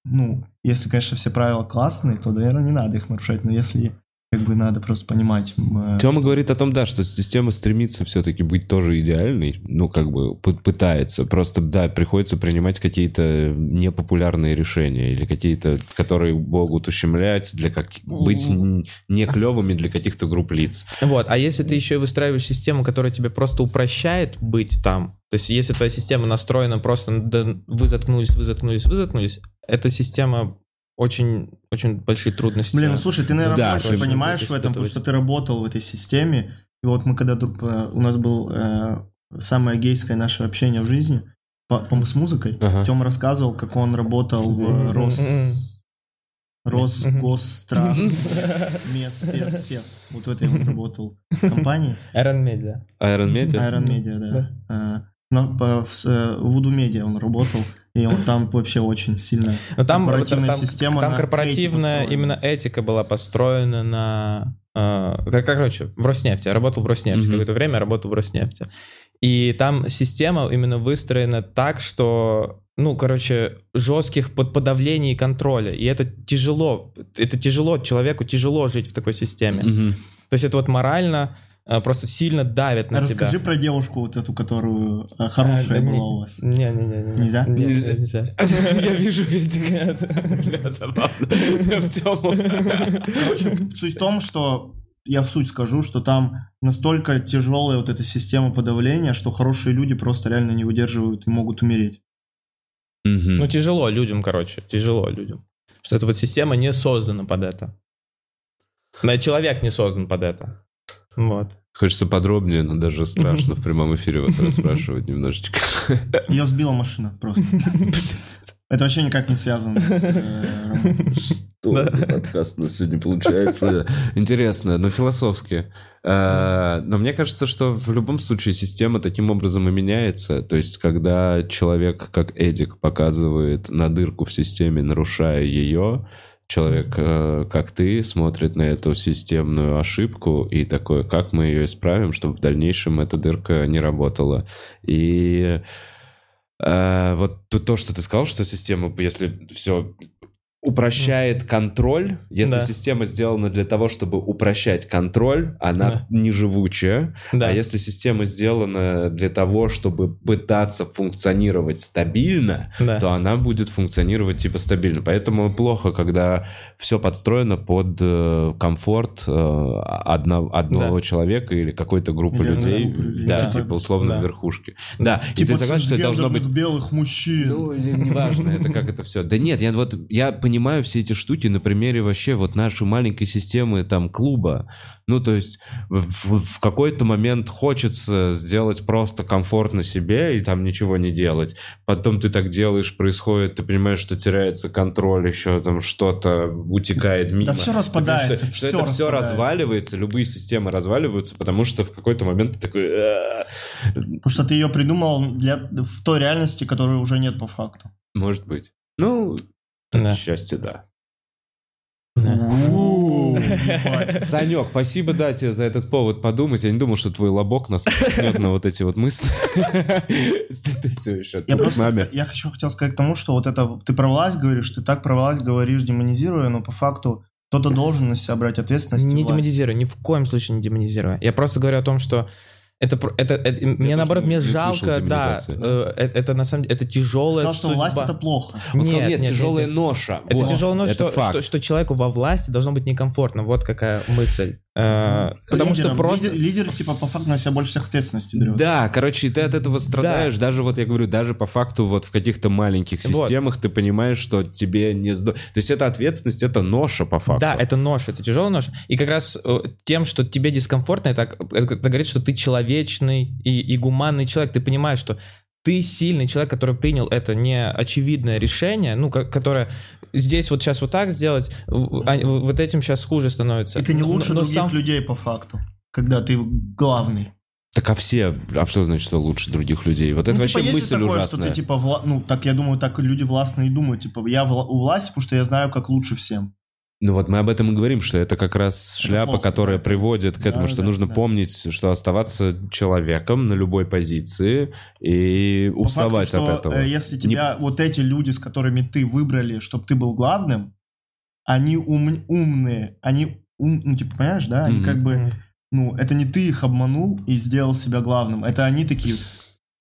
[SPEAKER 2] ну, если, конечно, все правила классные, то, наверное, не надо их нарушать. Но если как бы надо просто понимать. э,
[SPEAKER 1] Тёма говорит о том, да, что система стремится все-таки быть тоже идеальной, ну, как бы пытается. Просто, да, приходится принимать какие-то непопулярные решения или какие-то, которые могут ущемлять, для как... быть не клевыми для каких-то групп лиц.
[SPEAKER 3] Вот, а если ты еще и выстраиваешь систему, которая тебе просто упрощает быть там, то есть если твоя система настроена просто, да, вы заткнулись, вы заткнулись, вы заткнулись, эта система очень, очень большие трудности.
[SPEAKER 2] Блин, ну слушай, ты, наверное,
[SPEAKER 1] Да,
[SPEAKER 2] больше понимаешь в этом, потому что ты работал в этой системе. И вот мы когда тут, э, у нас был э, самое гейское наше общение в жизни по, по- с музыкой,
[SPEAKER 1] Ага.
[SPEAKER 2] Тёма рассказывал, как он работал в Рос...
[SPEAKER 3] Мгм.
[SPEAKER 2] Росгосстра... Мес. Вот в этой он работал компании.
[SPEAKER 3] Iron Media.
[SPEAKER 1] Iron Media?
[SPEAKER 2] Iron Media, да. Но по- в, с- э, в Voodoo Media он работал, и он там вообще очень сильно...
[SPEAKER 3] Но там,
[SPEAKER 2] Корпоративная
[SPEAKER 3] там,
[SPEAKER 2] система
[SPEAKER 3] там
[SPEAKER 2] на
[SPEAKER 3] корпоративная именно этика была построена на... э, как, короче, в Роснефти. Я работал в Роснефти.
[SPEAKER 1] Мгм.
[SPEAKER 3] Какое-то время я работал в Роснефти. И там система именно выстроена так, что, ну, короче, жестких под подавлений и контроля. И это тяжело. Это тяжело. Человеку тяжело жить в такой системе.
[SPEAKER 1] Мгм.
[SPEAKER 3] То есть это вот морально просто сильно давит на
[SPEAKER 2] Расскажи
[SPEAKER 3] тебя.
[SPEAKER 2] про девушку вот эту, которую э, хорошая
[SPEAKER 3] А,
[SPEAKER 2] была
[SPEAKER 3] не-
[SPEAKER 2] у вас.
[SPEAKER 3] Не-не-не.
[SPEAKER 2] Нельзя?
[SPEAKER 3] Нельзя. Нельзя.
[SPEAKER 1] Я вижу. Бля, забавно.
[SPEAKER 2] Короче, суть в том, что я в суть скажу, что там настолько тяжелая вот эта система подавления, что хорошие люди просто реально не выдерживают и могут умереть.
[SPEAKER 3] Ну, тяжело людям, короче, тяжело людям. Что эта вот система не создана под это. Да, человек не создан под это. Вот.
[SPEAKER 1] Хочется подробнее, но даже страшно в прямом эфире вас расспрашивать немножечко.
[SPEAKER 2] Ее сбила машина просто. Это вообще никак не связано с э.
[SPEAKER 1] Что подкаст у нас сегодня получается? Интересно, но философски. Э, Но мне кажется, что в любом случае система таким образом и меняется. То есть, когда человек, как Эдик, показывает на дырку в системе, нарушая ее, человек, э, как ты, смотрит на эту системную ошибку и такой, как мы ее исправим, чтобы в дальнейшем эта дырка не работала. И э, вот то, что ты сказал, что система, если все упрощает контроль, если
[SPEAKER 3] Да.
[SPEAKER 1] система сделана для того, чтобы упрощать контроль, она
[SPEAKER 3] Да.
[SPEAKER 1] не живучая.
[SPEAKER 3] Да.
[SPEAKER 1] А если система сделана для того, чтобы пытаться функционировать стабильно,
[SPEAKER 3] Да.
[SPEAKER 1] то она будет функционировать типа стабильно. Поэтому плохо, когда все подстроено под э, комфорт э, одно- одного человека или какой-то группы
[SPEAKER 2] Или одной
[SPEAKER 1] людей,
[SPEAKER 2] группы
[SPEAKER 1] да,
[SPEAKER 2] Типа-
[SPEAKER 1] типа условно
[SPEAKER 3] да.
[SPEAKER 1] верхушки. Да, и ты согласен, что это должно быть
[SPEAKER 2] белых мужчин.
[SPEAKER 1] ну, неважно, это как это все. Да нет, я вот я понимаю, понимаю все эти штуки на примере вообще вот нашей маленькой системы там клуба. Ну, то есть в, в какой-то момент хочется сделать просто комфортно себе и там ничего не делать. Потом ты так делаешь, происходит, ты понимаешь, что теряется контроль, еще там что-то утекает мимо.
[SPEAKER 2] Да все распадается,
[SPEAKER 1] понимаешь, что,
[SPEAKER 2] все
[SPEAKER 1] что это все разваливается, любые системы разваливаются, потому что в какой-то момент ты такой... «А,
[SPEAKER 2] Потому что ты ее придумал для, в той реальности, которой уже нет по факту.
[SPEAKER 1] Может быть. Ну,
[SPEAKER 3] Да.
[SPEAKER 1] к счастью, да. Санек, спасибо, да, тебе за этот повод подумать. Я не думал, что твой лобок нас толкнет на вот эти вот мысли. Ты все еще
[SPEAKER 2] Я
[SPEAKER 1] с
[SPEAKER 2] просто
[SPEAKER 1] нами.
[SPEAKER 2] я хочу хотел сказать к тому, что вот это ты про власть говоришь, ты так про власть говоришь, демонизируя, но по факту кто-то должен на себя брать ответственность.
[SPEAKER 3] Не
[SPEAKER 2] власть.
[SPEAKER 3] демонизирую, ни в коем случае не демонизирую. Я просто говорю о том, что это, это, это- мне наоборот,
[SPEAKER 1] не-
[SPEAKER 3] мне
[SPEAKER 1] не
[SPEAKER 3] жалко, да, э, э, это на самом деле, это тяжелая
[SPEAKER 2] Сказал, что
[SPEAKER 3] судьба.
[SPEAKER 2] власть это плохо.
[SPEAKER 1] Он сказал,
[SPEAKER 3] Нет,
[SPEAKER 1] нет,
[SPEAKER 3] нет,
[SPEAKER 1] тяжелая
[SPEAKER 3] нет.
[SPEAKER 1] ноша.
[SPEAKER 3] Это
[SPEAKER 1] Вот.
[SPEAKER 3] тяжело, но
[SPEAKER 1] Это
[SPEAKER 3] что,
[SPEAKER 1] факт.
[SPEAKER 3] что, что человеку во власти должно быть некомфортно. Вот какая мысль. Э, Потому что
[SPEAKER 2] Лидером.
[SPEAKER 3] просто...
[SPEAKER 2] Лидер, лидер, типа, по факту на себя больше всех ответственности берет.
[SPEAKER 1] Да, короче, и ты от этого страдаешь. Даже вот я говорю, даже по факту вот в каких-то маленьких
[SPEAKER 3] Вот.
[SPEAKER 1] системах ты понимаешь, что тебе не. То есть это ответственность, это ноша по факту.
[SPEAKER 3] Да, это нож, это тяжелый нож. И как раз э, тем, что тебе дискомфортно, это, это говорит, что ты человечный и, и гуманный человек. Ты понимаешь, что ты сильный человек, который принял это неочевидное решение, ну, ко- которое здесь вот сейчас вот так сделать, а- вот этим сейчас хуже становится.
[SPEAKER 2] И ты не
[SPEAKER 3] Но-
[SPEAKER 2] лучше
[SPEAKER 3] но
[SPEAKER 2] других
[SPEAKER 3] сам-
[SPEAKER 2] людей по факту, когда ты главный.
[SPEAKER 1] Так а все, а что значит, что лучше других людей? Вот это
[SPEAKER 2] Ну,
[SPEAKER 1] вообще
[SPEAKER 2] типа, есть
[SPEAKER 1] мысль
[SPEAKER 2] такое,
[SPEAKER 1] ужасная.
[SPEAKER 2] что ты типа, вла- ну, так я думаю, так и люди властные думают, типа, я вла- у власти, потому что я знаю, как лучше всем.
[SPEAKER 1] Ну вот мы об этом и говорим, что это как раз шляпа,
[SPEAKER 2] плохо,
[SPEAKER 1] которая
[SPEAKER 2] да.
[SPEAKER 1] приводит к этому,
[SPEAKER 2] Да,
[SPEAKER 1] что
[SPEAKER 2] да,
[SPEAKER 1] нужно
[SPEAKER 2] да.
[SPEAKER 1] помнить, что оставаться человеком на любой позиции и
[SPEAKER 2] По факту,
[SPEAKER 1] уставать
[SPEAKER 2] что,
[SPEAKER 1] от этого.
[SPEAKER 2] э, если тебя вот эти люди, с которыми ты выбрали, чтобы ты был главным, они ум- умные, они, ум- ну, типа, понимаешь, да, они
[SPEAKER 1] Мгм.
[SPEAKER 2] как бы, ну, это не ты их обманул и сделал себя главным, это они такие,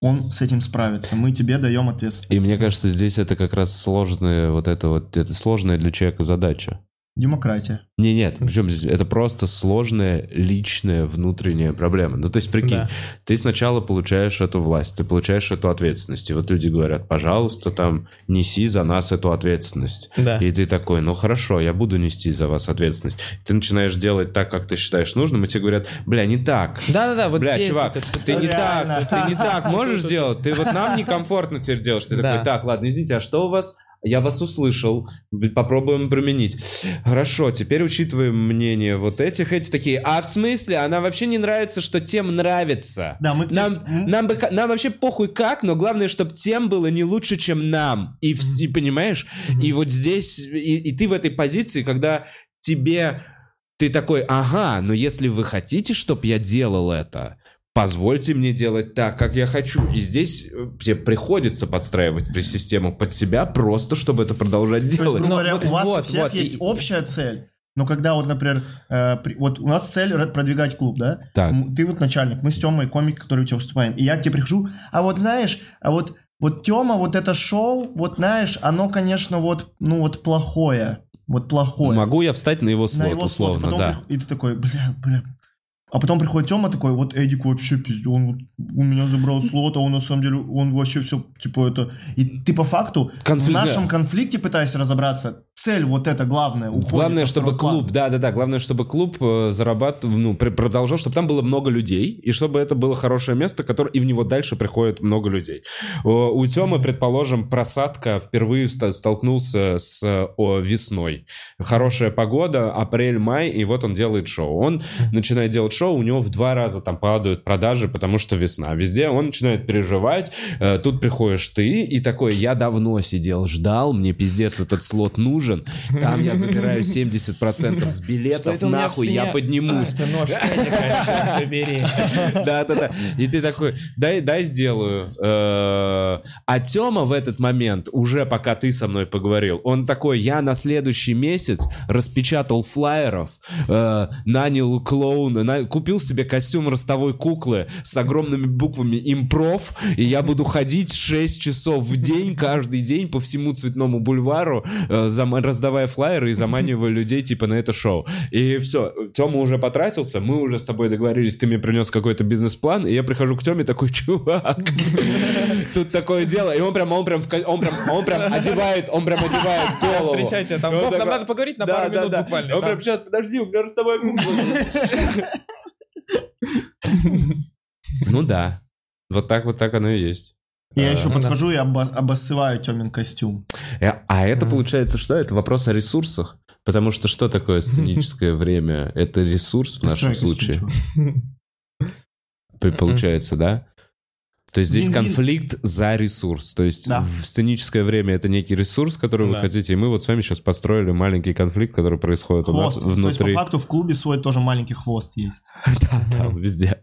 [SPEAKER 2] он с этим справится, мы тебе даем ответственность.
[SPEAKER 1] И мне кажется, здесь это как раз сложная вот это вот, это сложная для человека задача.
[SPEAKER 2] Демократия.
[SPEAKER 1] Не, нет, причем это просто сложная личная внутренняя проблема. Ну, то есть, прикинь,
[SPEAKER 3] Да.
[SPEAKER 1] ты сначала получаешь эту власть, ты получаешь эту ответственность. И вот люди говорят, пожалуйста, там, неси за нас эту ответственность.
[SPEAKER 3] Да.
[SPEAKER 1] И ты такой, ну хорошо, я буду нести за вас ответственность. Ты начинаешь делать так, как ты считаешь нужным, и тебе говорят, бля, не так.
[SPEAKER 3] Да-да-да, вот
[SPEAKER 1] Бля,
[SPEAKER 3] здесь
[SPEAKER 1] чувак,
[SPEAKER 3] это-
[SPEAKER 1] ты не так, ты не так можешь делать? Ты вот нам некомфортно теперь делаешь. Ты
[SPEAKER 3] Да.
[SPEAKER 1] такой, так, ладно, извините, а что у вас? Я вас услышал, попробуем применить. Хорошо, теперь учитываем мнение вот этих, эти такие, а в смысле, она вообще не нравится, что тем нравится.
[SPEAKER 2] Да, мы-
[SPEAKER 1] нам,
[SPEAKER 2] м-
[SPEAKER 1] нам, бы, нам вообще похуй как, но главное, чтобы тем было не лучше, чем нам. И, и понимаешь, и вот здесь, и, и ты в этой позиции, когда тебе ты такой, ага, но если вы хотите, чтобы я делал это, позвольте мне делать так, как я хочу. И здесь э, тебе приходится подстраивать при систему под себя, просто чтобы это продолжать
[SPEAKER 2] То есть,
[SPEAKER 1] делать.
[SPEAKER 2] грубо
[SPEAKER 3] Ну,
[SPEAKER 2] говоря,
[SPEAKER 3] вот-
[SPEAKER 2] у вас у
[SPEAKER 3] вот,
[SPEAKER 2] всех
[SPEAKER 3] вот,
[SPEAKER 2] есть
[SPEAKER 3] и-
[SPEAKER 2] общая цель, но когда вот, например, э, при- вот у нас цель продвигать клуб, да?
[SPEAKER 1] Так.
[SPEAKER 2] Ты вот начальник, мы с Тёмой комик, который у тебя выступаем, и я к тебе прихожу, а вот знаешь, а вот вот Тёма, вот это шоу, вот знаешь, оно, конечно, вот, ну вот плохое, вот плохое.
[SPEAKER 1] Могу я встать на его
[SPEAKER 2] на
[SPEAKER 1] слот,
[SPEAKER 2] его слот,
[SPEAKER 1] условно,
[SPEAKER 2] потом
[SPEAKER 1] да.
[SPEAKER 2] прих- И ты такой, бля, бля. А потом приходит Тёма такой, вот Эдик вообще пиздец, он вот у меня забрал слот, а он на самом деле, он вообще все, типа это... И ты по факту
[SPEAKER 1] Конфликт,
[SPEAKER 2] в нашем
[SPEAKER 1] да.
[SPEAKER 2] конфликте пытаешься разобраться. Цель вот это главное. уходит
[SPEAKER 1] Главное, чтобы клуб, да, да, да, главное, чтобы клуб э, зарабатывал, ну, продолжал, чтобы там было много людей, и чтобы это было хорошее место, которое, и в него дальше приходит много людей. У Тёмы, предположим, просадка впервые столкнулся с о, весной. Хорошая погода, апрель, май, и вот он делает шоу. Он начинает делать шоу, у него в два раза там падают продажи, потому что весна. Везде он начинает переживать, э, тут приходишь ты, и такой, я давно сидел, ждал, мне пиздец этот слот нужен, там я забираю 70% с билетов, нахуй, я поднимусь.
[SPEAKER 3] Это нож Эдика, черт побери.
[SPEAKER 1] Да, да, да. И ты такой, дай, дай сделаю. Э, А Тёма в этот момент, уже пока ты со мной поговорил, он такой, я на следующий месяц распечатал флаеров, э, нанял клоуна, на- купил себе костюм ростовой куклы с огромными буквами «Импров», и я буду ходить 6 часов в день, каждый день по всему Цветному бульвару, э, зам- раздавая флайеры и заманивая людей типа на это шоу. И все, Тёма уже потратился, мы уже с тобой договорились, ты мне принес какой-то бизнес-план, и я прихожу к Тёме такой, чувак, тут такое дело, и он прям, он прям, он прям, он прям одевает, он прям одевает голову.
[SPEAKER 3] Встречайте, там, нам надо поговорить на пару минут буквально.
[SPEAKER 1] Он прям, сейчас, подожди, у меня ростовая кукла. Ну да. Вот так вот так оно и есть.
[SPEAKER 2] Я
[SPEAKER 1] А,
[SPEAKER 2] еще
[SPEAKER 3] ну да.
[SPEAKER 2] подхожу и обо- обоссываю Тёмин костюм.
[SPEAKER 1] Э, А это получается что? Это вопрос о ресурсах? Потому что что такое сценическое время? Это ресурс в нашем случае. П- Получается, да? То есть здесь конфликт за ресурс. То есть
[SPEAKER 2] Да.
[SPEAKER 1] в сценическое время это некий ресурс, который вы хотите, и мы вот с вами сейчас построили маленький конфликт, который происходит у нас
[SPEAKER 2] Хвост. То есть, по
[SPEAKER 1] внутри.
[SPEAKER 2] факту, в клубе свой тоже маленький хвост есть.
[SPEAKER 1] Да, везде.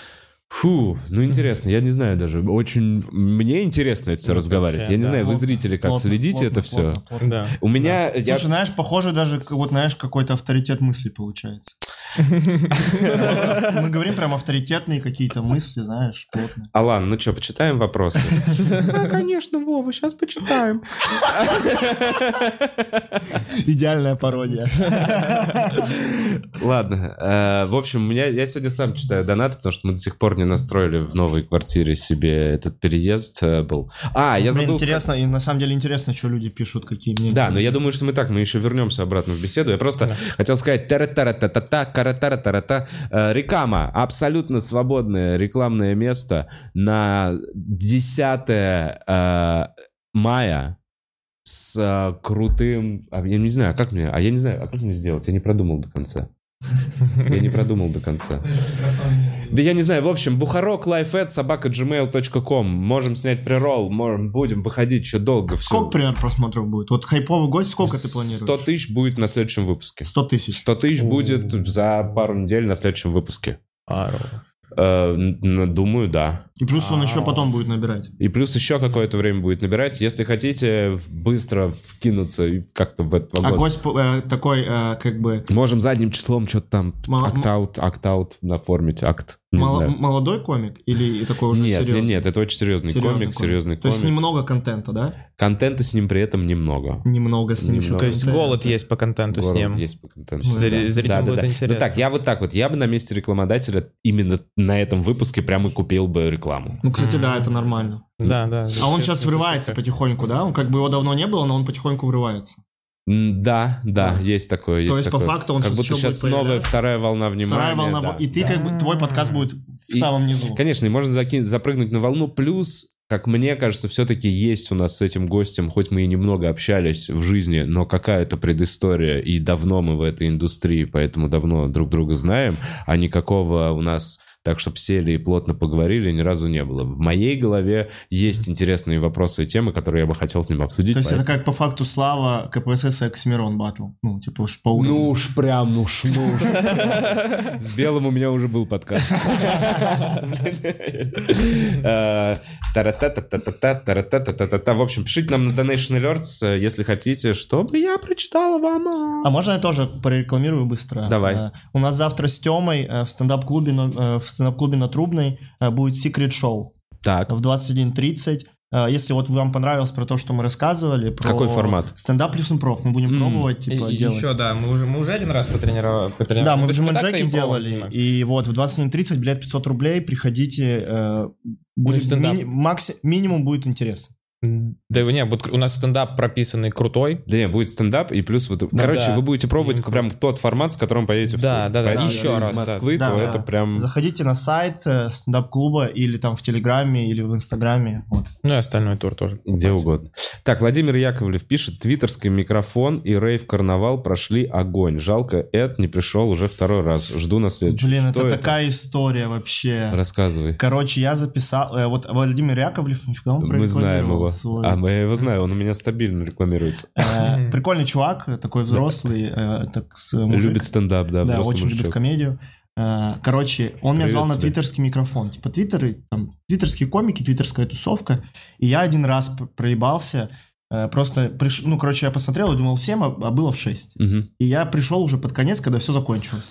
[SPEAKER 1] Фу, ну интересно, я не знаю даже, очень... Мне интересно это все
[SPEAKER 3] Ну,
[SPEAKER 1] разговаривать. Я не
[SPEAKER 3] да.
[SPEAKER 1] знаю, вы
[SPEAKER 2] Плотно,
[SPEAKER 1] зрители как
[SPEAKER 2] плотно,
[SPEAKER 1] следите
[SPEAKER 2] плотно,
[SPEAKER 1] это все?
[SPEAKER 2] плотно, плотно.
[SPEAKER 3] Да.
[SPEAKER 1] У меня... я-
[SPEAKER 2] Слушай, знаешь, похоже даже, вот знаешь, какой-то авторитет мысли получается. Мы говорим прям авторитетные какие-то мысли, знаешь, плотные.
[SPEAKER 1] Алан, ну что, почитаем вопросы? Да, конечно, Вова, сейчас почитаем.
[SPEAKER 2] Идеальная пародия.
[SPEAKER 1] Ладно, э, в общем, меня, я сегодня сам читаю донаты, потому что мы до сих пор не настроили в новой квартире себе этот переезд э, был. А, я
[SPEAKER 2] Блин,
[SPEAKER 1] забыл...
[SPEAKER 2] интересно, и на самом деле интересно, что люди пишут, какие мне.
[SPEAKER 1] Да, но я думаю, что мы так, мы еще вернемся обратно в беседу. Я просто хотел сказать тара-тара-та-та-та, кара-тара-тара-та. Э, Рекама. Абсолютно свободное рекламное место на 10 э, мая с э, крутым... а, Я не знаю, а как мне... А я не знаю, а как мне сделать? Я не продумал до конца. Я не продумал до конца. Да я не знаю, в общем, бухарок собака gmail.com. Можем снять прирол, можем, будем выходить еще долго. Все.
[SPEAKER 2] Сколько примерно просмотров будет? Вот хайповый гость, сколько ты планируешь?
[SPEAKER 1] 100 тысяч будет на следующем выпуске.
[SPEAKER 2] 100 тысяч.
[SPEAKER 1] 100 тысяч будет за пару недель на следующем выпуске.
[SPEAKER 3] А,
[SPEAKER 1] Э, думаю, да.
[SPEAKER 2] И плюс он
[SPEAKER 3] А.
[SPEAKER 2] еще потом будет набирать.
[SPEAKER 1] И плюс еще какое-то время будет набирать. Если хотите быстро вкинуться и как-то в этот
[SPEAKER 2] А гость э, такой, э, как бы,
[SPEAKER 1] Можем задним числом что-то там акт-аут, акт-аут наформить, акт. Знаю.
[SPEAKER 2] молодой комик или такой уже
[SPEAKER 1] Нет,
[SPEAKER 2] серьезный?
[SPEAKER 1] нет, нет, это очень серьезный,
[SPEAKER 2] Серьезный
[SPEAKER 1] комик, серьезный
[SPEAKER 2] То есть
[SPEAKER 1] комик.
[SPEAKER 2] немного контента, да?
[SPEAKER 1] Контента с ним при этом немного.
[SPEAKER 2] Немного с ним.
[SPEAKER 1] Немного.
[SPEAKER 3] То есть голод есть по контенту с
[SPEAKER 1] Город
[SPEAKER 3] ним.
[SPEAKER 1] есть по контенту.
[SPEAKER 2] Зри-
[SPEAKER 3] зрителям
[SPEAKER 1] Да, да,
[SPEAKER 3] будет
[SPEAKER 1] да.
[SPEAKER 3] интересно.
[SPEAKER 1] Ну так, я вот так вот, я бы на месте рекламодателя именно на этом выпуске прямо и купил бы рекламу.
[SPEAKER 2] Ну, кстати, да, это нормально.
[SPEAKER 3] Да, да.
[SPEAKER 2] А он сейчас врывается потихоньку, да? Он как бы его давно не было, но он потихоньку врывается.
[SPEAKER 1] М, Да, да, есть такое, есть
[SPEAKER 2] есть, по
[SPEAKER 1] такое.
[SPEAKER 2] факту, он
[SPEAKER 1] Как
[SPEAKER 2] сейчас
[SPEAKER 1] будто сейчас
[SPEAKER 2] будет
[SPEAKER 1] новая вторая волна внимания.
[SPEAKER 2] Вторая волна,
[SPEAKER 1] да.
[SPEAKER 2] и ты как бы, твой подкаст будет в
[SPEAKER 1] И-
[SPEAKER 2] самом низу.
[SPEAKER 1] Конечно, и можно закинуть, запрыгнуть на волну. Плюс, как мне кажется, все-таки есть у нас с этим гостем, хоть мы и немного общались в жизни, но какая-то предыстория, и давно мы в этой индустрии, поэтому давно друг друга знаем, а никакого у нас так, чтобы сели и плотно поговорили, ни разу не было. В моей голове есть интересные вопросы и темы, которые я бы хотел с ним обсудить.
[SPEAKER 2] То есть это
[SPEAKER 1] поэтому-
[SPEAKER 2] как по факту Слава, КПСС и Оксимирон батл. Ну, типа уж по уровню.
[SPEAKER 1] Ну уж прям, ну уж, ну уж. С Белым у меня уже был подкаст. Э. В общем, пишите нам на Donation Alerts, э, если хотите, чтобы я прочитала вам.
[SPEAKER 2] А можно я тоже прорекламирую быстро?
[SPEAKER 1] Давай.
[SPEAKER 2] Э, У нас завтра с Тёмой в стендап-клубе э, в стендап-клубе на Трубной э, будет секрет шоу
[SPEAKER 1] Так,
[SPEAKER 2] в 21.30. Э, Если вот вам понравилось про то, что мы рассказывали, про
[SPEAKER 1] Какой формат?
[SPEAKER 2] Стендап плюс импров. Мы будем
[SPEAKER 1] М.
[SPEAKER 2] пробовать, типа,
[SPEAKER 3] и
[SPEAKER 2] делать.
[SPEAKER 3] еще, да, мы уже, мы уже один раз потренировали.
[SPEAKER 2] Да, мы в
[SPEAKER 3] же
[SPEAKER 2] Джимэнджеке делали. И вот в 21.30, билет 500 рублей, приходите. э, Будет
[SPEAKER 3] Ну,
[SPEAKER 2] мини- макси- минимум будет интересно.
[SPEAKER 3] Да не, вот у нас стендап прописанный крутой.
[SPEAKER 1] да не, будет стендап, и плюс вот, короче,
[SPEAKER 3] да.
[SPEAKER 1] вы будете пробовать прям тот формат, с которым поедете в
[SPEAKER 3] Да,
[SPEAKER 1] тур.
[SPEAKER 3] да, да,
[SPEAKER 2] да,
[SPEAKER 3] еще
[SPEAKER 1] из
[SPEAKER 3] раз, да.
[SPEAKER 1] Москвы,
[SPEAKER 2] Да,
[SPEAKER 1] то
[SPEAKER 2] да.
[SPEAKER 1] это прям...
[SPEAKER 2] Заходите на сайт э, стендап-клуба или там в Телеграме, или в Инстаграме. Вот.
[SPEAKER 3] Ну и остальной тур тоже.
[SPEAKER 1] Где угодно. Так, Владимир Яковлев пишет, твиттерский микрофон и рейв-карнавал прошли огонь. Жалко, Эд не пришел уже второй раз. Жду на следующий.
[SPEAKER 2] Блин,
[SPEAKER 1] Что
[SPEAKER 2] это, такая история вообще.
[SPEAKER 1] Рассказывай.
[SPEAKER 2] Короче, я записал... э, вот Владимир Яковлев, нифига он
[SPEAKER 1] Мы знаем его.
[SPEAKER 2] Свой-
[SPEAKER 1] А, мы его знаем, он у меня стабильно рекламируется.
[SPEAKER 2] Э, Прикольный чувак, э, такой взрослый, э.
[SPEAKER 1] Любит стендап, да,
[SPEAKER 2] Да, очень любит комедию. Короче, он меня звал на твиттерский микрофон. Типа твиттеры, там, твиттерские комики, твиттерская тусовка. И я один раз проебался. Просто, приш... ну, короче, я посмотрел и думал в 7, а а было в 6.
[SPEAKER 1] Мгм.
[SPEAKER 2] И я пришел уже под конец, когда все закончилось.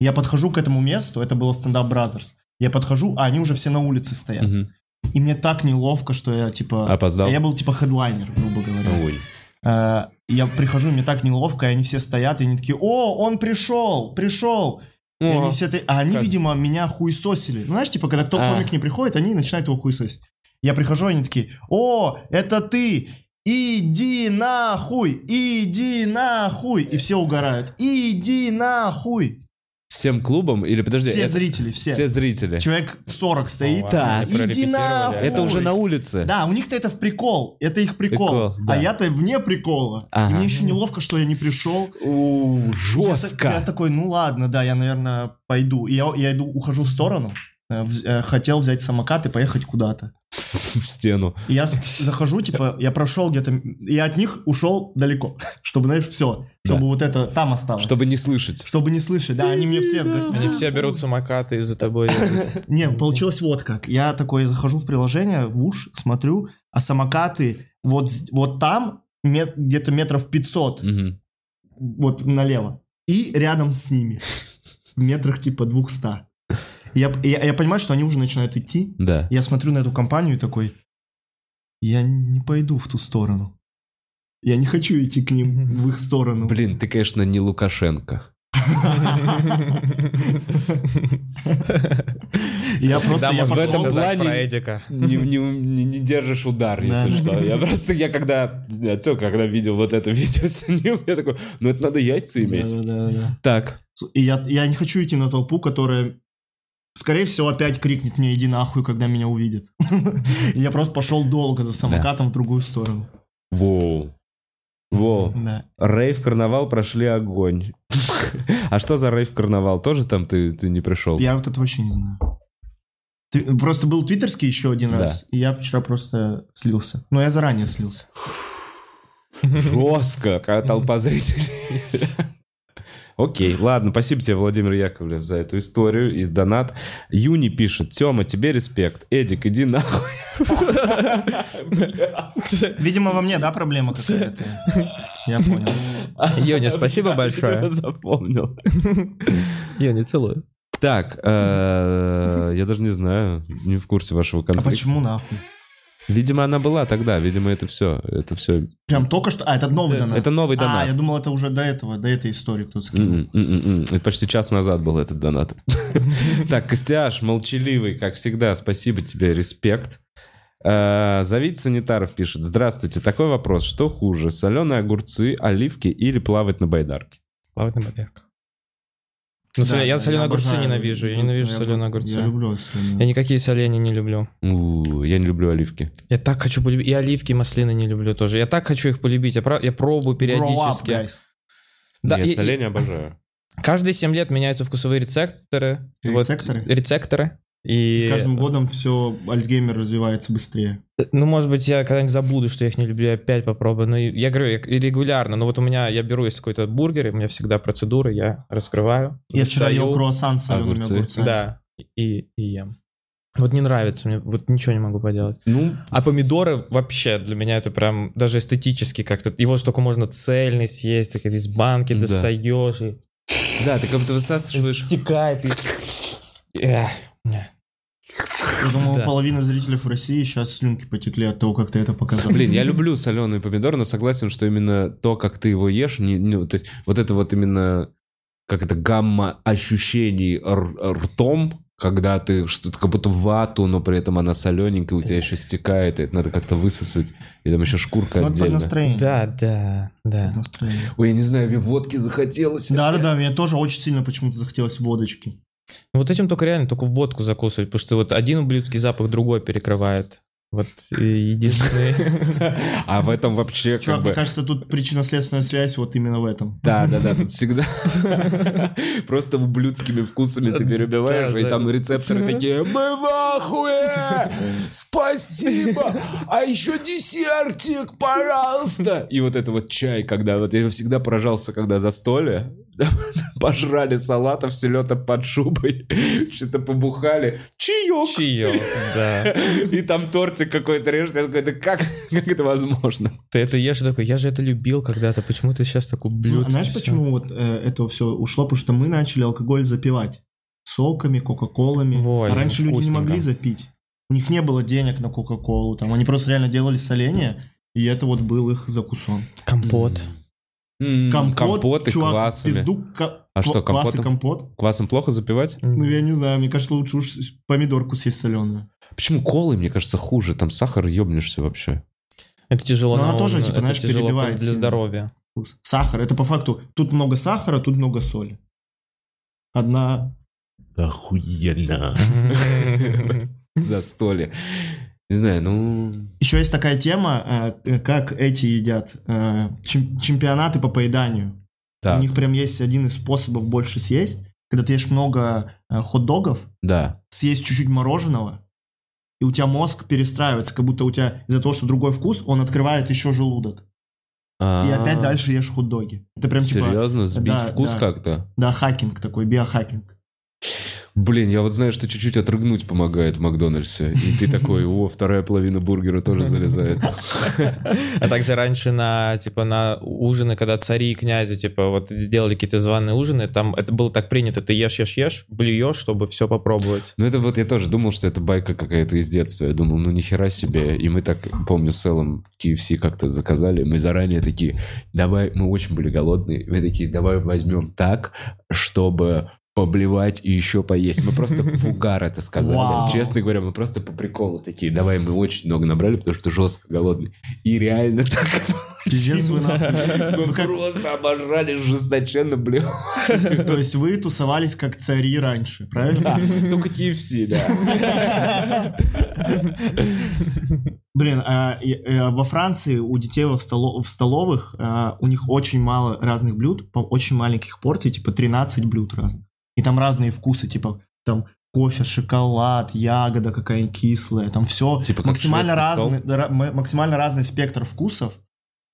[SPEAKER 2] Я подхожу к этому месту, это было StandUp Brothers. Я подхожу, а они уже все на улице стоят.
[SPEAKER 1] Мгм.
[SPEAKER 2] И мне так неловко, что я типа...
[SPEAKER 1] Опоздал?
[SPEAKER 2] Я был типа хедлайнер, грубо говоря.
[SPEAKER 1] Ой.
[SPEAKER 2] Э, Я прихожу, мне так неловко, и они все стоят, и они такие, о, он пришел, пришел. И они все та- а они,
[SPEAKER 1] как-
[SPEAKER 2] видимо, меня хуесосили. Ну, знаешь, типа, когда кто
[SPEAKER 1] А.
[SPEAKER 2] комик не приходит, они начинают его хуесосить. Я прихожу, они такие, о, это ты, иди нахуй, иди нахуй. И все угорают, иди нахуй.
[SPEAKER 1] Всем клубом или подожди?
[SPEAKER 2] Все
[SPEAKER 1] это-
[SPEAKER 2] зрители, все.
[SPEAKER 1] Все зрители.
[SPEAKER 2] Человек 40 стоит.
[SPEAKER 3] О,
[SPEAKER 1] Так.
[SPEAKER 3] они
[SPEAKER 2] Иди нахуй.
[SPEAKER 1] Это уже на улице.
[SPEAKER 2] Да, у них-то это в прикол. Это их прикол.
[SPEAKER 1] Прикол, да.
[SPEAKER 2] А я-то вне прикола.
[SPEAKER 1] Ага.
[SPEAKER 2] И мне еще неловко, что я не пришел.
[SPEAKER 1] У,
[SPEAKER 2] Я, так-
[SPEAKER 1] жестко.
[SPEAKER 2] я такой, ну ладно, да, я, наверное, пойду. И я, я иду, ухожу в сторону. Э, э, Хотел взять самокат и поехать куда-то.
[SPEAKER 1] В стену.
[SPEAKER 2] И я захожу, типа, я прошел где-то, я от них ушел далеко, чтобы, знаешь, все, чтобы
[SPEAKER 1] Да.
[SPEAKER 2] вот это там осталось.
[SPEAKER 1] Чтобы не слышать.
[SPEAKER 2] Чтобы не слышать, да, они мне все... говорят,
[SPEAKER 3] Они все берут самокаты и за тобой едут.
[SPEAKER 2] Не, получилось вот как. Я такой захожу в приложение, в уж, смотрю, а самокаты вот, вот там мет- где-то метров 500,
[SPEAKER 1] Мгм.
[SPEAKER 2] вот налево. И рядом с ними, в метрах типа 200. Я, я, я понимаю, что они уже начинают идти.
[SPEAKER 1] Да.
[SPEAKER 2] Я смотрю на эту компанию и такой, я не пойду в ту сторону. Я не хочу идти к ним, в их сторону.
[SPEAKER 1] Блин, ты, конечно, не Лукашенко.
[SPEAKER 2] Я просто, я
[SPEAKER 1] в этом плане-. Не, не, не- не держишь удар, если что. Я просто, я когда, всё, когда видел вот это видео с ним, я такой, ну это надо яйца иметь. Так,
[SPEAKER 2] И я, я не хочу идти на толпу, которая, скорее всего, опять крикнет мне «иди нахуй», когда меня увидит. Я просто пошел долго за самокатом в другую сторону.
[SPEAKER 1] воу. Воу.
[SPEAKER 2] Да.
[SPEAKER 1] Рейв-карнавал прошли огонь. А что за рейв-карнавал? Тоже там ты, ты не пришел?
[SPEAKER 2] Я вот это вообще не знаю. Ты- Просто был твиттерский еще один
[SPEAKER 1] Да.
[SPEAKER 2] раз, и я вчера просто слился. Но я заранее слился.
[SPEAKER 1] Жестко, какая толпа зрителей. Окей, ладно, спасибо тебе, Владимир Яковлев, за эту историю и донат. Юни пишет, Тёма, тебе респект. Эдик, иди нахуй.
[SPEAKER 2] Видимо, во мне, да, проблема какая-то? Я понял.
[SPEAKER 3] Йоня, спасибо
[SPEAKER 1] Я
[SPEAKER 3] большое.
[SPEAKER 1] запомнил.
[SPEAKER 3] Йоня, целую.
[SPEAKER 1] Так, э, я даже не знаю, не в курсе вашего
[SPEAKER 2] А
[SPEAKER 1] конфликта.
[SPEAKER 2] почему нахуй?
[SPEAKER 1] Видимо, она была тогда, видимо, это все, это все.
[SPEAKER 2] Прям только что... А, это новый донат.
[SPEAKER 1] Это новый
[SPEAKER 2] А,
[SPEAKER 1] донат.
[SPEAKER 2] я думал, это уже до этого, до этой истории кто-то скинул.
[SPEAKER 1] М-м, м-м-м. Это почти час назад был этот донат. Так, Костяш, молчаливый, как всегда, спасибо тебе, респект. Э, Зовите санитаров пишет. Здравствуйте, такой вопрос. Что хуже, соленые огурцы, оливки или плавать на байдарке?
[SPEAKER 3] Плавать на байдарках. Ну,
[SPEAKER 2] Да,
[SPEAKER 3] я
[SPEAKER 2] да,
[SPEAKER 3] соленые огурцы
[SPEAKER 2] обожаю.
[SPEAKER 3] ненавижу. Я
[SPEAKER 2] Ну,
[SPEAKER 3] ненавижу
[SPEAKER 2] я
[SPEAKER 3] соленые огурцы.
[SPEAKER 2] Я люблю соленые.
[SPEAKER 3] Я никакие соленья не люблю.
[SPEAKER 1] У, Я не люблю оливки.
[SPEAKER 3] Я так хочу полюбить. И оливки, и маслины не люблю тоже. Я так хочу их полюбить. Я, про- я пробую
[SPEAKER 2] Grow up,
[SPEAKER 3] периодически.
[SPEAKER 2] guys.
[SPEAKER 3] Да,
[SPEAKER 1] Я
[SPEAKER 3] и-
[SPEAKER 1] соленья обожаю.
[SPEAKER 3] Каждые 7 лет меняются вкусовые рецепторы. Вот,
[SPEAKER 2] Рецепторы?
[SPEAKER 3] И,
[SPEAKER 2] С каждым годом все, Альцгеймер развивается быстрее.
[SPEAKER 3] Ну, может быть, я когда-нибудь забуду, что я их не люблю, я опять попробую. Но я говорю, я регулярно. Но вот у меня, я беру из какой-то бургер, и у меня всегда процедура, я раскрываю.
[SPEAKER 2] Я вчера ел круассан с солеными огурцами.
[SPEAKER 3] Да, и, и ем. Вот не нравится мне, вот ничего не могу поделать.
[SPEAKER 1] Ну,
[SPEAKER 3] А помидоры вообще для меня это прям даже эстетически как-то. Его столько можно цельный съесть, так из банки
[SPEAKER 1] Да.
[SPEAKER 3] достаешь и
[SPEAKER 1] да, ты как будто высасываешь.
[SPEAKER 3] стекает. И... Эх.
[SPEAKER 2] Я думаю,
[SPEAKER 3] Да.
[SPEAKER 2] у половины зрителей в России сейчас слюнки потекли от того, как ты это показал.
[SPEAKER 1] Блин, я люблю соленые помидоры, но согласен, что именно то, как ты его ешь, не, не- то есть вот это вот именно как это гамма ощущений ртом, когда ты что-то как будто вату, но при этом она солененькая, у тебя еще стекает, и это надо как-то высосать, и там еще шкурка
[SPEAKER 2] Ну, это под
[SPEAKER 1] отдельно.
[SPEAKER 2] настроение.
[SPEAKER 3] Да, да, да.
[SPEAKER 2] Под настроение.
[SPEAKER 1] Ой, я не знаю, мне водки захотелось.
[SPEAKER 2] Да-да-да, мне тоже очень сильно почему-то захотелось водочки.
[SPEAKER 3] Вот этим только реально только водку закусывать, потому что вот один ублюдский запах другой перекрывает. Вот и единственный.
[SPEAKER 1] А в этом вообще
[SPEAKER 2] Чувак,
[SPEAKER 1] как
[SPEAKER 2] мне
[SPEAKER 1] бы...
[SPEAKER 2] кажется, тут причинно-следственная связь вот именно в этом.
[SPEAKER 1] Да, да, да, тут всегда просто ублюдскими вкусами ты перебиваешь, и там рецепторы такие, мы в ахуе! Спасибо! А еще десертик, пожалуйста! И вот это вот чай, когда вот я всегда поражался, когда застолье, пожрали салатов, селета под шубой, что-то побухали, чаек!
[SPEAKER 3] Чаек, да.
[SPEAKER 1] И там тортик ты какой-то режешь, я такой, да как, как это возможно?
[SPEAKER 3] Ты это ешь и такой, я же это любил когда-то, почему ты сейчас такой
[SPEAKER 2] Ну,
[SPEAKER 3] блюд?
[SPEAKER 2] а знаешь, почему вот э, это все ушло? Потому что мы начали алкоголь запивать соками, кока-колами.
[SPEAKER 3] Ой,
[SPEAKER 2] а раньше люди не
[SPEAKER 3] вкусненько.
[SPEAKER 2] могли запить. У них не было денег на кока-колу, там они просто реально делали соленье, и это вот был их закусон.
[SPEAKER 3] Компот.
[SPEAKER 1] М,
[SPEAKER 2] Компот,
[SPEAKER 1] Компоты
[SPEAKER 2] чувак,
[SPEAKER 1] квасами.
[SPEAKER 2] пизду
[SPEAKER 1] А что,
[SPEAKER 2] квас и компот?
[SPEAKER 1] Квасом плохо запивать?
[SPEAKER 2] Ну, я не знаю, мне кажется, лучше уж помидорку съесть соленую.
[SPEAKER 1] Почему колы, мне кажется, хуже? Там сахар ебнешься вообще.
[SPEAKER 3] Это тяжело
[SPEAKER 2] Ну,
[SPEAKER 3] на
[SPEAKER 2] она тоже, типа,
[SPEAKER 3] это
[SPEAKER 2] знаешь,
[SPEAKER 3] тяжело
[SPEAKER 2] перебивает
[SPEAKER 3] для здоровья.
[SPEAKER 2] Вкус. Сахар, это по факту, тут много сахара, тут много соли. Одна...
[SPEAKER 1] Охуенно. Застолье. Не знаю, ну...
[SPEAKER 2] Еще есть такая тема, э, как эти едят, э, чем- чемпионаты по поеданию. У
[SPEAKER 1] Так,
[SPEAKER 2] них прям есть один из способов больше съесть, когда ты ешь много э, хот-догов,
[SPEAKER 1] да.
[SPEAKER 2] съесть чуть-чуть мороженого, и у тебя мозг перестраивается, как будто у тебя из-за того, что другой вкус, он открывает еще желудок. И опять дальше ешь хот-доги. Это прям типа,
[SPEAKER 1] Серьезно? Сбить
[SPEAKER 2] да,
[SPEAKER 1] вкус
[SPEAKER 2] да.
[SPEAKER 1] как-то?
[SPEAKER 2] да, хакинг такой, биохакинг.
[SPEAKER 1] Блин, я вот знаю, что чуть-чуть отрыгнуть помогает в Макдональдсе. И ты такой, о, вторая половина бургера тоже залезает.
[SPEAKER 3] А также раньше на, типа, на ужины, когда цари и князи, типа, вот делали какие-то званые ужины, там это было так принято, ты ешь, ешь, ешь, блюешь, чтобы все попробовать.
[SPEAKER 1] Ну это вот я тоже думал, что это байка какая-то из детства. Я думал, ну нихера себе. И мы так, помню, с Эллом KFC как-то заказали. Мы заранее такие, давай, мы очень были голодные. Мы такие, давай возьмем так, чтобы поблевать и еще поесть. Мы просто в угар это сказали.
[SPEAKER 2] Вау.
[SPEAKER 1] Честно говоря, мы просто по приколу такие, давай, мы очень много набрали, потому что жестко голодные. И реально так
[SPEAKER 2] Пиздец вы нахуй.
[SPEAKER 1] мы
[SPEAKER 2] как-
[SPEAKER 1] просто обожрали жесточенно, блин.
[SPEAKER 2] То есть вы тусовались как цари раньше, правильно?
[SPEAKER 1] Только KFC, да.
[SPEAKER 2] Блин, а, и, э, во Франции у детей столо- в столовых а, у них очень мало разных блюд, по очень маленьких порций, типа 13 блюд разных. И там разные вкусы, типа там кофе, шоколад, ягода какая-нибудь кислая, там все
[SPEAKER 1] Типа
[SPEAKER 2] максимально разный, ра- м- максимально разный спектр вкусов,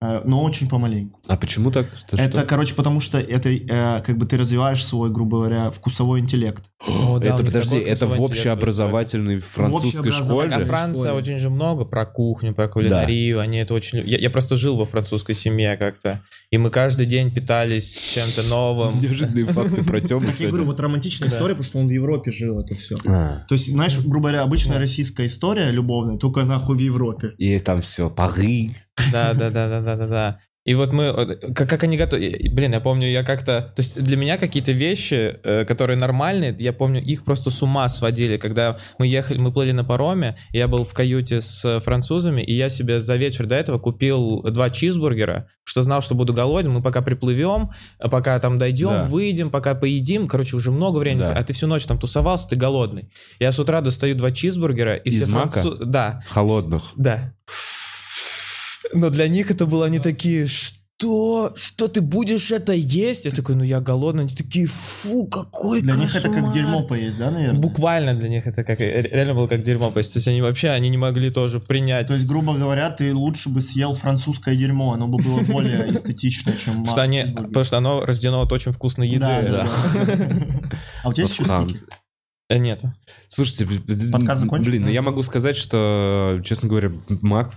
[SPEAKER 2] но очень помаленьку.
[SPEAKER 1] А почему так? Что-
[SPEAKER 2] это,
[SPEAKER 1] что?
[SPEAKER 2] короче, потому что это э, как бы ты развиваешь свой, грубо говоря, вкусовой интеллект.
[SPEAKER 3] О, да,
[SPEAKER 1] это, подожди, это в общеобразовательной французской школе?
[SPEAKER 3] А Франция очень же много про кухню, про кулинарию, они это очень... Я, я просто жил во французской семье как-то, и мы каждый день питались чем-то новым.
[SPEAKER 1] Неожиданные факты про Тему
[SPEAKER 2] Как я говорю, вот романтичная
[SPEAKER 3] Да.
[SPEAKER 2] история, потому что он в Европе жил, это все.
[SPEAKER 1] А,
[SPEAKER 2] То есть, знаешь, грубо говоря, обычная российская история любовная, только нахуй в Европе.
[SPEAKER 1] И там все, Пари.
[SPEAKER 3] Да, да, да, да, да, да, да. И вот мы, как, как они готовят, блин, я помню, я как-то, то есть для меня какие-то вещи, э, которые нормальные, я помню, их просто с ума сводили, когда мы ехали, мы плыли на пароме, я был в каюте с э, французами, и я себе за вечер до этого купил два чизбургера, что знал, что буду голоден, мы пока приплывем, а пока там дойдем,
[SPEAKER 1] Да.
[SPEAKER 3] выйдем, пока поедим, короче, уже много времени,
[SPEAKER 1] Да.
[SPEAKER 3] а ты всю ночь там тусовался, ты голодный. Я с утра достаю два чизбургера, и
[SPEAKER 1] Из
[SPEAKER 3] все французы... Да,
[SPEAKER 1] Холодных.
[SPEAKER 3] да. Но для них это было, они такие, что? Что ты будешь это есть? Я такой, ну я голодный. Они такие, фу, какой
[SPEAKER 2] Для них это как
[SPEAKER 3] кошмар».
[SPEAKER 2] дерьмо поесть, да, наверное?
[SPEAKER 3] Буквально для них это как ре- реально было как дерьмо. То есть они вообще они не могли тоже принять.
[SPEAKER 2] То есть, грубо говоря, ты лучше бы съел французское дерьмо, оно бы было более эстетично, чем
[SPEAKER 3] что они, потому что оно рождено от очень вкусной еды.
[SPEAKER 2] Да. А у тебя есть чувствики?
[SPEAKER 3] Э, Нет.
[SPEAKER 1] Слушайте,
[SPEAKER 2] Подкаст закончен?
[SPEAKER 1] блин, ну я могу сказать, что, честно говоря, Мак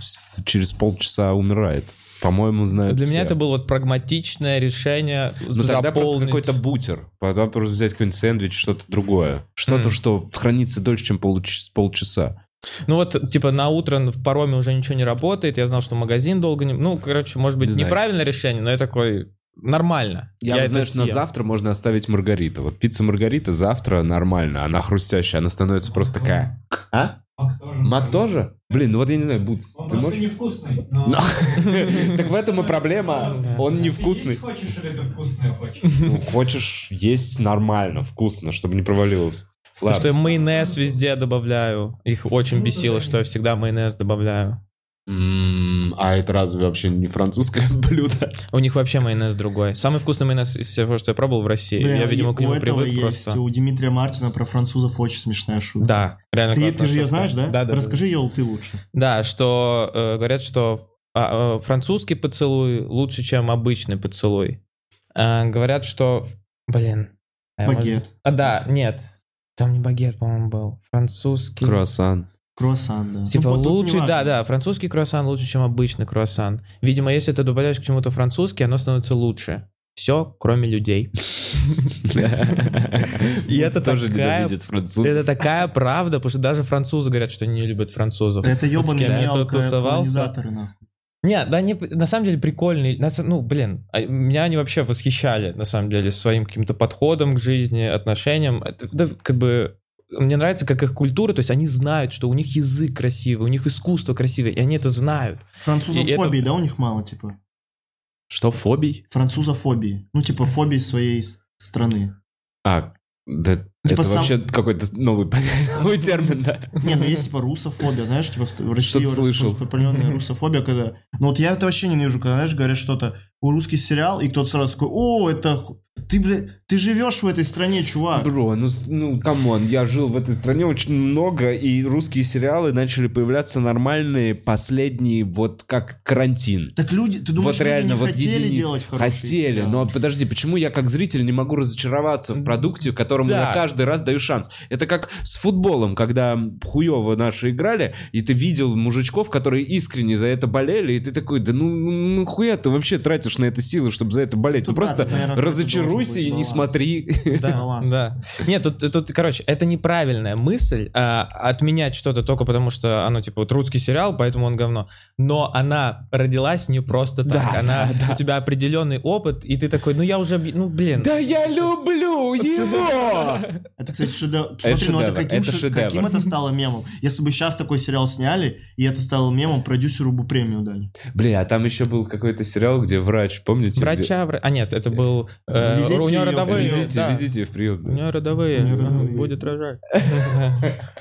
[SPEAKER 1] через полчаса умирает. По-моему, знают
[SPEAKER 3] Для меня
[SPEAKER 1] все.
[SPEAKER 3] это было вот прагматичное решение
[SPEAKER 1] Ну тогда просто
[SPEAKER 3] заполнить.
[SPEAKER 1] какой-то бутер. Потом просто взять какой-нибудь сэндвич, что-то другое. Что-то,
[SPEAKER 3] Мгм.
[SPEAKER 1] что хранится дольше, чем получ- полчаса.
[SPEAKER 3] Ну вот, типа, на утро в пароме уже ничего не работает. Я знал, что магазин долго не... Ну, короче, может быть,
[SPEAKER 1] Не знаю.
[SPEAKER 3] неправильное решение, но я такой... Нормально.
[SPEAKER 1] Я,
[SPEAKER 3] это
[SPEAKER 1] знаешь, на завтра можно оставить маргариту. Вот пицца маргарита завтра нормально, она хрустящая, она становится просто такая. А?
[SPEAKER 5] Мак тоже.
[SPEAKER 1] Мак тоже? Блин, ну вот я не знаю, Бутс,
[SPEAKER 5] Он
[SPEAKER 1] ты
[SPEAKER 5] просто
[SPEAKER 1] можешь?
[SPEAKER 5] невкусный. Но...
[SPEAKER 1] Так в этом и проблема. Он невкусный.
[SPEAKER 5] хочешь или ты вкусное хочешь?
[SPEAKER 1] Ну, хочешь есть нормально, вкусно, чтобы не провалилось.
[SPEAKER 3] Потому что я майонез везде добавляю. Их очень
[SPEAKER 5] Ну,
[SPEAKER 3] бесило, что я всегда майонез добавляю.
[SPEAKER 1] А это разве вообще не французское блюдо?
[SPEAKER 3] У них вообще майонез другой. Самый вкусный майонез из всего, что я пробовал в России.
[SPEAKER 2] Блин,
[SPEAKER 3] я, видимо, к нему привык
[SPEAKER 2] есть,
[SPEAKER 3] просто.
[SPEAKER 2] У Дмитрия Мартина про французов очень смешная шутка.
[SPEAKER 3] Да, реально
[SPEAKER 2] Ты, ты же ее знаешь, да?
[SPEAKER 3] Да, да.
[SPEAKER 2] Расскажи ее ты лучше.
[SPEAKER 3] Да, что э, говорят, что а, э, французский поцелуй лучше, чем обычный поцелуй. А, говорят, что... Блин. а, может-
[SPEAKER 2] Багет.
[SPEAKER 3] А, да, нет. Там не багет, по-моему, был. Французский...
[SPEAKER 1] Круассан.
[SPEAKER 2] Круассан, да.
[SPEAKER 3] Типа
[SPEAKER 2] Ну,
[SPEAKER 3] лучше, да, да, французский круассан лучше, чем обычный круассан. Видимо, если ты добавляешь к чему-то французский, оно становится лучше. Все, кроме людей. И это
[SPEAKER 1] тоже ненавидит французов.
[SPEAKER 3] Это такая правда, потому что даже французы говорят, что они не любят французов.
[SPEAKER 2] Это ебаные неоколонизаторы, нахуй.
[SPEAKER 3] Не, да, они на самом деле прикольные. Ну, блин, а меня они вообще восхищали, на самом деле, своим каким-то подходом к жизни, отношениям. Это, да, как бы мне нравится, как их культура, то есть они знают, что у них язык красивый, у них искусство красивое, и они это знают.
[SPEAKER 2] Французофобии,
[SPEAKER 3] это-
[SPEAKER 2] да, у них мало, типа?
[SPEAKER 1] Что, фобий?
[SPEAKER 2] Французофобии. Ну, типа, фобии своей страны.
[SPEAKER 1] А, да,
[SPEAKER 2] Типа
[SPEAKER 1] это
[SPEAKER 2] сам-
[SPEAKER 1] вообще какой-то новый, новый термин, да.
[SPEAKER 2] Не, ну есть типа русофобия, знаешь, типа в России распространенная русофобия, когда... Ну вот я это вообще ненавижу, когда, знаешь, говорят что-то, у русский сериал, и кто-то сразу такой, о, это... Ты, бля, ты живешь в этой стране, чувак.
[SPEAKER 1] Бро, ну, ну, come on, я жил в этой стране очень много, и русские сериалы начали появляться нормальные последние, вот как карантин.
[SPEAKER 2] Так люди, ты думаешь,
[SPEAKER 1] вот
[SPEAKER 2] люди
[SPEAKER 1] реально,
[SPEAKER 2] не
[SPEAKER 1] вот
[SPEAKER 2] хотели
[SPEAKER 1] единиц.
[SPEAKER 2] делать хорошие
[SPEAKER 1] Хотели,
[SPEAKER 2] сериалы?
[SPEAKER 1] но подожди, почему я как зритель не могу разочароваться в продукте, которому
[SPEAKER 3] Да.
[SPEAKER 1] я каждый раз даю шанс? Это как с футболом, когда хуево наши играли, и ты видел мужичков, которые искренне за это болели, и ты такой, да ну, ну, ну хуя ты вообще тратишь на это силы, чтобы за это болеть? Ну просто
[SPEAKER 2] наверное,
[SPEAKER 1] разочаруйся и не смотри.
[SPEAKER 3] Да, да. Нет, тут, тут, короче, это неправильная мысль а, отменять что-то только потому, что оно, типа, вот русский сериал, поэтому он говно. Но она родилась не просто так.
[SPEAKER 1] Да,
[SPEAKER 3] она,
[SPEAKER 1] да, да.
[SPEAKER 3] у тебя определенный опыт, и ты такой, ну я уже, ну блин.
[SPEAKER 1] Да я люблю его!
[SPEAKER 2] Это, кстати, шедевр.
[SPEAKER 1] Это
[SPEAKER 2] Смотри, ну это
[SPEAKER 1] шедевр,
[SPEAKER 2] каким,
[SPEAKER 1] это
[SPEAKER 2] ше-
[SPEAKER 1] шедевр.
[SPEAKER 2] каким это стало мемом? Если бы сейчас такой сериал сняли, и это стало мемом, продюсеру бы премию дали.
[SPEAKER 1] Бля, а там еще был какой-то сериал, где врач, помните? где-
[SPEAKER 3] Врача, вра- а нет, это был, э,
[SPEAKER 2] Везите
[SPEAKER 3] у него родовые.
[SPEAKER 1] Везите,
[SPEAKER 3] да.
[SPEAKER 1] везите в прием.
[SPEAKER 3] У него родовые,
[SPEAKER 2] У него родовые.
[SPEAKER 3] будет рожать.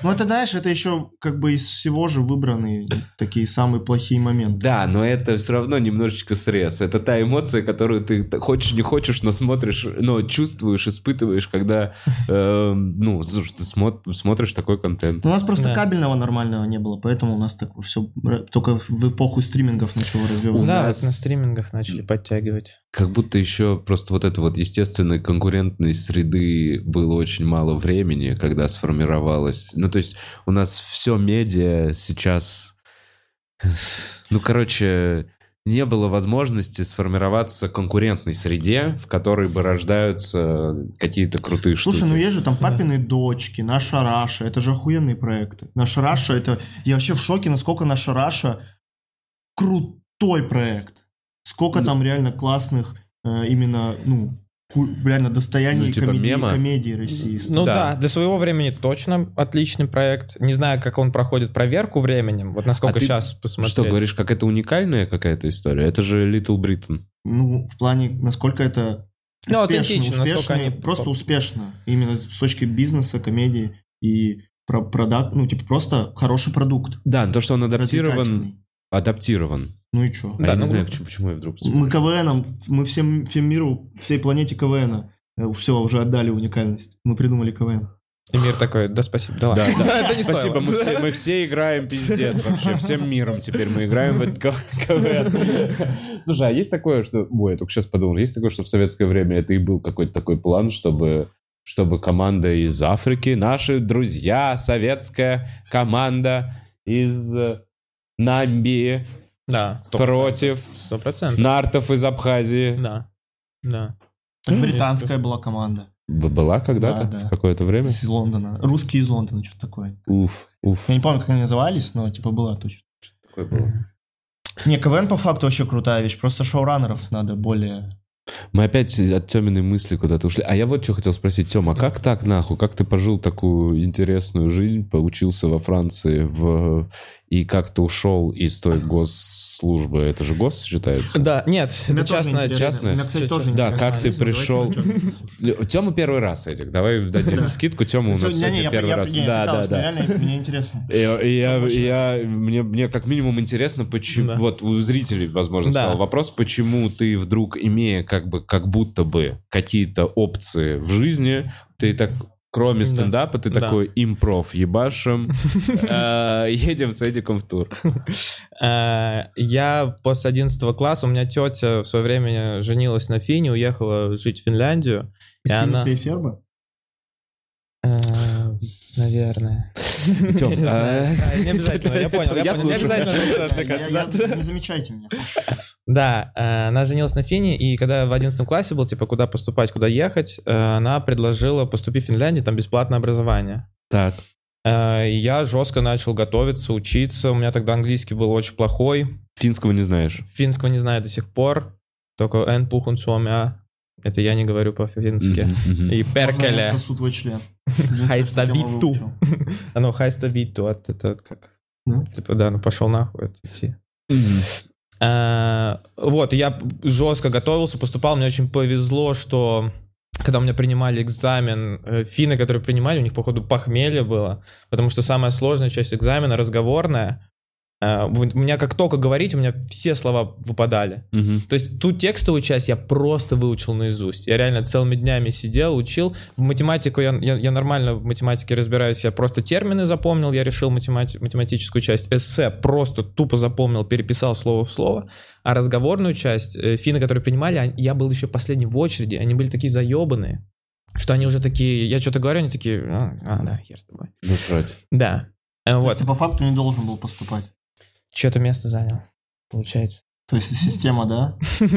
[SPEAKER 2] Ну это, знаешь, это еще как бы из всего же выбранные такие самые плохие моменты.
[SPEAKER 1] Да, но это все равно немножечко срез. Это та эмоция, которую ты хочешь, не хочешь, но смотришь, но чувствуешь, испытываешь, когда, э, ну, слушай, ты смо- смотришь такой контент.
[SPEAKER 2] У нас просто
[SPEAKER 3] Да.
[SPEAKER 2] кабельного нормального не было, поэтому у нас так все только в эпоху стримингов начало развиваться.
[SPEAKER 3] Да,
[SPEAKER 1] нас-
[SPEAKER 3] на стримингах начали подтягивать.
[SPEAKER 1] Как будто еще просто вот это вот естественной конкурентной среды было очень мало времени, когда сформировалось. Ну, то есть у нас все медиа сейчас... Ну, короче, не было возможности сформироваться конкурентной среде, в которой бы рождаются какие-то крутые
[SPEAKER 2] Слушай,
[SPEAKER 1] штуки.
[SPEAKER 2] ну есть же там папины дочки, наша Раша, это же охуенные проекты. Наша Раша, это... Я вообще в шоке, насколько наша Раша крутой проект. Сколько
[SPEAKER 1] Ну-
[SPEAKER 2] там реально классных э, именно, ну, реально достояний
[SPEAKER 1] Ну, типа
[SPEAKER 2] комедии,
[SPEAKER 1] мема?
[SPEAKER 2] комедии России.
[SPEAKER 3] Ну
[SPEAKER 1] Да.
[SPEAKER 3] да. для своего времени точно отличный проект. Не знаю, как он проходит проверку временем, вот насколько
[SPEAKER 1] А ты
[SPEAKER 3] сейчас посмотреть.
[SPEAKER 1] Что, говоришь, как это уникальная какая-то история? Это же Little Britain.
[SPEAKER 2] Ну, в плане, насколько это
[SPEAKER 3] Ну,
[SPEAKER 2] успешно, успешно,
[SPEAKER 3] они-
[SPEAKER 2] просто успешно. Именно с точки бизнеса, комедии и про продакт, ну, типа, просто хороший продукт.
[SPEAKER 1] Да, то, что он адаптирован, адаптирован.
[SPEAKER 2] Ну и что?
[SPEAKER 1] А
[SPEAKER 3] Да,
[SPEAKER 1] я не
[SPEAKER 3] ну,
[SPEAKER 1] знаю, почему, почему я вдруг...
[SPEAKER 2] Мы КВНом, мы всем, всем миру, всей планете КВНа все уже отдали уникальность. Мы придумали КВН.
[SPEAKER 3] И мир такой, да спасибо, да ладно.
[SPEAKER 1] Да, да.
[SPEAKER 3] это не
[SPEAKER 1] Спасибо, мы все, мы все играем пиздец вообще, всем миром теперь мы играем в этот КВ- КВН. Слушай, а есть такое, что... Ой, я только сейчас подумал, есть такое, что в советское время это и был какой-то такой план, чтобы чтобы команда из Африки, наши друзья, советская команда из э, Намбии
[SPEAKER 3] Да, сто
[SPEAKER 1] против
[SPEAKER 3] Сто процентов.
[SPEAKER 1] нартов из Абхазии.
[SPEAKER 3] Да, да.
[SPEAKER 2] Так британская была команда
[SPEAKER 1] Б- Была когда-то,
[SPEAKER 2] Да, да.
[SPEAKER 1] какое-то время?
[SPEAKER 2] из Лондона. Русские из Лондона, что-то такое.
[SPEAKER 1] Уф, уф.
[SPEAKER 2] Я не помню, как они назывались, но типа была точно.
[SPEAKER 1] Такое было.
[SPEAKER 2] Не, КВН по факту вообще крутая вещь. Просто шоураннеров надо более...
[SPEAKER 1] Мы опять от Теминой мысли куда-то ушли. А я вот что хотел спросить, Тёма, а как так нахуй? Как ты пожил такую интересную жизнь, поучился во Франции, в... и как ты ушел из той госслужбы? Это же гос считается?
[SPEAKER 3] Да, нет,
[SPEAKER 2] Мне
[SPEAKER 3] это частная,
[SPEAKER 2] интересно.
[SPEAKER 3] частная.
[SPEAKER 2] Меня, кстати, тоже
[SPEAKER 3] частное.
[SPEAKER 1] Да, как ты пришел? Тема первый раз, Эдик. Давай дадим скидку. Тёма у нас сегодня первый раз. Да, да, да.
[SPEAKER 2] Реально, мне интересно.
[SPEAKER 1] Я, мне, мне как минимум интересно, почему, вот у зрителей, возможно, стал вопрос, почему ты вдруг, имея как бы, как будто бы какие-то опции в жизни, ты так, кроме
[SPEAKER 3] Да.
[SPEAKER 1] стендапа, ты такой импров ебашим, э, едем с Эдиком в тур.
[SPEAKER 3] Э, Я после 11 класса, у меня тетя в свое время женилась на Фине, уехала жить в Финляндию. И она...
[SPEAKER 2] Финция и Ферба?
[SPEAKER 3] Э, Наверное. Не обязательно, я понял. Не обязательно.
[SPEAKER 2] Не замечайте меня.
[SPEAKER 3] Да, э, она женилась на Фине, и когда в 11 классе был, типа, куда поступать, куда ехать, э, она предложила поступить в Финляндию, там бесплатное образование.
[SPEAKER 1] Так.
[SPEAKER 3] Э, Я жестко начал готовиться, учиться. У меня тогда английский был очень плохой.
[SPEAKER 1] Финского не знаешь.
[SPEAKER 3] Финского не знаю до сих пор. Только «en puhu suomea». Это я не говорю по-фински.
[SPEAKER 1] Мгм, мгм.
[SPEAKER 3] И «perkele».
[SPEAKER 2] я отсосу твой член. Единственное,
[SPEAKER 3] Haista
[SPEAKER 2] что Тёма
[SPEAKER 3] vittu.
[SPEAKER 2] выучил.
[SPEAKER 3] Оно haista vittu. от- Это как?
[SPEAKER 2] Да?
[SPEAKER 3] Типа, да, ну пошел нахуй. это идти. Э, Вот, я жестко готовился, поступал. Мне очень повезло, что когда у меня принимали экзамен, э, финны, которые принимали, у них, походу, похмелье было, потому что самая сложная часть экзамена разговорная. Э, У меня как только говорить, у меня все слова выпадали.
[SPEAKER 1] Мгм.
[SPEAKER 3] То есть ту текстовую часть я просто выучил наизусть. Я реально целыми днями сидел, учил. В математику я, я, я нормально в математике разбираюсь. Я просто термины запомнил, я решил математи- математическую часть. Эссе просто тупо запомнил, переписал слово в слово. А разговорную часть, э, финны, которые принимали, они- я был еще последний в очереди. Они были такие заебанные, что они уже такие... Я что-то говорю, они такие... А, а, да, хер с тобой.
[SPEAKER 1] Насрать.
[SPEAKER 3] Да. Э,
[SPEAKER 2] То есть
[SPEAKER 3] Вот.
[SPEAKER 2] Ты по факту не должен был поступать.
[SPEAKER 3] Что-то место занял, получается.
[SPEAKER 2] То есть система, да?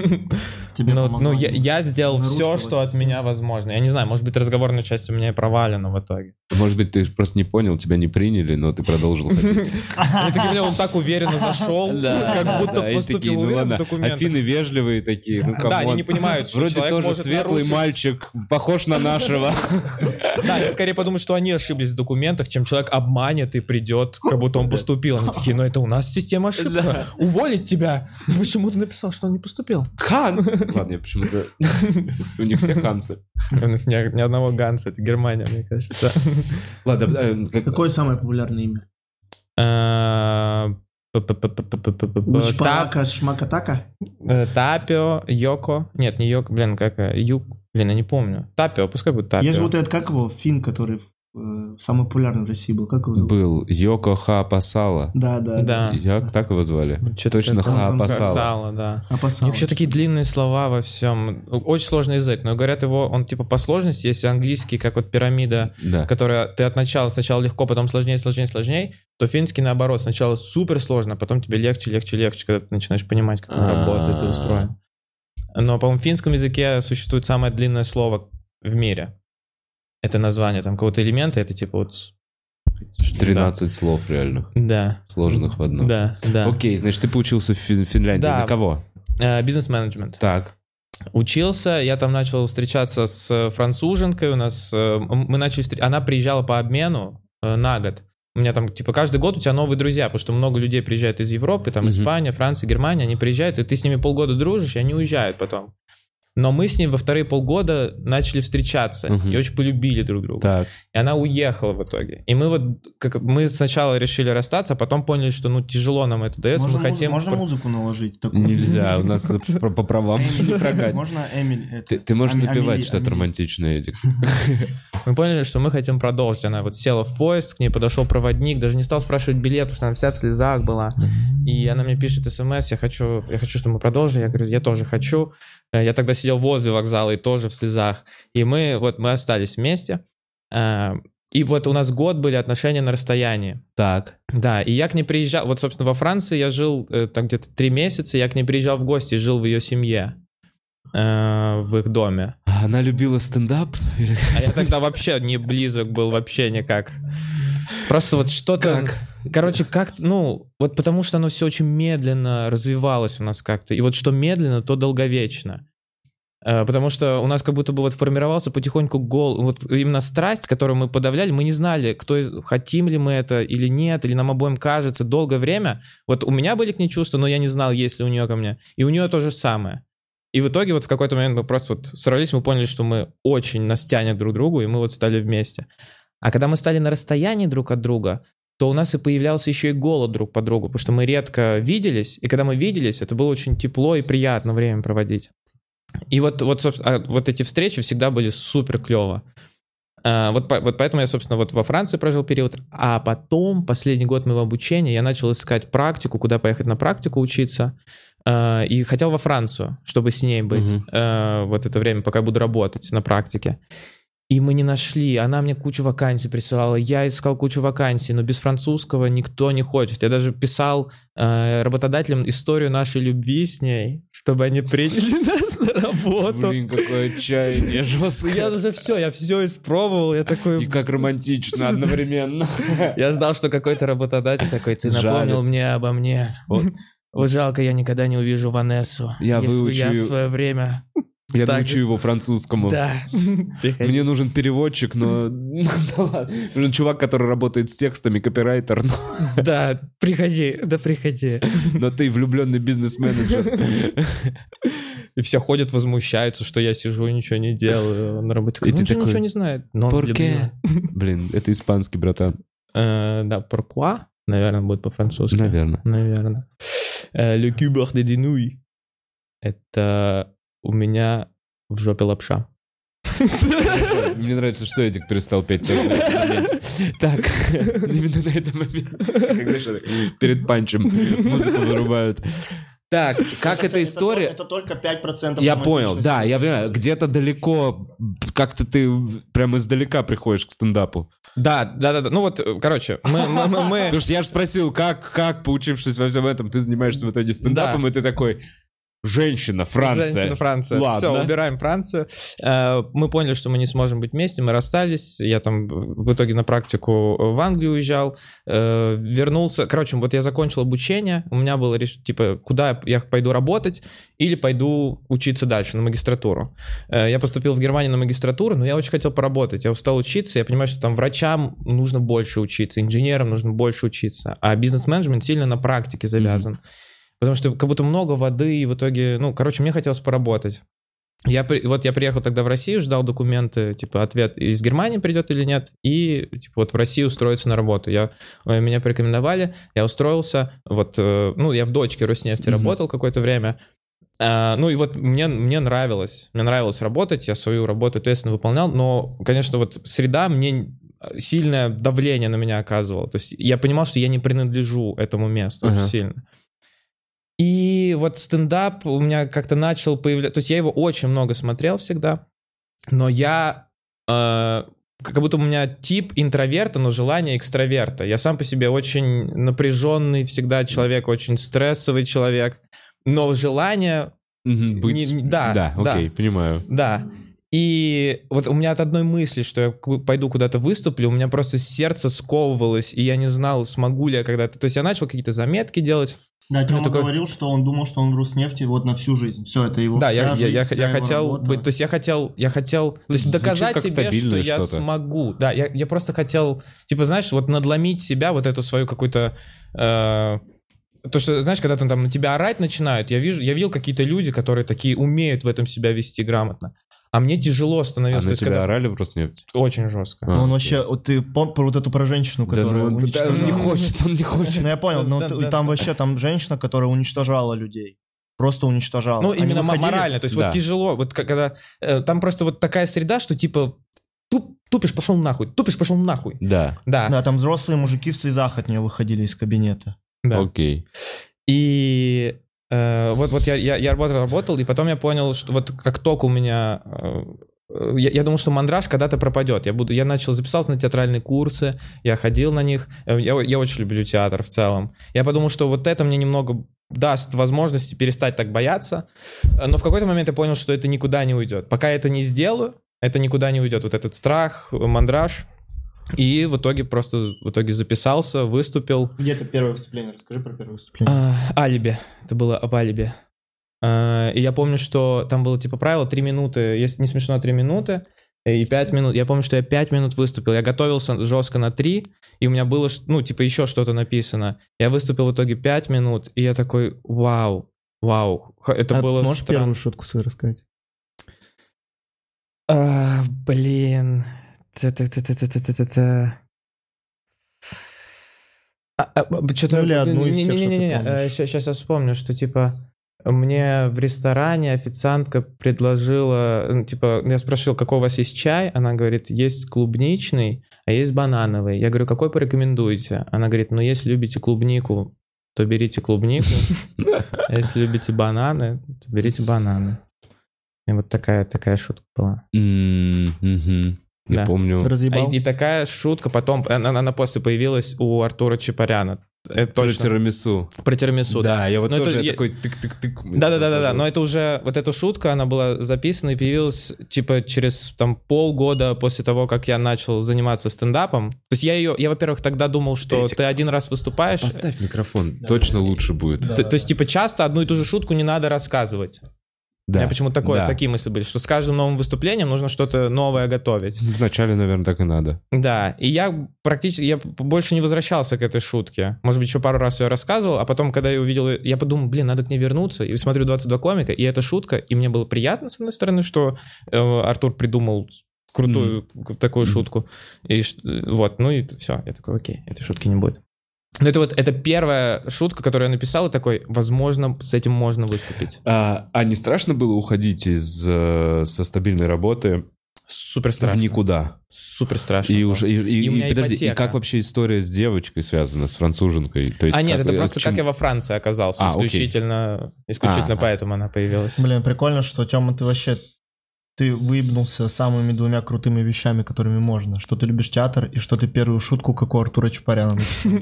[SPEAKER 2] Тебе
[SPEAKER 3] ну,
[SPEAKER 2] помогла.
[SPEAKER 3] ну, я, я сделал все, что от меня возможно. Я не знаю, может быть, разговорная часть у меня и провалена в итоге.
[SPEAKER 1] Может быть, ты просто не понял, тебя не приняли, но ты продолжил ходить.
[SPEAKER 3] Он так уверенно зашел, как будто поступил
[SPEAKER 1] ну
[SPEAKER 3] уверенно в
[SPEAKER 1] ладно.
[SPEAKER 3] документах.
[SPEAKER 1] Афины вежливые такие, ну
[SPEAKER 3] Да, они не понимают, что
[SPEAKER 1] Вроде
[SPEAKER 3] человек
[SPEAKER 1] тоже светлый мальчик, похож на нашего.
[SPEAKER 3] Да, они скорее подумают, что они ошиблись в документах, чем человек обманет и придет, как будто он поступил. Они такие, ну это у нас система ошибка. Уволить тебя. Ну Почему ты написал, что он не поступил?
[SPEAKER 1] Ханс! Ладно, я почему-то... У них все Хансы.
[SPEAKER 3] У нас ни, одного Ганса, это Германия, мне кажется.
[SPEAKER 1] Ладно, э, как-
[SPEAKER 2] Какое самое популярное имя?
[SPEAKER 3] Э, п-п-п-п-п-п-п- Тап-
[SPEAKER 2] Учпалака Шмакатака?
[SPEAKER 3] э, Тапио, Йоко. Нет, не Йоко, блин, как э, Юг. Блин, я не помню. Тапио, пускай будет Тапио.
[SPEAKER 2] Я же вот этот, как его, фин, который самый популярный в России был. Как его зовут?
[SPEAKER 1] был Йоко Ха Пасала.
[SPEAKER 2] Да, да.
[SPEAKER 3] Да.
[SPEAKER 1] Я так его звали.
[SPEAKER 3] Чё-то
[SPEAKER 1] Точно
[SPEAKER 3] там-
[SPEAKER 1] Ха Пасала.
[SPEAKER 3] Да.
[SPEAKER 2] А
[SPEAKER 3] У них еще такие длинные слова во всем. Очень сложный язык, но говорят его, он типа по сложности, если английский, как вот пирамида,
[SPEAKER 1] Да.
[SPEAKER 3] которая ты от начала сначала легко, потом сложнее, сложнее, сложнее, то финский наоборот, сначала супер сложно, а потом тебе легче, легче, легче, когда ты начинаешь понимать, как он работает и устроен. Но, по-моему, в финском языке существует самое длинное слово в мире. Это название там какого-то элемента, это типа вот...
[SPEAKER 1] 13 слов реальных,
[SPEAKER 3] Да,
[SPEAKER 1] сложенных в одно.
[SPEAKER 3] да, да.
[SPEAKER 1] Окей, значит, ты поучился в Фин- Финляндии.
[SPEAKER 3] Да.
[SPEAKER 1] На кого?
[SPEAKER 3] Э, Бизнес-менеджмент.
[SPEAKER 1] Так.
[SPEAKER 3] Учился, я там начал встречаться с э, француженкой, у нас, э, мы начали, встр- она приезжала по обмену на год. У меня там, типа, каждый год у тебя новые друзья, потому что много людей приезжают из Европы, там. Испания, Франция, Германия, они приезжают, и ты с ними полгода дружишь, и они уезжают потом. Но мы с ней во вторые полгода начали встречаться
[SPEAKER 1] Мгм.
[SPEAKER 3] и очень полюбили друг друга.
[SPEAKER 1] Так.
[SPEAKER 3] И она уехала в итоге. И мы вот, как мы сначала решили расстаться, а потом поняли, что, ну, тяжело нам это дается,
[SPEAKER 2] Можно,
[SPEAKER 3] мы хотим...
[SPEAKER 2] можно
[SPEAKER 3] пр-
[SPEAKER 2] музыку наложить? такую?
[SPEAKER 1] Нельзя, у нас по по правам не прокатит.
[SPEAKER 2] Можно Эмиль?
[SPEAKER 1] Ты, ты можешь напевать что-то романтичное, Эдик.
[SPEAKER 3] Мы поняли, что мы хотим продолжить. Она вот села в поезд, к ней подошел проводник, даже не стал спрашивать билет, потому что она вся в слезах была. И она мне пишет смс, я хочу, я хочу, чтобы мы продолжили. Я говорю, я тоже хочу. Э, Я тогда сидел возле вокзала и тоже в слезах. И мы вот мы остались вместе. Э, И вот у нас год были отношения на расстоянии.
[SPEAKER 1] Так.
[SPEAKER 3] Да, и я к ней приезжал, вот, собственно, во Франции я жил э, там где-то три месяца, я к ней приезжал в гости, жил в ее семье, в их доме.
[SPEAKER 1] А Она любила стендап?
[SPEAKER 3] А я тогда вообще не близок был, вообще никак. Просто вот что-то...
[SPEAKER 1] Как?
[SPEAKER 3] Короче, как, ну, вот потому что оно все очень медленно развивалось у нас как-то. И вот что медленно, то долговечно. Э, Потому что у нас как будто бы вот формировался потихоньку гол, вот именно страсть, которую мы подавляли, мы не знали, кто, хотим ли мы это или нет, или нам обоим кажется долгое время. Вот у меня были к ней чувства, но я не знал, есть ли у нее ко мне. И у нее то же самое. И в итоге вот в какой-то момент мы просто вот сорвались, мы поняли, что мы очень нас тянет друг к другу, и мы вот стали вместе. А когда мы стали на расстоянии друг от друга, то у нас и появлялся еще и голод друг по другу, потому что мы редко виделись, и когда мы виделись, это было очень тепло и приятно время проводить. И вот, вот, собственно, а вот эти встречи всегда были супер клево. А, вот, вот поэтому я, собственно, вот во Франции прожил период, а потом, последний год моего обучения, я начал искать практику, куда поехать на практику учиться, а, и хотел во Францию, чтобы с ней быть э, вот это время, пока я буду работать на практике. И мы не нашли. Она мне кучу вакансий присылала. Я искал кучу вакансий, но без французского никто не хочет. Я даже писал э, работодателям историю нашей любви с ней, чтобы они приняли нас на работу.
[SPEAKER 1] Блин, какое отчаяние
[SPEAKER 3] Я
[SPEAKER 1] жесткое.
[SPEAKER 3] уже все, я все испробовал. Я такой,
[SPEAKER 1] И как романтично одновременно.
[SPEAKER 3] Я ждал, что какой-то работодатель такой, ты напомнил мне обо мне.
[SPEAKER 1] Вот.
[SPEAKER 3] Жалко, я никогда не увижу Ванессу.
[SPEAKER 1] Я
[SPEAKER 3] бы я
[SPEAKER 1] выучу-
[SPEAKER 3] в свое время...
[SPEAKER 1] Я
[SPEAKER 3] Так.
[SPEAKER 1] научу его французскому.
[SPEAKER 3] Да.
[SPEAKER 1] Мне нужен переводчик, но... ну, да ладно. Нужен чувак, который работает с текстами, копирайтер, но,
[SPEAKER 3] Да, приходи, да приходи.
[SPEAKER 1] но ты влюбленный бизнес-менеджер.
[SPEAKER 3] И все ходят, возмущаются, что я сижу и ничего не делаю на работе.
[SPEAKER 1] И
[SPEAKER 3] Он же
[SPEAKER 1] такой,
[SPEAKER 3] ничего не знает. Но он
[SPEAKER 1] «Порке?» Блин, это испанский, братан.
[SPEAKER 3] Э, Да, pourquoi, наверное, будет по-французски.
[SPEAKER 1] Наверное.
[SPEAKER 3] Наверное. Э, Le cubeur de Денуй. Это у меня в жопе лапша.
[SPEAKER 1] Мне нравится, что Эдик перестал петь. Так, именно на этом моменте. Перед панчем музыку вырубают. Так, как эта история...
[SPEAKER 2] Это только 5%
[SPEAKER 1] Я понял, да, я понимаю, где-то далеко, как-то ты прям издалека приходишь к стендапу.
[SPEAKER 3] Да, да, да, да. Ну вот, короче, мы, мы, мы- мы-
[SPEAKER 1] Потому что я же спросил, как, как, поучившись во всем этом, ты занимаешься в итоге стендапом, и ты такой, женщина, Франция.
[SPEAKER 3] Женщина, Франция.
[SPEAKER 1] Ладно.
[SPEAKER 3] Все, убираем Францию. Э, Мы поняли, что мы не сможем быть вместе, мы расстались. Я там в итоге на практику в Англию уезжал, э, вернулся. Короче, вот я закончил обучение, у меня было реш- типа, куда я пойду работать или пойду учиться дальше на магистратуру. Э, Я поступил в Германию на магистратуру, но я очень хотел поработать. Я устал учиться, я понимаю, что там врачам нужно больше учиться, инженерам нужно больше учиться, а бизнес-менеджмент сильно на практике завязан. Потому что как будто много воды, и в итоге, ну, короче, мне хотелось поработать. Я, вот я приехал тогда в Россию, ждал документы, типа, ответ из Германии придет или нет, и, типа, вот в Россию устроиться на работу. Я, э, меня порекомендовали, я устроился, вот, э, ну, я в дочке Роснефти
[SPEAKER 2] Мгм.
[SPEAKER 3] работал какое-то время, А, ну и вот мне, мне нравилось, мне нравилось работать, я свою работу ответственно выполнял, но, конечно, вот среда мне сильное давление на меня оказывала. То есть я понимал, что я не принадлежу этому месту
[SPEAKER 1] Ага.
[SPEAKER 3] очень сильно. И вот стендап у меня как-то начал появляться... То есть я его очень много смотрел всегда, но я... э, как будто у меня тип интроверта, но желание экстраверта. Я сам по себе очень напряженный всегда человек, очень стрессовый человек, но желание
[SPEAKER 1] Быть...
[SPEAKER 3] Не- да,
[SPEAKER 1] да,
[SPEAKER 3] да.
[SPEAKER 1] окей, понимаю.
[SPEAKER 3] да. И вот у меня от одной мысли, что я пойду куда-то выступлю, у меня просто сердце сковывалось, и я не знал, смогу ли я когда-то. То есть я начал какие-то заметки делать.
[SPEAKER 2] Да, Тёма
[SPEAKER 3] такой-
[SPEAKER 2] говорил, что он думал, что он в Роснефти вот на всю жизнь. Все, это его
[SPEAKER 3] да,
[SPEAKER 2] вся
[SPEAKER 3] я, я,
[SPEAKER 2] жизнь,
[SPEAKER 3] я,
[SPEAKER 2] вся
[SPEAKER 3] я
[SPEAKER 2] его
[SPEAKER 3] хотел
[SPEAKER 2] работа.
[SPEAKER 3] быть, то есть я хотел, я хотел, то есть
[SPEAKER 1] Звучит
[SPEAKER 3] доказать
[SPEAKER 1] как
[SPEAKER 3] себе, что я
[SPEAKER 1] что-то.
[SPEAKER 3] смогу. Да, я, я просто хотел, типа, знаешь, вот надломить себя, вот эту свою какую-то... э, то, что, знаешь, когда там, там на тебя орать начинают, я вижу, я видел какие-то люди, которые такие умеют в этом себя вести грамотно. А мне тяжело
[SPEAKER 1] А
[SPEAKER 3] становилось. То
[SPEAKER 1] на тебя
[SPEAKER 3] когда-
[SPEAKER 1] орали в Роснефть?
[SPEAKER 3] Очень жестко.
[SPEAKER 1] А,
[SPEAKER 2] Ну, он вообще, вот ты помнишь про вот эту про женщину,
[SPEAKER 1] Да,
[SPEAKER 2] которая
[SPEAKER 1] ну, он, да,
[SPEAKER 2] уничтожала?
[SPEAKER 1] он не хочет, он не хочет.
[SPEAKER 2] Ну, я понял, но
[SPEAKER 3] Да, да,
[SPEAKER 2] там
[SPEAKER 3] да.
[SPEAKER 2] вообще там женщина, которая уничтожала людей. Просто уничтожала.
[SPEAKER 3] Ну,
[SPEAKER 2] Они
[SPEAKER 3] именно
[SPEAKER 2] выходили-
[SPEAKER 3] морально. То есть
[SPEAKER 1] Да.
[SPEAKER 3] вот тяжело. Вот когда... э, там просто вот такая среда, что типа туп- тупишь, пошел нахуй. Тупишь, пошел нахуй.
[SPEAKER 1] Да,
[SPEAKER 3] Да.
[SPEAKER 2] Да, там взрослые мужики в слезах от нее выходили из кабинета.
[SPEAKER 3] да.
[SPEAKER 1] окей.
[SPEAKER 3] И э, вот, вот я, я, я работал, работал, и потом я понял, что вот как только у меня... э, я, я думал, что мандраж когда-то пропадет. Я, буду, я начал записался на театральные курсы, я ходил на них. Э, Я, я очень люблю театр в целом. Я подумал, что вот это мне немного даст возможности перестать так бояться. Но в какой-то момент я понял, что это никуда не уйдет. Пока я это не сделаю, это никуда не уйдет. Вот этот страх, мандраж. И в итоге просто в итоге записался, выступил.
[SPEAKER 2] Где это первое выступление? Расскажи про первое выступление.
[SPEAKER 3] А, алиби. Это было об алиби. А, и я помню, что там было типа правило 3 минуты, если не смешно 3 минуты, и 5 минут. Я помню, что я 5 минут выступил. Я готовился жестко на 3, и у меня было, ну, типа еще что-то написано. Я выступил в итоге 5 минут, и я такой, вау, вау. Это
[SPEAKER 2] А
[SPEAKER 3] было
[SPEAKER 2] Можешь
[SPEAKER 3] странно.
[SPEAKER 2] первую шутку свою рассказать?
[SPEAKER 3] А, блин. Та-та-та-та-та-та-та. Что-то...
[SPEAKER 2] Ну, или одну из тех, что ты
[SPEAKER 3] Не-не-не,
[SPEAKER 2] помнишь.
[SPEAKER 3] сейчас я вспомню, что типа мне в ресторане официантка предложила, типа, я спросил, какой у вас есть чай? Она говорит, есть клубничный, а есть банановый. Я говорю, какой порекомендуете? Она говорит, ну, если любите клубнику, то берите клубнику. А если любите бананы, то берите бананы. И вот такая, такая шутка была.
[SPEAKER 1] Мгм. Я
[SPEAKER 3] Да.
[SPEAKER 1] помню.
[SPEAKER 2] Разъебал?
[SPEAKER 3] и, и такая шутка потом, она, она после появилась у Артура Чапаряна. Это
[SPEAKER 1] Про
[SPEAKER 3] точно.
[SPEAKER 1] тирамису.
[SPEAKER 3] Про тирамису, да.
[SPEAKER 1] Да, я вот
[SPEAKER 3] Но
[SPEAKER 1] тоже
[SPEAKER 3] это
[SPEAKER 1] я такой тык-тык-тык.
[SPEAKER 3] Да-да-да-да, но это уже, вот эта шутка, она была записана и появилась, типа, через, там, полгода после того, как я начал заниматься стендапом. То есть я ее, я, во-первых, тогда думал, что ты один раз выступаешь,
[SPEAKER 1] Поставь микрофон, точно лучше будет.
[SPEAKER 3] то, то есть, типа, часто одну и ту же шутку не надо рассказывать. У
[SPEAKER 1] Да.
[SPEAKER 3] меня почему-то такое,
[SPEAKER 1] да.
[SPEAKER 3] такие мысли были, что с каждым новым выступлением нужно что-то новое готовить.
[SPEAKER 1] Вначале, наверное, так и надо.
[SPEAKER 3] Да, и я практически, я больше не возвращался к этой шутке. Может быть, еще пару раз ее рассказывал, а потом, когда я увидел, я подумал, блин, надо к ней вернуться. И смотрю 22 комика, и эта шутка, и мне было приятно, с одной стороны, что э, Артур придумал крутую такую
[SPEAKER 1] Мгм.
[SPEAKER 3] шутку. И э, вот, ну и все. Я такой, окей, этой шутки не будет. Но это вот, это первая шутка, которую я написал, и такой, возможно, с этим можно выступить.
[SPEAKER 1] А, а не страшно было уходить из э, со стабильной работы
[SPEAKER 3] Супер
[SPEAKER 1] в
[SPEAKER 3] страшно.
[SPEAKER 1] никуда?
[SPEAKER 3] Супер страшно.
[SPEAKER 1] И уже и, и-
[SPEAKER 3] И у меня
[SPEAKER 1] и подожди, и как вообще история с девочкой связана, с француженкой? То есть
[SPEAKER 3] А нет,
[SPEAKER 1] как-
[SPEAKER 3] это просто
[SPEAKER 1] чем-
[SPEAKER 3] как я во Франции оказался.
[SPEAKER 1] А, окей.
[SPEAKER 3] исключительно исключительно
[SPEAKER 1] А, а.
[SPEAKER 3] поэтому она появилась.
[SPEAKER 2] Блин, прикольно, что, Тёма, ты вообще... Ты выебнулся самыми двумя крутыми вещами, которыми можно. Что ты любишь театр, и что ты первую шутку, как у Артура Чапаряна написал.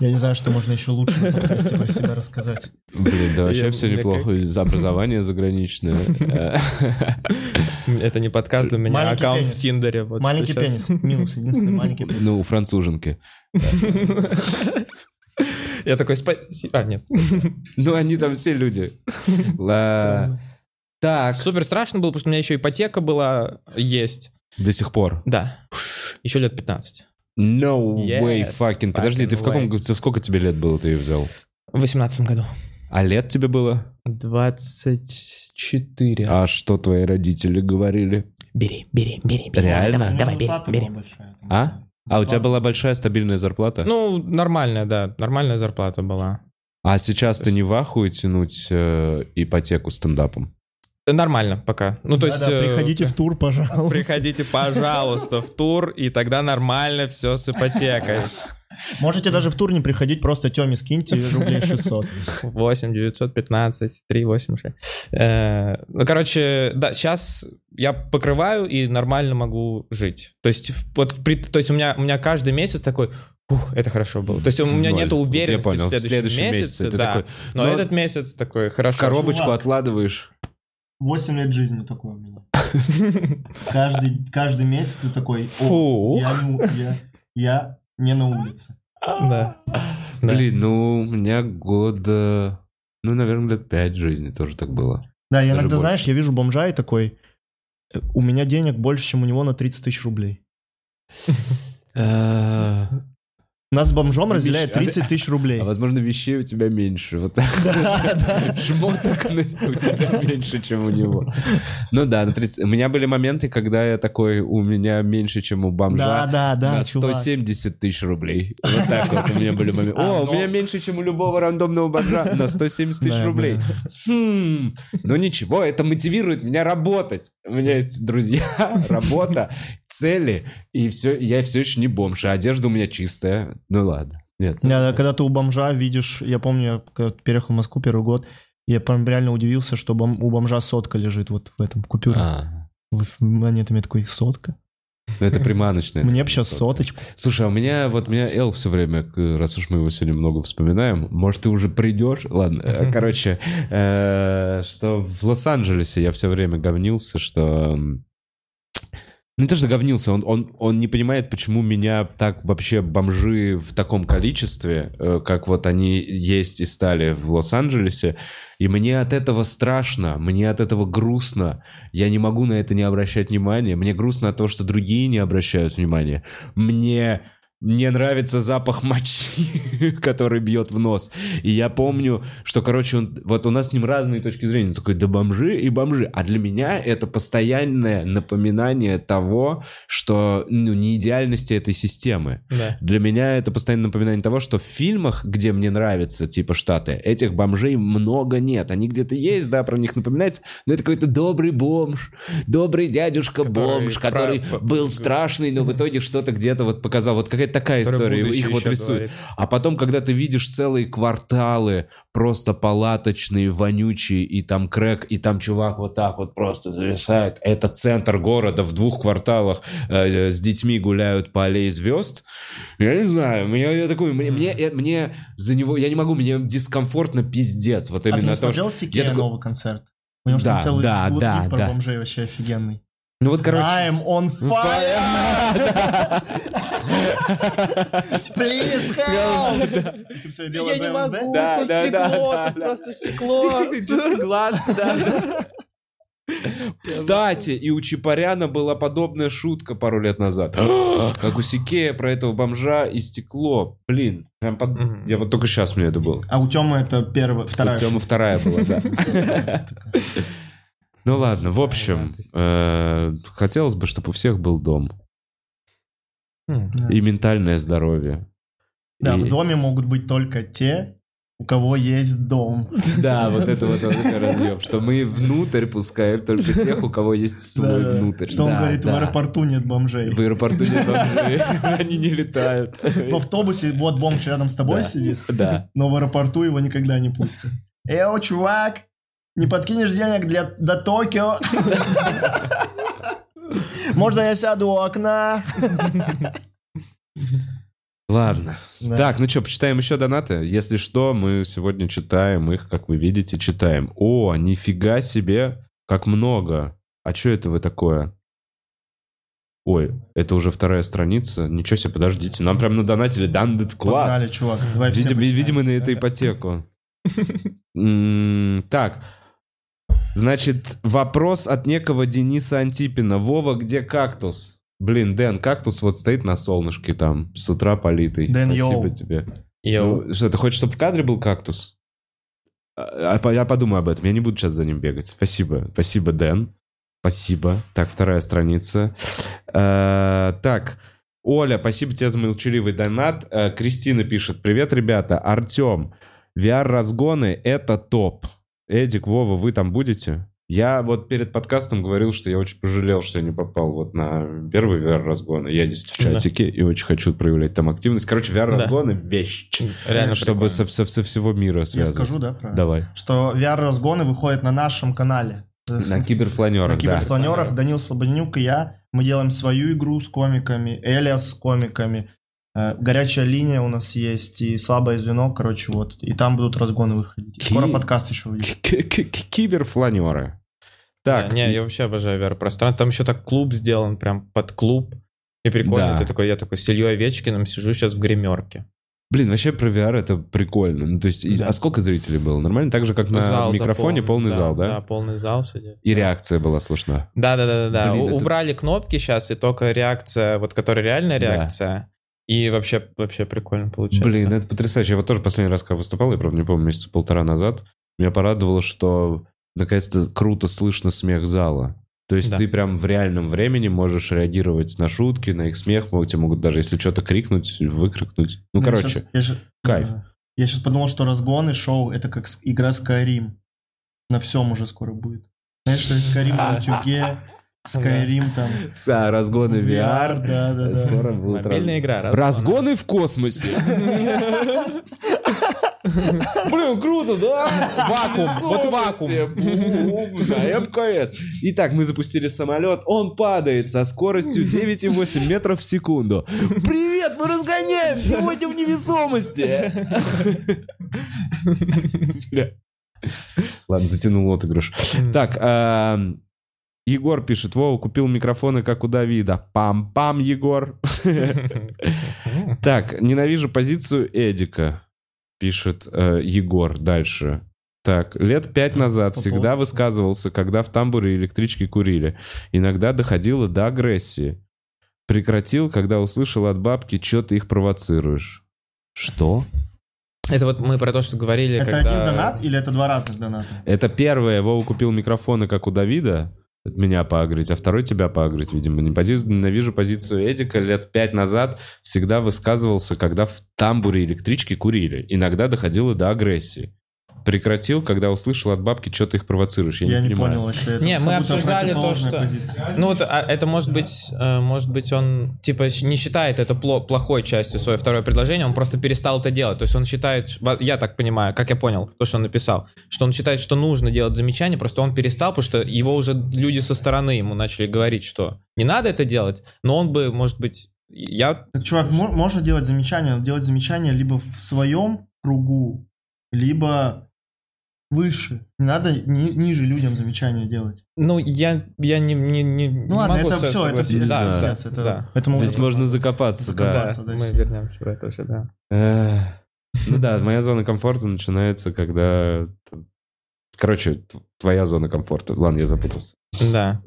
[SPEAKER 2] Я не знаю, что можно еще лучше про себя рассказать.
[SPEAKER 1] Блин, да вообще все неплохо. Образование заграничное.
[SPEAKER 3] Это не подкаст, у меня
[SPEAKER 2] Маленький
[SPEAKER 3] аккаунт в Тиндере.
[SPEAKER 2] Маленький пенис. Минус. Единственный маленький пенис.
[SPEAKER 1] Ну, у француженки.
[SPEAKER 3] Я такой, спасибо. А, нет.
[SPEAKER 1] Ну, они там все люди. Ла- Так.
[SPEAKER 3] Супер страшно было, потому что у меня еще ипотека была есть.
[SPEAKER 1] До сих пор.
[SPEAKER 3] Да. Еще лет 15.
[SPEAKER 1] No
[SPEAKER 3] Yes,
[SPEAKER 1] way fucking. Подожди, ты в
[SPEAKER 3] fucking
[SPEAKER 1] каком
[SPEAKER 3] way.
[SPEAKER 1] сколько тебе лет было, ты ее взял?
[SPEAKER 3] В 18 году.
[SPEAKER 1] А лет тебе было?
[SPEAKER 3] 24.
[SPEAKER 1] А что твои родители говорили?
[SPEAKER 4] Бери, бери, бери, бери.
[SPEAKER 1] Реально?
[SPEAKER 4] Давай, давай,
[SPEAKER 2] меня
[SPEAKER 4] бери, бери.
[SPEAKER 2] большая,
[SPEAKER 1] А? А у тебя была большая стабильная зарплата?
[SPEAKER 3] Ну, нормальная, да. Нормальная зарплата была.
[SPEAKER 1] А сейчас ты не в ахуе тянуть э, ипотеку стендапом?
[SPEAKER 3] Э, Нормально пока. Ну, то есть...
[SPEAKER 2] Да-да,
[SPEAKER 3] э,
[SPEAKER 2] приходите в тур, пожалуйста.
[SPEAKER 3] Приходите, пожалуйста, в тур, и тогда нормально все с ипотекой.
[SPEAKER 2] Можете даже в тур не приходить, просто Тёме скиньте рублей 600.
[SPEAKER 3] 8 915 386. Э, Ну, короче, да, сейчас я покрываю и нормально могу жить. То есть, в- вот, в то есть у меня, у меня каждый месяц такой, «Ух, это хорошо было. То есть у меня
[SPEAKER 1] Ноль.
[SPEAKER 3] нету
[SPEAKER 1] Я
[SPEAKER 3] уверенности
[SPEAKER 1] понял.
[SPEAKER 3] в
[SPEAKER 1] В
[SPEAKER 3] следующем,
[SPEAKER 1] следующем
[SPEAKER 3] месяце,
[SPEAKER 1] месяце
[SPEAKER 3] да.
[SPEAKER 1] такой,
[SPEAKER 3] Но
[SPEAKER 1] ну,
[SPEAKER 3] этот месяц такой, хорошо.
[SPEAKER 1] Коробочку
[SPEAKER 2] чувак.
[SPEAKER 1] откладываешь.
[SPEAKER 2] 8 лет жизни такой у меня. Каждый, каждый месяц ты такой, о,
[SPEAKER 3] Фу.
[SPEAKER 2] я, я, я не на улице.
[SPEAKER 3] Да. Да.
[SPEAKER 1] Блин, ну, у меня года... Ну, наверное, лет пять жизни тоже так было.
[SPEAKER 2] Да, я
[SPEAKER 1] Даже
[SPEAKER 2] иногда,
[SPEAKER 1] больше.
[SPEAKER 2] знаешь, я вижу бомжа и такой, «Э, у меня денег больше, чем у него на 30 тысяч рублей.
[SPEAKER 1] А
[SPEAKER 2] Нас с бомжом разделяет 30 тысяч рублей.
[SPEAKER 1] возможно, вещей у тебя меньше. Вот так.
[SPEAKER 2] Да, да.
[SPEAKER 1] Шмоток на- у тебя меньше, чем у него. Ну да, на 30. У меня были моменты, когда я такой, у меня меньше, чем у
[SPEAKER 2] Да,
[SPEAKER 1] бомжа.
[SPEAKER 2] да, да,
[SPEAKER 1] на
[SPEAKER 2] чувак.
[SPEAKER 1] 170 тысяч рублей. Вот так вот у меня были моменты.
[SPEAKER 2] А,
[SPEAKER 1] О, у меня меньше, чем у любого рандомного бомжа на 170 тысяч
[SPEAKER 2] Да,
[SPEAKER 1] рублей.
[SPEAKER 2] да.
[SPEAKER 1] Хм, ну ничего, это мотивирует меня работать. У меня есть друзья, работа, цели, и все, я все еще не бомж, а одежда у меня чистая. Ну ладно. Нет.
[SPEAKER 2] Да, да, когда ты у бомжа видишь, я помню, я когда переехал в Москву первый год, я прям реально удивился, что бом- у бомжа сотка лежит вот в этом купюре.
[SPEAKER 1] А,
[SPEAKER 2] В монетами такой, сотка?
[SPEAKER 1] ну это приманочная.
[SPEAKER 2] Мне бы сейчас соточку.
[SPEAKER 1] Слушай, а у меня, вот меня Эл все время, раз уж мы его сегодня много вспоминаем, может, ты уже придешь? Ладно, э, короче, э, что в Лос-Анджелесе я все время говнился, что... Ну, не то, что говнился, он, он, он не понимает, почему меня так вообще бомжи в таком количестве, э, как вот они есть и стали в Лос-Анджелесе, и мне от этого страшно, мне от этого грустно, я не могу на это не обращать внимания, мне грустно от того, что другие не обращают внимания, мне... Мне нравится запах мочи, который бьет в нос. И я помню, что, короче, он, вот у нас с ним разные точки зрения. Он такой, да бомжи и бомжи. А для меня это постоянное напоминание того, что ну, не идеальности этой системы.
[SPEAKER 3] Да.
[SPEAKER 1] Для меня это постоянное напоминание того, что в фильмах, где мне нравится, типа Штаты, этих бомжей много нет. Они где-то есть, да, про них напоминается, но это какой-то добрый бомж, добрый дядюшка бомж,
[SPEAKER 3] Который
[SPEAKER 1] который был страшный, но в итоге что-то где-то вот показал. Вот какая-то какая-то такая история, их вот рисуют.
[SPEAKER 3] говорит.
[SPEAKER 1] А потом, когда ты видишь целые кварталы, просто палаточные, вонючие, и там крэк, и там чувак вот так вот просто зависает. Это центр города, в двух кварталах э, с детьми гуляют по аллее звезд. Я не знаю, мне, я такой, мне, мне, э, мне за него, я не могу, мне дискомфортно пиздец. Вот
[SPEAKER 2] А ты
[SPEAKER 1] именно
[SPEAKER 2] не
[SPEAKER 1] то,
[SPEAKER 2] смотрел Сикея
[SPEAKER 1] такой-
[SPEAKER 2] новый концерт? У него
[SPEAKER 1] Да,
[SPEAKER 2] там целый
[SPEAKER 1] да, да, да.
[SPEAKER 2] бомжей вообще офигенный.
[SPEAKER 1] Ну вот, короче...
[SPEAKER 2] I'm on fire! Please help! Делаешь БМВ?
[SPEAKER 1] Да,
[SPEAKER 3] тут
[SPEAKER 1] да, да,
[SPEAKER 3] стекло, тут просто стекло.
[SPEAKER 1] глаз, да. Кстати, и у Чапаряна была подобная шутка пару лет назад. Как у Сикея про этого бомжа и стекло. Блин, прям под-
[SPEAKER 3] Мгм.
[SPEAKER 1] я вот только сейчас мне это было.
[SPEAKER 2] А у Тёмы это первая, вторая.
[SPEAKER 1] У Тёмы вторая была, да. Ну ладно, в общем, э, хотелось бы, чтобы у всех был дом.
[SPEAKER 3] Хм.
[SPEAKER 1] И ментальное здоровье.
[SPEAKER 2] Да,
[SPEAKER 1] И-
[SPEAKER 2] в доме могут быть только те, у кого есть дом.
[SPEAKER 1] Да, вот это вот, разъем, что мы внутрь пускаем только тех, у кого есть свой внутрь.
[SPEAKER 2] Что он говорит, в аэропорту нет бомжей.
[SPEAKER 1] В аэропорту нет бомжей, они не летают.
[SPEAKER 2] В автобусе вот бомж рядом с тобой сидит,
[SPEAKER 1] Да.
[SPEAKER 2] но в аэропорту его никогда не пустят. Эо, чувак, не подкинешь денег для, до Токио? Можно я сяду у окна?
[SPEAKER 1] Ладно.
[SPEAKER 2] Да.
[SPEAKER 1] Так, ну что, почитаем еще донаты? Если что, мы сегодня читаем их, как вы видите, читаем. О, нифига себе, как много. А что это вы такое? Ой, это уже вторая страница. Ничего себе, подождите. Нам прям надонатили дандет класс.
[SPEAKER 2] Погнали, чувак. Давай все
[SPEAKER 1] Видимо, на это ипотеку. Так. Значит, вопрос от некого Дениса Антипина. Вова, где кактус? Блин, Дэн, кактус вот стоит на солнышке там, с утра политый.
[SPEAKER 2] Дэн,
[SPEAKER 1] Спасибо
[SPEAKER 2] йоу.
[SPEAKER 1] тебе.
[SPEAKER 3] Йоу.
[SPEAKER 1] Ну, что, ты хочешь, чтобы в кадре был кактус? А, а, Я подумаю об этом. Я не буду сейчас за ним бегать. Спасибо. Спасибо, Дэн. Спасибо. Так, вторая страница. Э, Так, Оля, спасибо тебе за молчаливый донат. Э, Кристина пишет. Привет, ребята. Артем, VR-разгоны — это топ. Эдик, Вова, вы там будете? Я вот перед подкастом говорил, что я очень пожалел, что я не попал вот на первый VR-разгон. Я здесь в
[SPEAKER 3] Да.
[SPEAKER 1] чатике и очень хочу проявлять там активность. Короче, VR-разгоны — вещь.
[SPEAKER 3] Реально
[SPEAKER 1] Чтобы со, со- со всего мира
[SPEAKER 2] Я
[SPEAKER 1] связывать.
[SPEAKER 2] скажу, да, правильно?
[SPEAKER 1] Давай.
[SPEAKER 2] Что VR-разгоны выходят на нашем канале.
[SPEAKER 1] На киберфланерах,
[SPEAKER 2] На
[SPEAKER 1] да.
[SPEAKER 2] киберфланерах Данил Слободнюк и я. Мы делаем свою игру с комиками, Эля с комиками. Э, Горячая линия у нас есть и слабое звено, короче, вот. И там будут разгоны выходить. Скоро подкаст еще выйдет.
[SPEAKER 1] Киберфланеры. Так,
[SPEAKER 3] Да, не, я вообще обожаю VR-пространство. Там еще так клуб сделан, прям под клуб. И прикольно,
[SPEAKER 1] Да.
[SPEAKER 3] ты такой, я такой с Ильей Овечкиным сижу сейчас в гримерке.
[SPEAKER 1] блин, вообще про VR это прикольно. Ну, то есть,
[SPEAKER 3] Да.
[SPEAKER 1] а сколько зрителей было? Нормально? Так же, как на
[SPEAKER 3] Зал
[SPEAKER 1] микрофоне,
[SPEAKER 3] заполнен,
[SPEAKER 1] полный зал, да?
[SPEAKER 3] Да, полный зал сидит.
[SPEAKER 1] И реакция была слышна.
[SPEAKER 3] Да, да, да, да, да.
[SPEAKER 1] Блин,
[SPEAKER 3] У-
[SPEAKER 1] это-
[SPEAKER 3] Убрали кнопки сейчас, и только реакция, вот которая реальная
[SPEAKER 1] Да.
[SPEAKER 3] И вообще, вообще прикольно получается.
[SPEAKER 1] Блин, это потрясающе. Я вот тоже последний раз, когда выступал, я, правда, не помню, месяца полтора назад, меня порадовало, что наконец-то круто слышно смех зала. То есть
[SPEAKER 3] Да.
[SPEAKER 1] ты прям в реальном времени можешь реагировать на шутки, на их смех. Могут- Тебе могут даже, если что-то крикнуть, выкрикнуть. Ну,
[SPEAKER 2] Я
[SPEAKER 1] короче,
[SPEAKER 2] я щас-
[SPEAKER 1] кайф.
[SPEAKER 2] Я сейчас подумал, что разгоны шоу это как с- игра Skyrim. На всем уже скоро будет. Знаешь, что есть Skyrim на утюге, Skyrim там.
[SPEAKER 1] а, разгоны VR.
[SPEAKER 2] Да, да, да.
[SPEAKER 1] Скоро будут
[SPEAKER 3] Мобильная
[SPEAKER 1] раз-
[SPEAKER 3] игра. разгоны.
[SPEAKER 1] Разгоны в космосе. Блин, круто, да?
[SPEAKER 3] Вакуум, вот вакуум.
[SPEAKER 1] На МКС. Итак, мы запустили самолет. Он падает со скоростью 9,8 метров в секунду. Привет, мы разгоняем сегодня в невесомости. Ладно, затянул отыгрыш. Так, Егор пишет, Вова купил микрофоны, как у Давида. Пам-пам, Егор. Так, ненавижу позицию Эдика, пишет э, Егор дальше. Так, лет пять назад всегда высказывался, когда в тамбуре электрички курили. Иногда доходило до агрессии. Прекратил, когда услышал от бабки, что ты их провоцируешь. Что?
[SPEAKER 3] Это вот мы про то, что говорили,
[SPEAKER 2] Это
[SPEAKER 3] когда...
[SPEAKER 2] один донат или это два разных доната?
[SPEAKER 1] Это первое, Вова купил микрофоны, как у Давида, от меня поагрить, а второй тебя поагрить, видимо. Не пози- Ненавижу позицию Эдика. Лет пять назад всегда высказывался, когда в тамбуре электрички курили. Иногда доходило до агрессии. Прекратил, когда услышал от бабки, что ты их провоцируешь. Я,
[SPEAKER 2] Я
[SPEAKER 1] не,
[SPEAKER 2] не
[SPEAKER 1] понимаю.
[SPEAKER 2] понял вообще. это
[SPEAKER 3] Не, мы обсуждали то, что-
[SPEAKER 2] позиция.
[SPEAKER 3] Ну вот а, это может быть, э, может быть он типа не считает это пло- плохой частью свое второе предложение, он просто перестал это делать. То есть он считает, я так понимаю, как я понял, то, что он написал, что он считает, что нужно делать замечания, просто он перестал, потому что его уже люди со стороны ему начали говорить, что не надо это делать, но он бы, может быть, я
[SPEAKER 2] Так, чувак, мо- можно делать замечания, делать замечания либо в своем кругу, либо выше. Не надо ни- ниже людям замечания делать.
[SPEAKER 3] Ну, я, я не, не, не,
[SPEAKER 2] Ну ладно,
[SPEAKER 3] могу
[SPEAKER 2] это все, это
[SPEAKER 3] согласиться. Да, да,
[SPEAKER 2] это-
[SPEAKER 3] да.
[SPEAKER 2] Поэтому
[SPEAKER 1] Здесь можно закопаться, да.
[SPEAKER 3] Да,
[SPEAKER 2] Закопаться, да,
[SPEAKER 3] мы вернемся в это уже, да.
[SPEAKER 1] Ну да, моя зона комфорта начинается, когда... Короче, твоя зона комфорта. Ладно, я запутался.
[SPEAKER 3] Да.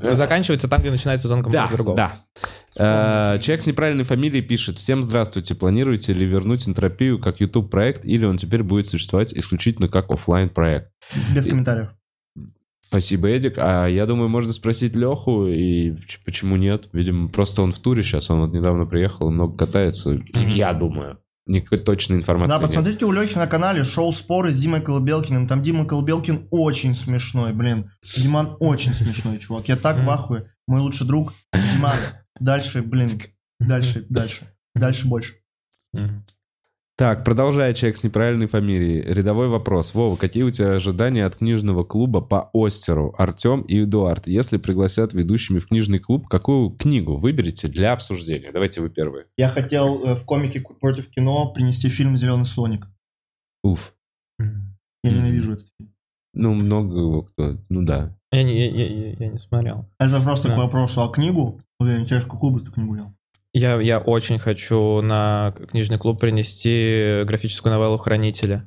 [SPEAKER 3] Заканчивается там, где начинается зона комфорта
[SPEAKER 1] Да,
[SPEAKER 3] другого.
[SPEAKER 1] да. Э, Человек с неправильной фамилией пишет. Всем здравствуйте. Планируете ли вернуть энтропию как YouTube проект или он теперь будет существовать исключительно как оффлайн проект?
[SPEAKER 2] Без комментариев.
[SPEAKER 1] Спасибо, Эдик. А я думаю, можно спросить Леху, и почему нет? Видимо, просто он в туре сейчас, он вот недавно приехал, и много катается. Я думаю. Никакой точной информации
[SPEAKER 2] Да,
[SPEAKER 1] нет.
[SPEAKER 2] посмотрите у Лехи на канале шоу «Споры» с Димой Колыбелкиным. Там Дима Колыбелкин очень смешной, блин. Диман очень смешной, чувак. Я так в ахуе. Мой лучший друг. Диман, дальше, блин. Дальше, дальше. Дальше больше.
[SPEAKER 1] Так, продолжая человек с неправильной фамилией. Рядовой вопрос. Вова, какие у тебя ожидания от книжного клуба по Остеру? Артем и Эдуард. Если пригласят ведущими в книжный клуб, какую книгу выберете для обсуждения? Давайте вы первые.
[SPEAKER 2] Я хотел э, в комике против кино принести фильм «Зеленый слоник».
[SPEAKER 1] Уф.
[SPEAKER 2] Я ненавижу этот фильм.
[SPEAKER 1] Ну, много его кто... Ну да.
[SPEAKER 3] Я не, я, я- я- не смотрел.
[SPEAKER 2] Это просто
[SPEAKER 3] Да.
[SPEAKER 2] к вопросу о книгу. Вот я интересно, какую бы ты книгу взял?
[SPEAKER 3] Я, я очень хочу на книжный клуб принести графическую новеллу «Хранители».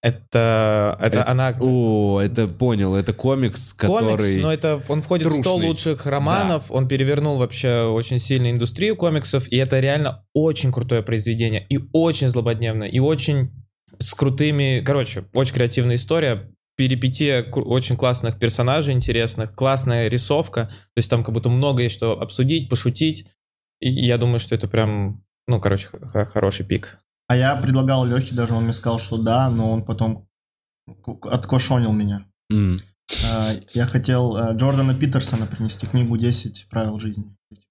[SPEAKER 3] Это, это,
[SPEAKER 1] Это-
[SPEAKER 3] она
[SPEAKER 1] О, это понял. Это комикс, который...
[SPEAKER 3] комикс, но это он входит в 100
[SPEAKER 1] трушный.
[SPEAKER 3] лучших романов, он перевернул вообще очень сильно индустрию комиксов, и это реально очень крутое произведение, и очень злободневное, и очень с крутыми, короче, очень креативная история, перипетия кру- очень классных персонажей интересных, классная рисовка, то есть там как будто много есть что обсудить, пошутить, и я думаю, что это прям, ну, короче, х- хороший пик.
[SPEAKER 2] А я предлагал Лехе, даже он мне сказал, что да, но он потом откошонил меня. А, Я хотел э, Джордана Питерсона принести книгу «10 правил жизни».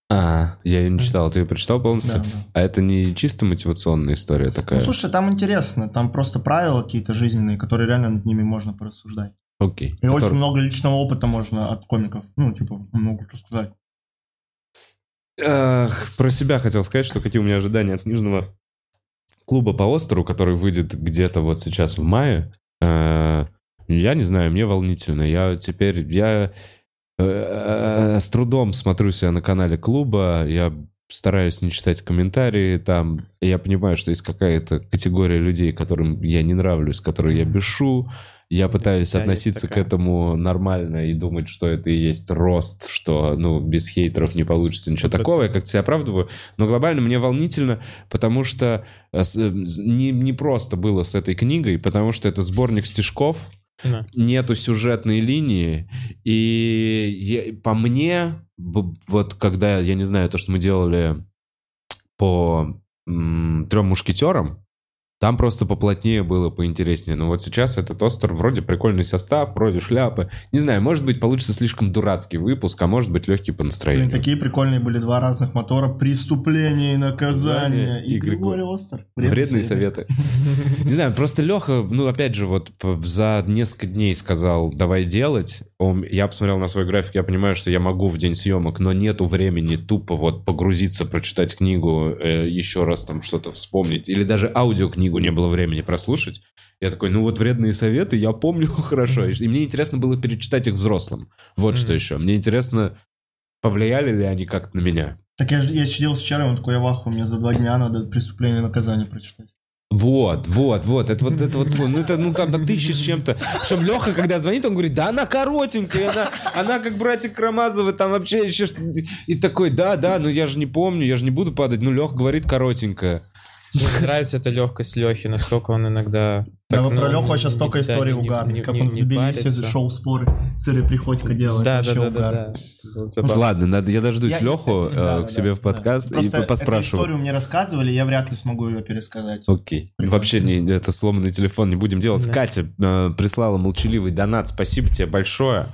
[SPEAKER 1] А, я ее не читал. Ты ее прочитал полностью?
[SPEAKER 2] Да, да.
[SPEAKER 1] А это не чисто мотивационная история такая?
[SPEAKER 2] Ну, слушай, там интересно, там просто правила какие-то жизненные, которые реально над ними можно порассуждать.
[SPEAKER 1] Окей.
[SPEAKER 2] И очень
[SPEAKER 1] Который-
[SPEAKER 2] много личного опыта можно от комиков, ну, типа, могут рассказать.
[SPEAKER 1] Эх, про себя хотел сказать, что какие у меня ожидания от книжного клуба по Остеру, который выйдет где-то вот сейчас в мае. Э, Я не знаю, мне волнительно. Я теперь, я э, с трудом смотрю себя на канале клуба, я стараюсь не читать комментарии там. Я понимаю, что есть какая-то категория людей, которым я не нравлюсь, которые я бешу. Я пытаюсь относиться к
[SPEAKER 3] такая.
[SPEAKER 1] этому нормально и думать, что это и есть рост, что, ну, без хейтеров не получится ничего такого. Я как-то себя оправдываю. Но глобально мне волнительно, потому что э, э, не, не просто было с этой книгой, потому что это сборник стишков,
[SPEAKER 3] Да.
[SPEAKER 1] нету сюжетной линии, и я- по мне, вот когда, я не знаю, то, что мы делали по м, трем мушкетерам, там просто поплотнее было, поинтереснее. Но вот сейчас этот Остер вроде прикольный состав, вроде шляпы. Не знаю, может быть, получится слишком дурацкий выпуск, а может быть, легкий по
[SPEAKER 2] Блин,
[SPEAKER 1] настроению.
[SPEAKER 2] такие прикольные были два разных мотора. Преступление и наказание. И
[SPEAKER 1] и
[SPEAKER 2] Григорий Остер.
[SPEAKER 1] Вредные советы. Не знаю, просто Леха, ну, опять же, вот за несколько дней сказал, давай делать. Я посмотрел на свой график, я понимаю, что я могу в день съемок, но нету времени тупо вот погрузиться, прочитать книгу, э, еще раз там что-то вспомнить. Или даже аудиокнигу не было времени прослушать. Я такой, ну вот вредные советы, я помню хорошо. И мне интересно было перечитать их взрослым. Вот что еще. Мне интересно, повлияли ли они как-то на меня.
[SPEAKER 2] Так я, я сидел с вчера, он такой, я в ахуе, мне за два дня надо преступление и наказание прочитать.
[SPEAKER 1] Вот, вот, вот, это вот, это вот, слово. ну это, ну там на тысячи с чем-то. Причем Леха, когда звонит, он говорит, да она коротенькая, она, она как братик Карамазовы, там вообще еще И такой, да, да, ну я же не помню, я же не буду падать, ну Лех говорит коротенькая.
[SPEAKER 3] Мне нравится эта легкость Лехи, насколько он иногда
[SPEAKER 2] Да,
[SPEAKER 3] Так,
[SPEAKER 2] вы про
[SPEAKER 3] ну,
[SPEAKER 2] Леху сейчас столько историй угарных, как
[SPEAKER 3] не-
[SPEAKER 2] он в
[SPEAKER 3] не
[SPEAKER 2] Тбилиси шоу споры с Ирой Приходько делает.
[SPEAKER 3] Да, да, да,
[SPEAKER 2] угар.
[SPEAKER 3] да. Вот.
[SPEAKER 1] Ладно, надо, я дождусь
[SPEAKER 2] Я-
[SPEAKER 1] Леху
[SPEAKER 2] Да, да,
[SPEAKER 1] к себе
[SPEAKER 2] да,
[SPEAKER 1] в подкаст
[SPEAKER 2] да.
[SPEAKER 1] и поспрашиваю.
[SPEAKER 2] Эту историю мне рассказывали, я вряд ли смогу ее пересказать.
[SPEAKER 1] Окей. Вообще не, это сломанный телефон не будем делать.
[SPEAKER 3] Да.
[SPEAKER 1] Катя э, прислала молчаливый донат. Спасибо тебе большое.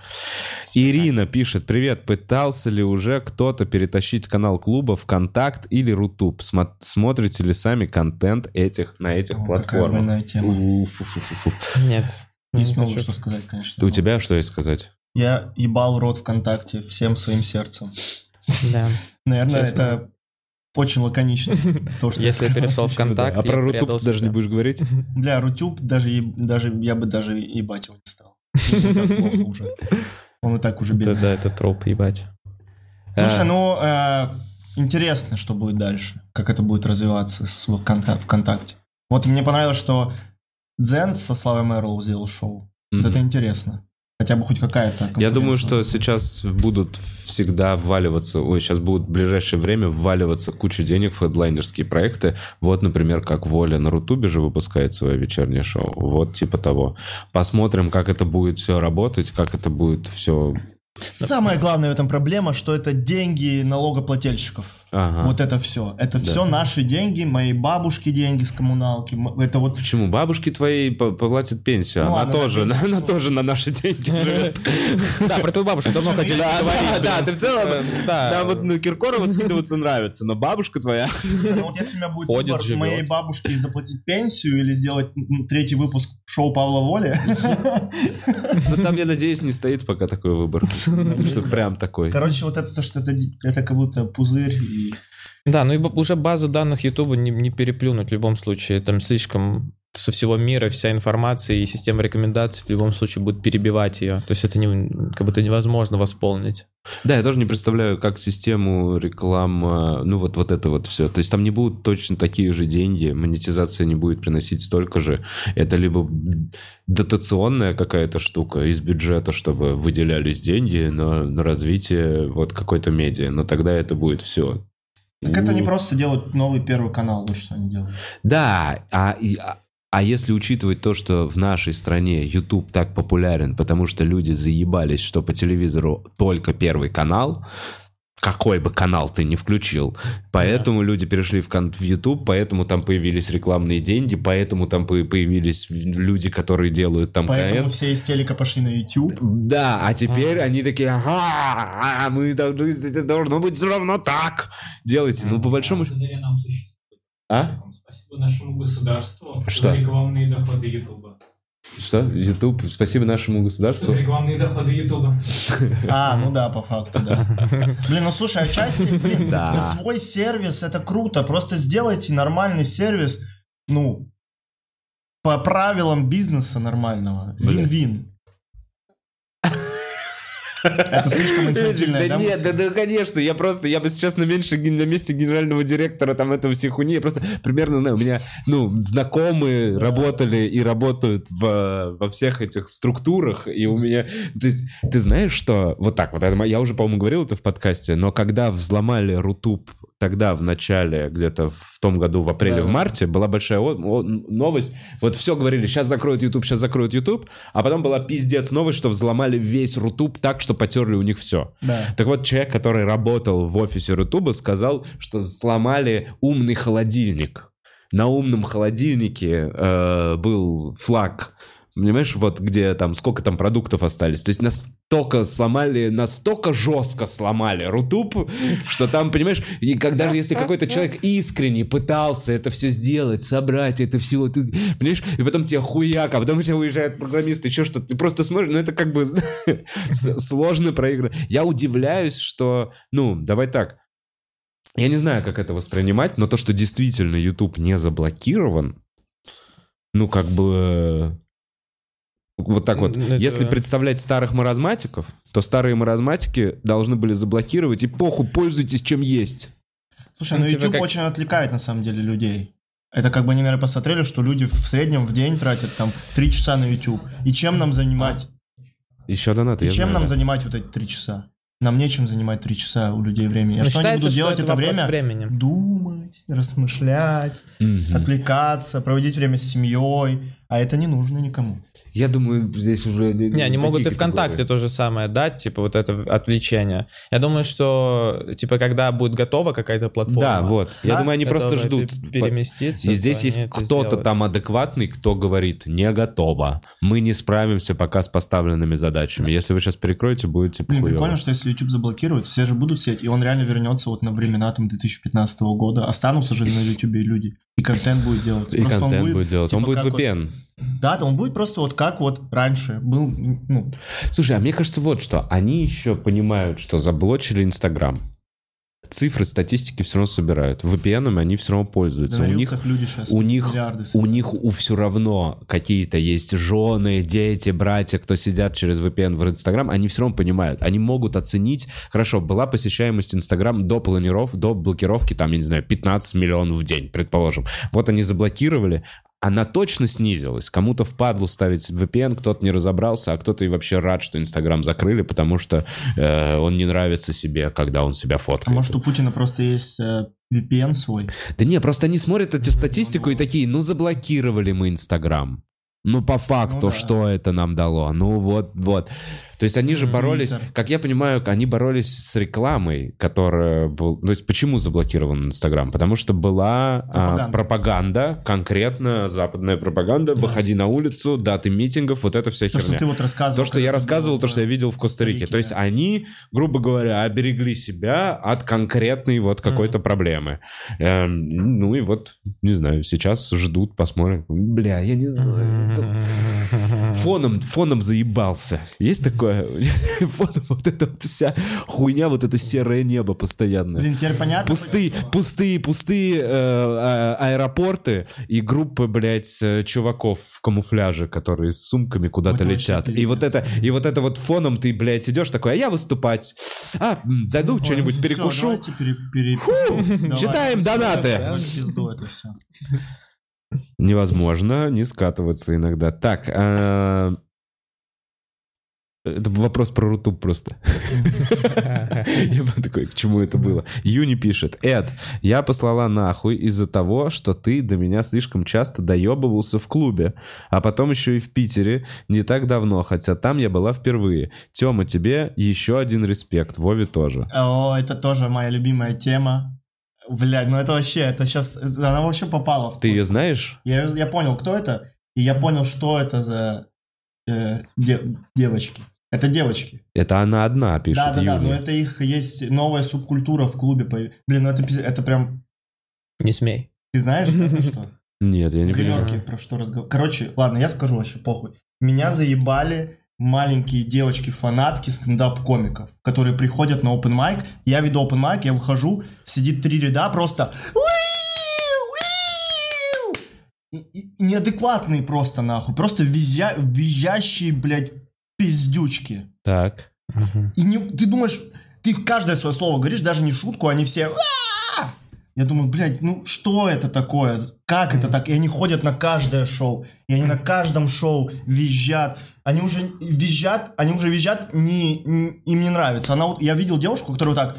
[SPEAKER 1] Ирина пишет: Привет, пытался ли уже кто-то перетащить канал клуба ВКонтакт или Рутуб? Смо- смотрите ли сами контент этих на этих
[SPEAKER 2] О, какая
[SPEAKER 1] платформах?
[SPEAKER 2] тема.
[SPEAKER 3] Нет.
[SPEAKER 2] Не
[SPEAKER 3] не
[SPEAKER 2] смогу
[SPEAKER 3] хочу.
[SPEAKER 2] что сказать, конечно.
[SPEAKER 1] У тебя что есть сказать?
[SPEAKER 2] Я ебал рот ВКонтакте всем своим сердцем.
[SPEAKER 3] Да.
[SPEAKER 2] Наверное,
[SPEAKER 3] Честно.
[SPEAKER 2] это очень лаконично. то, что
[SPEAKER 3] Если я перешел
[SPEAKER 2] сейчас.
[SPEAKER 3] ВКонтакте,
[SPEAKER 1] а про Рутуб ты даже не будешь говорить?
[SPEAKER 2] Бля, Рутюб даже, даже я бы даже ебать его не стал. Он и так уже бедный.
[SPEAKER 3] да, это троп, ебать.
[SPEAKER 2] Слушай,
[SPEAKER 3] А,
[SPEAKER 2] ну э, интересно, что будет дальше, как это будет развиваться с ВКонта- ВКонтакте. Вот мне понравилось, что Дзен со Славой Мэрлоу сделал шоу. Вот это интересно. Хотя бы хоть какая-то
[SPEAKER 1] Я думаю, что сейчас будут всегда вваливаться, ой, сейчас будут в ближайшее время вваливаться куча денег в хедлайнерские проекты. Вот, например, как Воля на Рутубе же выпускает свое вечернее шоу. Вот типа того. Посмотрим, как это будет все работать, как это будет все...
[SPEAKER 2] Самая главная в этом проблема, что это деньги налогоплательщиков.
[SPEAKER 1] Ага.
[SPEAKER 2] Вот это все. Это
[SPEAKER 1] Да.
[SPEAKER 2] все наши деньги, моей бабушки деньги с коммуналки. Это вот
[SPEAKER 1] Почему? Бабушки твои поплатят пенсию.
[SPEAKER 2] Ну
[SPEAKER 1] она,
[SPEAKER 2] ладно,
[SPEAKER 1] тоже,
[SPEAKER 2] на пенсию.
[SPEAKER 1] она тоже на наши деньги живет.
[SPEAKER 3] Да, про твою бабушку давно хотели
[SPEAKER 1] Да,
[SPEAKER 3] поговорить.
[SPEAKER 1] да, ты в целом...
[SPEAKER 3] Да.
[SPEAKER 1] Да, вот ну, Киркорова скидываться нравится, но бабушка твоя...
[SPEAKER 2] Ну вот если у меня будет выбор моей бабушке заплатить пенсию или сделать третий выпуск шоу Павла Воли,
[SPEAKER 1] Ну, там, я надеюсь, не стоит пока такой выбор. Что прям такой.
[SPEAKER 2] короче, вот это то, что это, это как будто пузырь. и-
[SPEAKER 3] Да, ну и уже базу данных Ютуба не, не переплюнуть в любом случае. Там слишком со всего мира вся информация и система рекомендаций в любом случае будет перебивать ее. То есть это не, как будто невозможно восполнить.
[SPEAKER 1] Да, я тоже не представляю, как систему реклама, ну вот, вот это вот все. То есть там не будут точно такие же деньги, монетизация не будет приносить столько же. Это либо дотационная какая-то штука из бюджета, чтобы выделялись деньги на, на развитие вот какой-то медиа, но тогда это будет все.
[SPEAKER 2] Так это не просто делать новый первый канал, вот что они делают.
[SPEAKER 1] Да, а, а, а если учитывать то, что в нашей стране YouTube так популярен, потому что люди заебались, что по телевизору только первый канал, какой бы канал ты ни включил, поэтому люди перешли в, в YouTube, поэтому там появились рекламные деньги, поэтому там по- появились люди, которые делают там
[SPEAKER 2] Поэтому
[SPEAKER 1] КН.
[SPEAKER 2] все из телека пошли на YouTube.
[SPEAKER 1] Да, а теперь они такие, ага, а мы должны, должно быть все равно так. Делайте, ну по большому счету... А?
[SPEAKER 5] Спасибо нашему государству
[SPEAKER 1] Что?
[SPEAKER 5] за рекламные доходы Ютуба.
[SPEAKER 1] Что? YouTube, спасибо нашему государству.
[SPEAKER 5] За рекламные доходы Ютуба.
[SPEAKER 2] А, ну да, по факту, да. Блин, ну слушай, отчасти, блин,
[SPEAKER 1] Да.
[SPEAKER 2] свой сервис это круто. Просто сделайте нормальный сервис, ну, по правилам бизнеса нормального. Вин-вин. Это слишком инфантильная,
[SPEAKER 1] Да нет, да, да, конечно, я просто, я бы сейчас на меньше, на месте генерального директора там этого всей хуйни, я просто примерно знаю, у меня, ну, знакомые работали и работают в, во всех этих структурах, и у меня, ты, ты знаешь, что, вот так вот, я уже, по-моему, говорил это в подкасте, но когда взломали Рутуб, тогда в начале, где-то в том году, в апреле,
[SPEAKER 2] Да.
[SPEAKER 1] в марте, была большая о- о- новость, вот все говорили, сейчас закроют YouTube, сейчас закроют YouTube, а потом была пиздец новость, что взломали весь Рутуб так, что потерли у них все.
[SPEAKER 2] Да.
[SPEAKER 1] Так вот, человек, который работал в офисе Рутуба, сказал, что сломали умный холодильник. На умном холодильнике э, был флаг. Понимаешь, вот где там, сколько там продуктов остались. То есть настолько сломали, настолько жестко сломали Рутуб, что там, понимаешь, и когда же, если какой-то человек искренне пытался это все сделать, собрать это все, ты, понимаешь, и потом тебе хуяк, а потом у тебя уезжает программист, еще что-то, ты просто смотришь, ну это как бы сложно проиграть. Я удивляюсь, что, ну, давай так, я не знаю, как это воспринимать, но то, что действительно YouTube не заблокирован, ну, как бы... Вот так вот.
[SPEAKER 3] Это-
[SPEAKER 1] Если представлять старых маразматиков, то старые маразматики должны были заблокировать, и похуй, пользуйтесь чем есть.
[SPEAKER 2] Слушай,
[SPEAKER 3] Ну,
[SPEAKER 2] ну
[SPEAKER 3] типа
[SPEAKER 2] YouTube
[SPEAKER 3] как-
[SPEAKER 2] очень отвлекает на самом деле людей. Это как бы они, наверное, посмотрели, что люди в среднем в день тратят там 3 часа на YouTube. И чем нам занимать?
[SPEAKER 1] Еще донаты,
[SPEAKER 2] И чем
[SPEAKER 1] знаю,
[SPEAKER 2] нам
[SPEAKER 1] да.
[SPEAKER 2] занимать вот эти 3 часа? Нам нечем занимать 3 часа у людей времени. А
[SPEAKER 3] Ну,
[SPEAKER 2] что они будут
[SPEAKER 3] что
[SPEAKER 2] делать
[SPEAKER 3] это
[SPEAKER 2] это время?
[SPEAKER 3] времени.
[SPEAKER 2] Думать, размышлять,
[SPEAKER 1] Мгм.
[SPEAKER 2] отвлекаться, проводить время с семьей. А это не нужно никому.
[SPEAKER 1] Я думаю, здесь уже...
[SPEAKER 3] Не, они могут и ВКонтакте то же самое дать, типа вот это отвлечение. Я думаю, что, типа, когда будет готова какая-то платформа.
[SPEAKER 1] Да, вот. Я
[SPEAKER 2] Да,
[SPEAKER 1] думаю, они просто ждут.
[SPEAKER 3] пе- переместиться.
[SPEAKER 1] И здесь есть кто-то там адекватный, кто говорит, не готово. Мы не справимся пока с поставленными задачами. Если вы сейчас перекроете, будете
[SPEAKER 2] Блин,
[SPEAKER 1] похуёво.
[SPEAKER 2] прикольно, что если YouTube заблокируют, все же будут сидеть, и он реально вернется вот на времена там 2015 года. Останутся же на YouTube люди. И контент будет делать.
[SPEAKER 1] И
[SPEAKER 2] Просто он
[SPEAKER 1] контент будет делать. Он
[SPEAKER 2] типа,
[SPEAKER 1] будет
[SPEAKER 2] как вот-
[SPEAKER 1] VPN.
[SPEAKER 2] Да, да, он будет просто вот как вот раньше был, ну,
[SPEAKER 1] Слушай, а мне кажется вот что. Они еще понимают, что заблочили Инстаграм. Цифры, статистики все равно собирают. VPN они все равно пользуются.
[SPEAKER 2] на
[SPEAKER 1] У них
[SPEAKER 2] люди сейчас
[SPEAKER 1] у них, у них у все равно какие-то есть жены, дети, братья, кто сидят через VPN в Инстаграм, они все равно понимают, они могут оценить, хорошо, была посещаемость Инстаграм до планиров, до блокировки, там, я не знаю, 15 миллионов в день, предположим. Вот они заблокировали, она точно снизилась. Кому-то впадлу ставить VPN, кто-то не разобрался, а кто-то и вообще рад, что Инстаграм закрыли, потому что э, он не нравится себе, когда он себя
[SPEAKER 2] А
[SPEAKER 1] фоткает.
[SPEAKER 2] может у Путина просто есть э, VPN свой?
[SPEAKER 1] Да не, просто они смотрят эту статистику и такие, ну заблокировали мы Инстаграм. Ну, по факту,
[SPEAKER 2] Ну да.
[SPEAKER 1] что это нам дало? Ну, вот, вот. То есть они же боролись,
[SPEAKER 2] Твиттер.
[SPEAKER 1] как я понимаю, они боролись с рекламой, которая был... То есть почему заблокирован Инстаграм? Потому что была а,
[SPEAKER 2] Пропаганда.
[SPEAKER 1] пропаганда, конкретно западная пропаганда, выходи на улицу, даты митингов, вот эта вся
[SPEAKER 2] То, что
[SPEAKER 1] херня.
[SPEAKER 2] ты вот рассказывал.
[SPEAKER 1] То, что я рассказывал, то, что я видел в
[SPEAKER 2] Коста-Рике.
[SPEAKER 1] То есть
[SPEAKER 2] да.
[SPEAKER 1] они, грубо говоря, оберегли себя от конкретной вот какой-то проблемы. Эм, ну и вот, не знаю, сейчас ждут, посмотрим. Бля, я не знаю. Фоном, фоном заебался. Есть такое? Фоном вот эта вот вся хуйня, вот это серое небо постоянное.
[SPEAKER 2] Блин, теперь понятно.
[SPEAKER 1] Пустые, пустые, пустые э, а- аэропорты и группы, блядь, э, чуваков в камуфляже, которые с сумками куда-то летят. И вот это, и вот это вот фоном ты, блядь, идешь такой, а я выступать. А, зайду,
[SPEAKER 2] Ой,
[SPEAKER 1] что-нибудь перекушу.
[SPEAKER 2] давайте пере- пере- давай.
[SPEAKER 1] читаем донаты.
[SPEAKER 2] Все.
[SPEAKER 1] Невозможно не скатываться иногда. Так, а, это вопрос про Рутуб просто. Я был такой, к чему это было? Юни пишет. Эд, я послала нахуй из-за того, что ты до меня слишком часто доебывался в клубе, а потом еще и в Питере не так давно, хотя там я была впервые. Тема, тебе еще один респект, Вове тоже.
[SPEAKER 2] О, это тоже моя любимая тема. Блядь, ну это вообще, это сейчас, она вообще попала в...
[SPEAKER 1] Ты ее знаешь?
[SPEAKER 2] Я, я понял, кто это, и я понял, что это за э, де- девочки. Это девочки.
[SPEAKER 1] Это она одна пишет,
[SPEAKER 2] да, да, да,
[SPEAKER 1] Юни.
[SPEAKER 2] но это их есть новая субкультура в клубе. Блин, ну это, это прям...
[SPEAKER 3] Не смей.
[SPEAKER 2] Ты знаешь, это что?
[SPEAKER 1] Нет, я не понимаю.
[SPEAKER 2] про что разговор. Короче, ладно, я скажу вообще, похуй. Меня заебали маленькие девочки-фанатки стендап-комиков, которые приходят на open mic. Я веду open mic, я выхожу, сидит три ряда, просто... Неадекватные просто, нахуй. Просто визя... визжащие, блядь, пиздючки.
[SPEAKER 1] Так.
[SPEAKER 2] И не, ты думаешь, ты каждое свое слово говоришь, даже не шутку, они все... «А!» Я думаю, блядь, ну что это такое? Как это так? И они ходят на каждое шоу. И они на каждом шоу визжат. Они уже визжат, они уже визжат, не, не- им не нравится. Она вот, я видел девушку, которая вот так...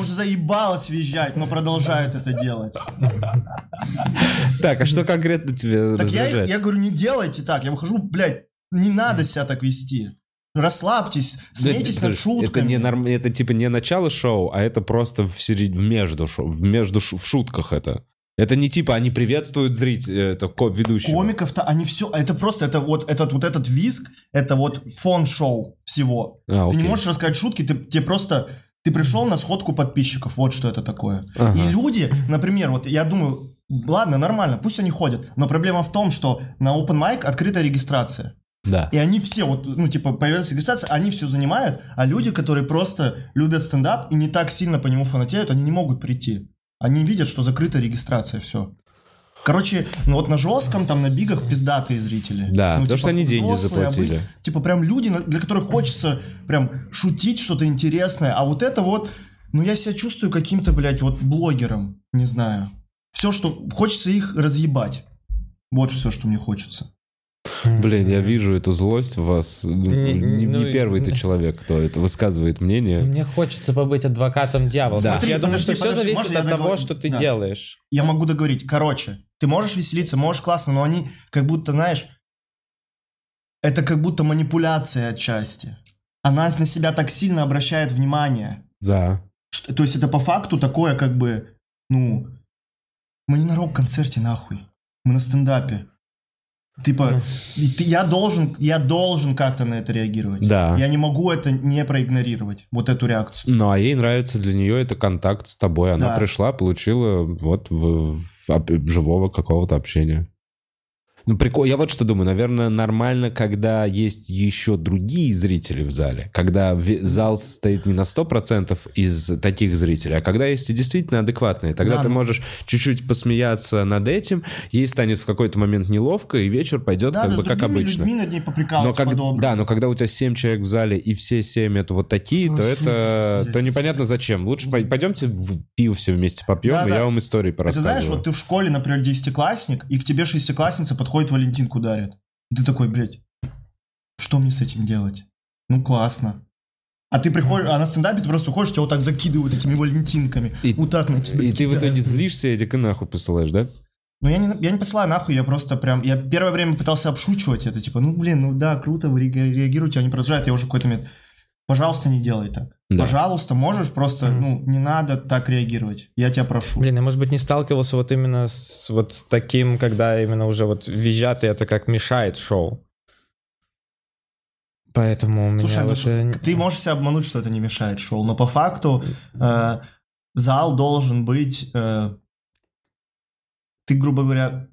[SPEAKER 2] Уже заебалась визжать, но продолжает это делать.
[SPEAKER 1] Так, а что конкретно тебе
[SPEAKER 2] Так я, говорю, не делайте так. Я выхожу, блядь, не надо себя так вести. Расслабьтесь, смейтесь
[SPEAKER 1] Это-
[SPEAKER 2] над шутками.
[SPEAKER 1] Это, не норм... это типа не начало шоу, а это просто в серед... между шоу, в между ш- в шутках это. Это не типа они приветствуют зрителя, это ко- ведущего.
[SPEAKER 2] Комиков-то, они все, это просто, это вот этот вот этот визг, это вот фон шоу всего.
[SPEAKER 1] А,
[SPEAKER 2] Ты не можешь рассказать шутки, ты, тебе просто, ты пришел на сходку подписчиков, вот что это такое.
[SPEAKER 1] Ага.
[SPEAKER 2] И люди, например, вот я думаю, ладно, нормально, пусть они ходят, но проблема в том, что на open mic открытая регистрация.
[SPEAKER 1] Да.
[SPEAKER 2] И они все, вот, ну, типа, появилась регистрация, они все занимают, а люди, которые просто любят стендап и не так сильно по нему фанатеют, они не могут прийти. Они видят, что закрыта регистрация, все. Короче, ну вот на жестком, там на бигах пиздатые зрители.
[SPEAKER 1] Да,
[SPEAKER 2] ну,
[SPEAKER 1] потому что они деньги
[SPEAKER 2] взрослые, а
[SPEAKER 1] заплатили.
[SPEAKER 2] вы- типа прям люди, для которых хочется прям шутить что-то интересное. А вот это вот, ну я себя чувствую каким-то, блядь, вот блогером, не знаю. Все, что... Хочется их разъебать. Вот все, что мне хочется.
[SPEAKER 1] Блин, я вижу эту злость в вас. Ну,
[SPEAKER 3] Не-
[SPEAKER 1] Не,
[SPEAKER 3] ну,
[SPEAKER 1] не первый ты человек, кто это высказывает мнение.
[SPEAKER 3] Мне хочется побыть адвокатом дьявола.
[SPEAKER 1] Да.
[SPEAKER 3] Смотри, я думаю,
[SPEAKER 2] Подожди,
[SPEAKER 3] что все
[SPEAKER 2] подожди,
[SPEAKER 3] зависит от того, что ты
[SPEAKER 2] Да.
[SPEAKER 3] делаешь.
[SPEAKER 2] Я могу договорить. Короче, Ты можешь веселиться, можешь классно, но они как будто, знаешь, это как будто манипуляция отчасти. Она на себя так сильно обращает внимание.
[SPEAKER 1] Да.
[SPEAKER 2] Что- то есть это по факту такое, как бы, ну, мы не на рок-концерте, нахуй. Мы на стендапе. Типа, я должен, я должен как-то на это реагировать.
[SPEAKER 1] Да.
[SPEAKER 2] Я не могу это не проигнорировать, вот эту реакцию.
[SPEAKER 1] Ну, а ей нравится для нее это контакт с тобой. Она
[SPEAKER 2] Да.
[SPEAKER 1] пришла, получила вот в, живого какого-то общения. Ну, прикол. Я вот что думаю. Наверное, нормально, когда есть еще другие зрители в зале. Когда зал состоит не на 100% из таких зрителей, а когда есть и действительно адекватные. Тогда
[SPEAKER 2] Да,
[SPEAKER 1] ты можешь чуть-чуть посмеяться над этим, ей станет в какой-то момент неловко, и вечер пойдет
[SPEAKER 2] Да,
[SPEAKER 1] как
[SPEAKER 2] да,
[SPEAKER 1] бы как обычно.
[SPEAKER 2] людьми над ней
[SPEAKER 1] Но как, да, но когда у тебя 7 человек в зале, и все 7 это вот такие, то это то непонятно зачем. Лучше пой- пойдемте в пиво все вместе попьем, и я вам истории порассказываю.
[SPEAKER 2] знаешь, вот ты в школе, например, десятиклассник, и к тебе шестиклассница подходит, Валентинку дарит. И ты такой, блядь, что мне с этим делать? Ну, классно. А ты приходишь, а на стендапе ты просто уходишь, тебя вот так закидывают этими валентинками.
[SPEAKER 1] И-
[SPEAKER 2] вот так на тебя
[SPEAKER 1] И ты в итоге злишься, и и нахуй посылаешь, да?
[SPEAKER 2] Ну, я не, я не посылаю нахуй, я просто прям... Я первое время пытался обшучивать это, типа, ну, блин, ну да, круто, вы реаги- реагируете, они продолжают, я уже какой-то момент... Пожалуйста, не делай так.
[SPEAKER 1] Да.
[SPEAKER 2] Пожалуйста, можешь просто,
[SPEAKER 3] Мгм.
[SPEAKER 2] ну, не надо так реагировать. Я тебя прошу.
[SPEAKER 3] Блин, я, может быть, не сталкивался вот именно с вот с таким, когда именно уже вот визжат, и это как мешает шоу. Поэтому у меня
[SPEAKER 2] Слушай,
[SPEAKER 3] вот...
[SPEAKER 2] ну,
[SPEAKER 3] э,
[SPEAKER 2] ты можешь себя обмануть, что это не мешает шоу, но по факту э, зал должен быть... э, ты, грубо говоря,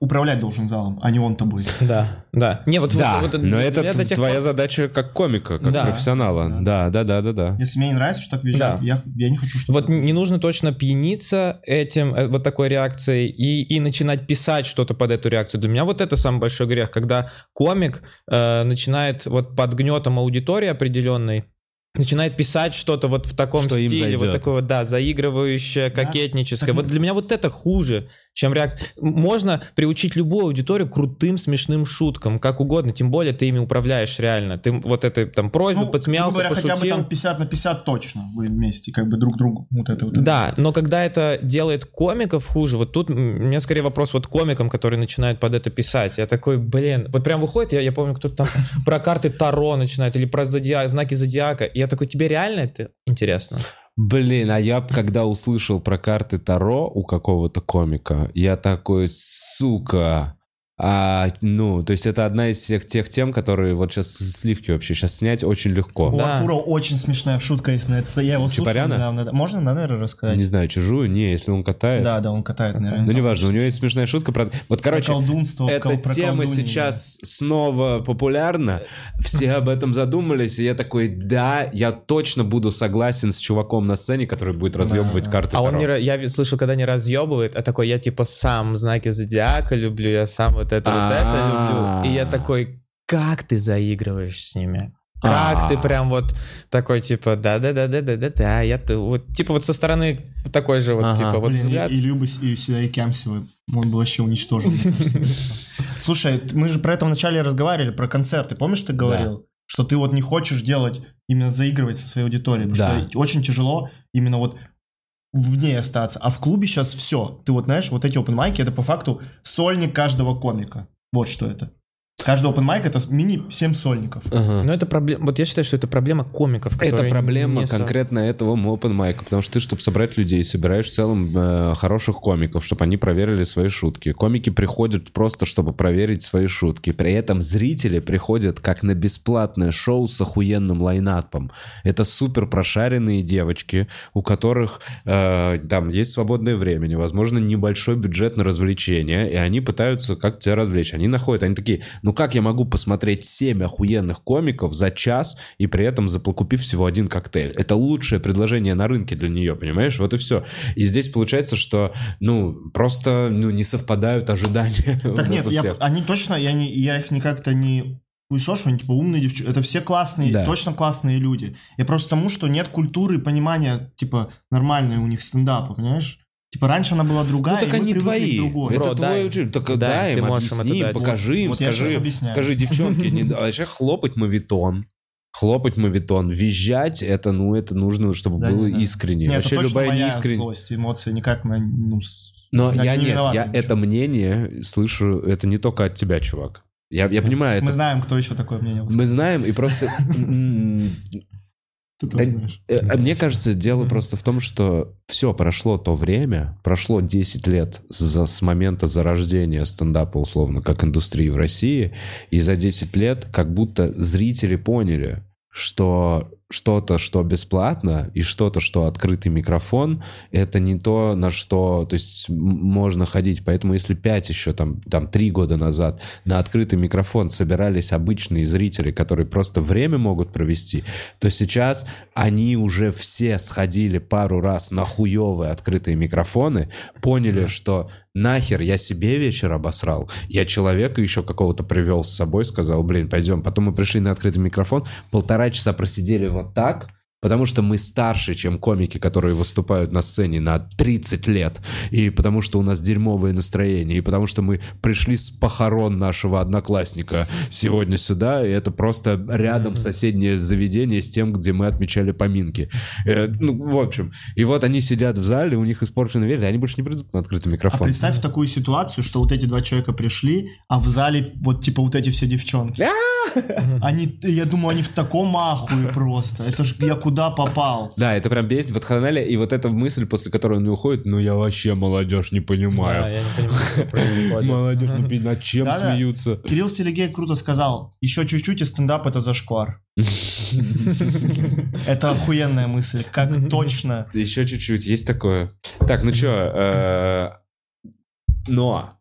[SPEAKER 2] управлять должен залом, а не он тобой.
[SPEAKER 3] Да, да. Не, вот,
[SPEAKER 1] да,
[SPEAKER 3] вот, вот
[SPEAKER 1] но это
[SPEAKER 3] тех
[SPEAKER 1] твоя задача как комика, как
[SPEAKER 3] Да.
[SPEAKER 1] профессионала. Да, да, да, да, да.
[SPEAKER 2] Если мне не нравится, что так визжат,
[SPEAKER 3] Да.
[SPEAKER 2] я, я не хочу, чтобы...
[SPEAKER 3] Вот не нужно точно пьяниться этим, э, вот такой реакцией и, и начинать писать что-то под эту реакцию. Для меня вот это самый большой грех, когда комик э, начинает вот под гнетом аудитории определенной начинает писать что-то вот в таком
[SPEAKER 1] Что им
[SPEAKER 3] стиле, вот такое вот, да, заигрывающее,
[SPEAKER 2] Да.
[SPEAKER 3] кокетническое. Вот для меня вот это хуже, чем реакция. Можно приучить любую аудиторию крутым, смешным шуткам, как угодно, тем более ты ими управляешь реально. Ты вот этой там просьбу,
[SPEAKER 2] Ну,
[SPEAKER 3] подсмеялся,
[SPEAKER 2] говоря, хотя бы
[SPEAKER 3] пошутил.
[SPEAKER 2] там 50 на 50 точно вы вместе, как бы друг другу вот это вот. это.
[SPEAKER 3] Да, но когда это делает комиков хуже, вот тут у меня скорее вопрос вот к комикам, которые начинают под это писать. Я такой, блин, вот прям выходит, я, я помню, кто-то там про карты Таро начинает или про зодиак, знаки зодиака. Я такой, тебе реально это интересно?
[SPEAKER 1] Блин, а я когда услышал про карты Таро у какого-то комика, я такой, сука. А, ну, то есть это одна из всех тех тем, которые вот сейчас сливки вообще сейчас снять очень легко.
[SPEAKER 2] У
[SPEAKER 3] Да.
[SPEAKER 2] Артура очень смешная шутка на это. Я его слушал
[SPEAKER 1] Чапаряна?
[SPEAKER 2] недавно. да. Можно, да, наверное, рассказать?
[SPEAKER 1] Не знаю, чужую, не, если он катает.
[SPEAKER 2] Да, да, он катает, наверное.
[SPEAKER 1] Ну, неважно, у него есть смешная шутка про... Вот,
[SPEAKER 2] про
[SPEAKER 1] короче,
[SPEAKER 2] колдунство,
[SPEAKER 1] эта
[SPEAKER 2] про
[SPEAKER 1] тема сейчас снова популярна. Все об этом задумались, и я такой, да, я точно буду согласен с чуваком на сцене, который будет разъебывать
[SPEAKER 2] да.
[SPEAKER 1] карты
[SPEAKER 3] А он не, я слышал, когда не разъебывает, а такой, я типа сам знаки зодиака люблю, я сам вот это вот это люблю.
[SPEAKER 1] А.
[SPEAKER 3] И я такой, как ты заигрываешь с ними? Как
[SPEAKER 1] А.
[SPEAKER 3] ты прям вот такой, типа, да-да-да-да-да-да-да, я ты вот, типа вот со стороны такой же вот, типа, вот взгляд.
[SPEAKER 2] и, Люба, и сюда, и Кямсева, он бы вообще кажется. Слушай, мы же про это вначале разговаривали, про концерты. Помнишь, ты говорил, что ты вот не хочешь делать, именно заигрывать со своей аудиторией? Потому
[SPEAKER 1] Да.
[SPEAKER 2] что очень тяжело именно вот в ней остаться. А в клубе сейчас все. Ты вот знаешь, вот эти open это по факту сольник каждого комика. Вот что это. Каждый open mic это мини 7 сольников.
[SPEAKER 1] Ага.
[SPEAKER 3] Но это проблема, вот я считаю, что это проблема комиков,
[SPEAKER 1] Это проблема
[SPEAKER 3] не со-
[SPEAKER 1] конкретно этого open майка, потому что ты, чтобы собрать людей, собираешь в целом э, хороших комиков, чтобы они проверили свои шутки. Комики приходят просто, чтобы проверить свои шутки. При этом зрители приходят как на бесплатное шоу с охуенным лайнапом. Это супер прошаренные девочки, у которых э, там есть свободное время, возможно, небольшой бюджет на развлечения, и они пытаются как тебя развлечь. Они находят, они такие, ну как я могу посмотреть 7 охуенных комиков за час и при этом заплакупив всего один коктейль? Это лучшее предложение на рынке для нее, понимаешь? Вот и все. И здесь получается, что, ну, просто ну, не совпадают ожидания
[SPEAKER 2] Так нет, я, они точно, я, не, я их никак-то не хуесошу, они типа умные девчонки. Это все классные,
[SPEAKER 1] Да.
[SPEAKER 2] точно классные люди. Я просто тому, что нет культуры и понимания, типа, нормальной у них стендапа, понимаешь? Типа, раньше она была другая,
[SPEAKER 1] Ну, так
[SPEAKER 2] и мы
[SPEAKER 1] они
[SPEAKER 2] к
[SPEAKER 1] твои.
[SPEAKER 2] другой.
[SPEAKER 1] Это
[SPEAKER 3] Бро,
[SPEAKER 1] твой
[SPEAKER 3] дай.
[SPEAKER 1] учитель. Так
[SPEAKER 3] Дай,
[SPEAKER 1] дай
[SPEAKER 3] ты
[SPEAKER 1] им,
[SPEAKER 3] им
[SPEAKER 1] объясни,
[SPEAKER 3] дать.
[SPEAKER 1] покажи им,
[SPEAKER 2] Вот
[SPEAKER 1] скажи, скажи, девчонки, не, а вообще хлопать мавитон. Хлопать мавитон, визжать, это, ну, это нужно, чтобы
[SPEAKER 2] Да,
[SPEAKER 1] было
[SPEAKER 2] да.
[SPEAKER 1] искренне.
[SPEAKER 2] Нет,
[SPEAKER 1] Вообще
[SPEAKER 2] это
[SPEAKER 1] любая
[SPEAKER 2] моя
[SPEAKER 1] неискренняя...
[SPEAKER 2] злость, эмоции, никак на, ну,
[SPEAKER 1] Но я
[SPEAKER 2] не
[SPEAKER 1] нет, я это мнение слышу, это не только от тебя, чувак. Я, я понимаю,
[SPEAKER 2] Мы
[SPEAKER 1] это
[SPEAKER 2] знаем, кто еще такое мнение высказал.
[SPEAKER 1] мы знаем, и просто...
[SPEAKER 2] Ты
[SPEAKER 1] да,
[SPEAKER 2] знаешь.
[SPEAKER 1] э, а Мне кажется, дело просто в том, что все, прошло то время, прошло 10 лет за- с момента зарождения стендапа, условно, как индустрии в России, и за 10 лет как будто зрители поняли, что что-то, что бесплатно, и что-то, что открытый микрофон, это не то, на что, то есть можно ходить. Поэтому если 5 еще, там, там 3 года назад на открытый микрофон собирались обычные зрители, которые просто время могут провести, то сейчас они уже все сходили пару раз на хуевые открытые микрофоны, поняли, что нахер я себе вечер обосрал, я человека еще какого-то привел с собой, сказал, блин, пойдем. Потом мы пришли на открытый микрофон, полтора часа просидели вот так, Потому что мы старше, чем комики, которые выступают на сцене на 30 лет. И потому что у нас дерьмовое настроение. И потому что мы пришли с похорон нашего одноклассника сегодня сюда. И это просто рядом соседнее заведение с тем, где мы отмечали поминки. Э, ну, в общем. И вот они сидят в зале, у них испорченный верь, они больше не придут на открытый
[SPEAKER 2] А
[SPEAKER 1] микрофон.
[SPEAKER 2] представь такую ситуацию, что вот эти два человека пришли, а в зале вот типа вот эти все девчонки. Они, я думаю, они в таком ахуе просто. Это ж я куда попал?
[SPEAKER 1] Да, это прям бесит. Вот Ханаля, и вот эта мысль, после которой он не уходит, ну я вообще молодежь не
[SPEAKER 3] Да,
[SPEAKER 1] понимаю.
[SPEAKER 3] я не понимаю.
[SPEAKER 1] Молодежь, не пи- над чем смеются?
[SPEAKER 2] Кирилл Селегей круто сказал, еще чуть-чуть и стендап это зашквар. Это охуенная мысль, как точно.
[SPEAKER 1] Еще чуть-чуть, есть такое. Так, ну что, но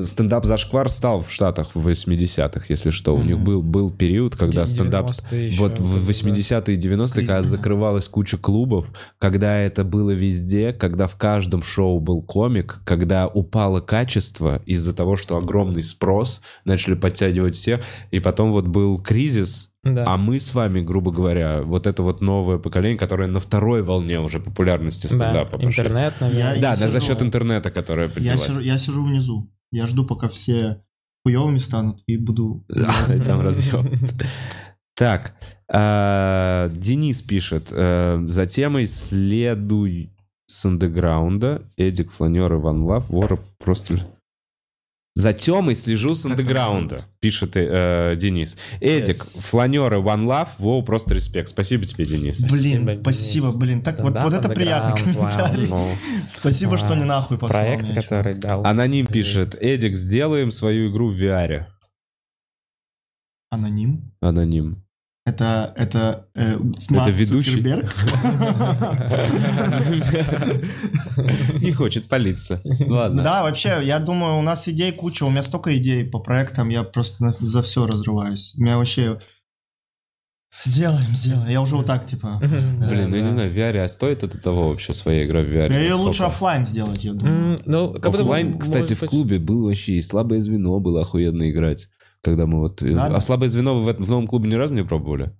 [SPEAKER 1] стендап зашквар стал в Штатах в 80-х, если что. У них был, был период, когда стендап...
[SPEAKER 3] 90-е еще,
[SPEAKER 1] Вот в 80-е и 90-е, когда закрывалась куча клубов, когда это было везде, когда в каждом шоу был комик, когда упало качество из-за того, что огромный спрос, начали подтягивать всех, и потом вот был кризис,
[SPEAKER 3] Да.
[SPEAKER 1] а мы с вами, грубо говоря, вот это вот новое поколение, которое на второй волне уже популярности
[SPEAKER 3] Да,
[SPEAKER 1] стендапа пошли.
[SPEAKER 3] интернет, наверное.
[SPEAKER 2] Я-
[SPEAKER 1] Да,
[SPEAKER 2] сижу-
[SPEAKER 1] за счет интернета, которое
[SPEAKER 2] Я
[SPEAKER 1] поднялась.
[SPEAKER 2] сижу, я сижу внизу. Я жду, пока все хуевыми станут, и буду...
[SPEAKER 1] Там разъебываться. Так, а, Денис пишет, э, за темой следуй с андеграунда, Эдик, Фланер, Иван Лав, Вора просто... За темой слежу с андеграунда, пишет э, Денис. Эдик, Фланер и One Love, воу, просто респект. Спасибо тебе, Денис.
[SPEAKER 2] Блин,
[SPEAKER 3] Спасибо,
[SPEAKER 2] спасибо,
[SPEAKER 3] Денис.
[SPEAKER 2] блин. Так вот,
[SPEAKER 3] Да,
[SPEAKER 2] вот это приятный комментарий.
[SPEAKER 1] Ну,
[SPEAKER 2] Спасибо, что не нахуй послал
[SPEAKER 3] Проект,
[SPEAKER 2] мне.
[SPEAKER 3] который дал.
[SPEAKER 1] Аноним пишет, Эдик, сделаем свою игру в VR.
[SPEAKER 2] Аноним?
[SPEAKER 1] Аноним.
[SPEAKER 2] Это, это, э, Марк
[SPEAKER 1] ведущий?
[SPEAKER 2] Цукерберг?
[SPEAKER 1] Не хочет палиться. Ладно.
[SPEAKER 2] Да, вообще, я думаю, у нас идей куча, у меня столько идей по проектам, я просто за все разрываюсь. У меня вообще... Сделаем, сделаем. Я уже вот так, типа...
[SPEAKER 1] Блин, ну я не знаю, в VR, а стоит это того вообще, своя игра в VR?
[SPEAKER 2] Да ее лучше оффлайн сделать, я думаю.
[SPEAKER 3] Ну,
[SPEAKER 1] Оффлайн, кстати, в клубе был вообще и слабое звено было охуенно играть. Когда мы вот... э,
[SPEAKER 2] Да.
[SPEAKER 1] А слабое звено вы в, этом- в новом клубе ни разу не пробовали?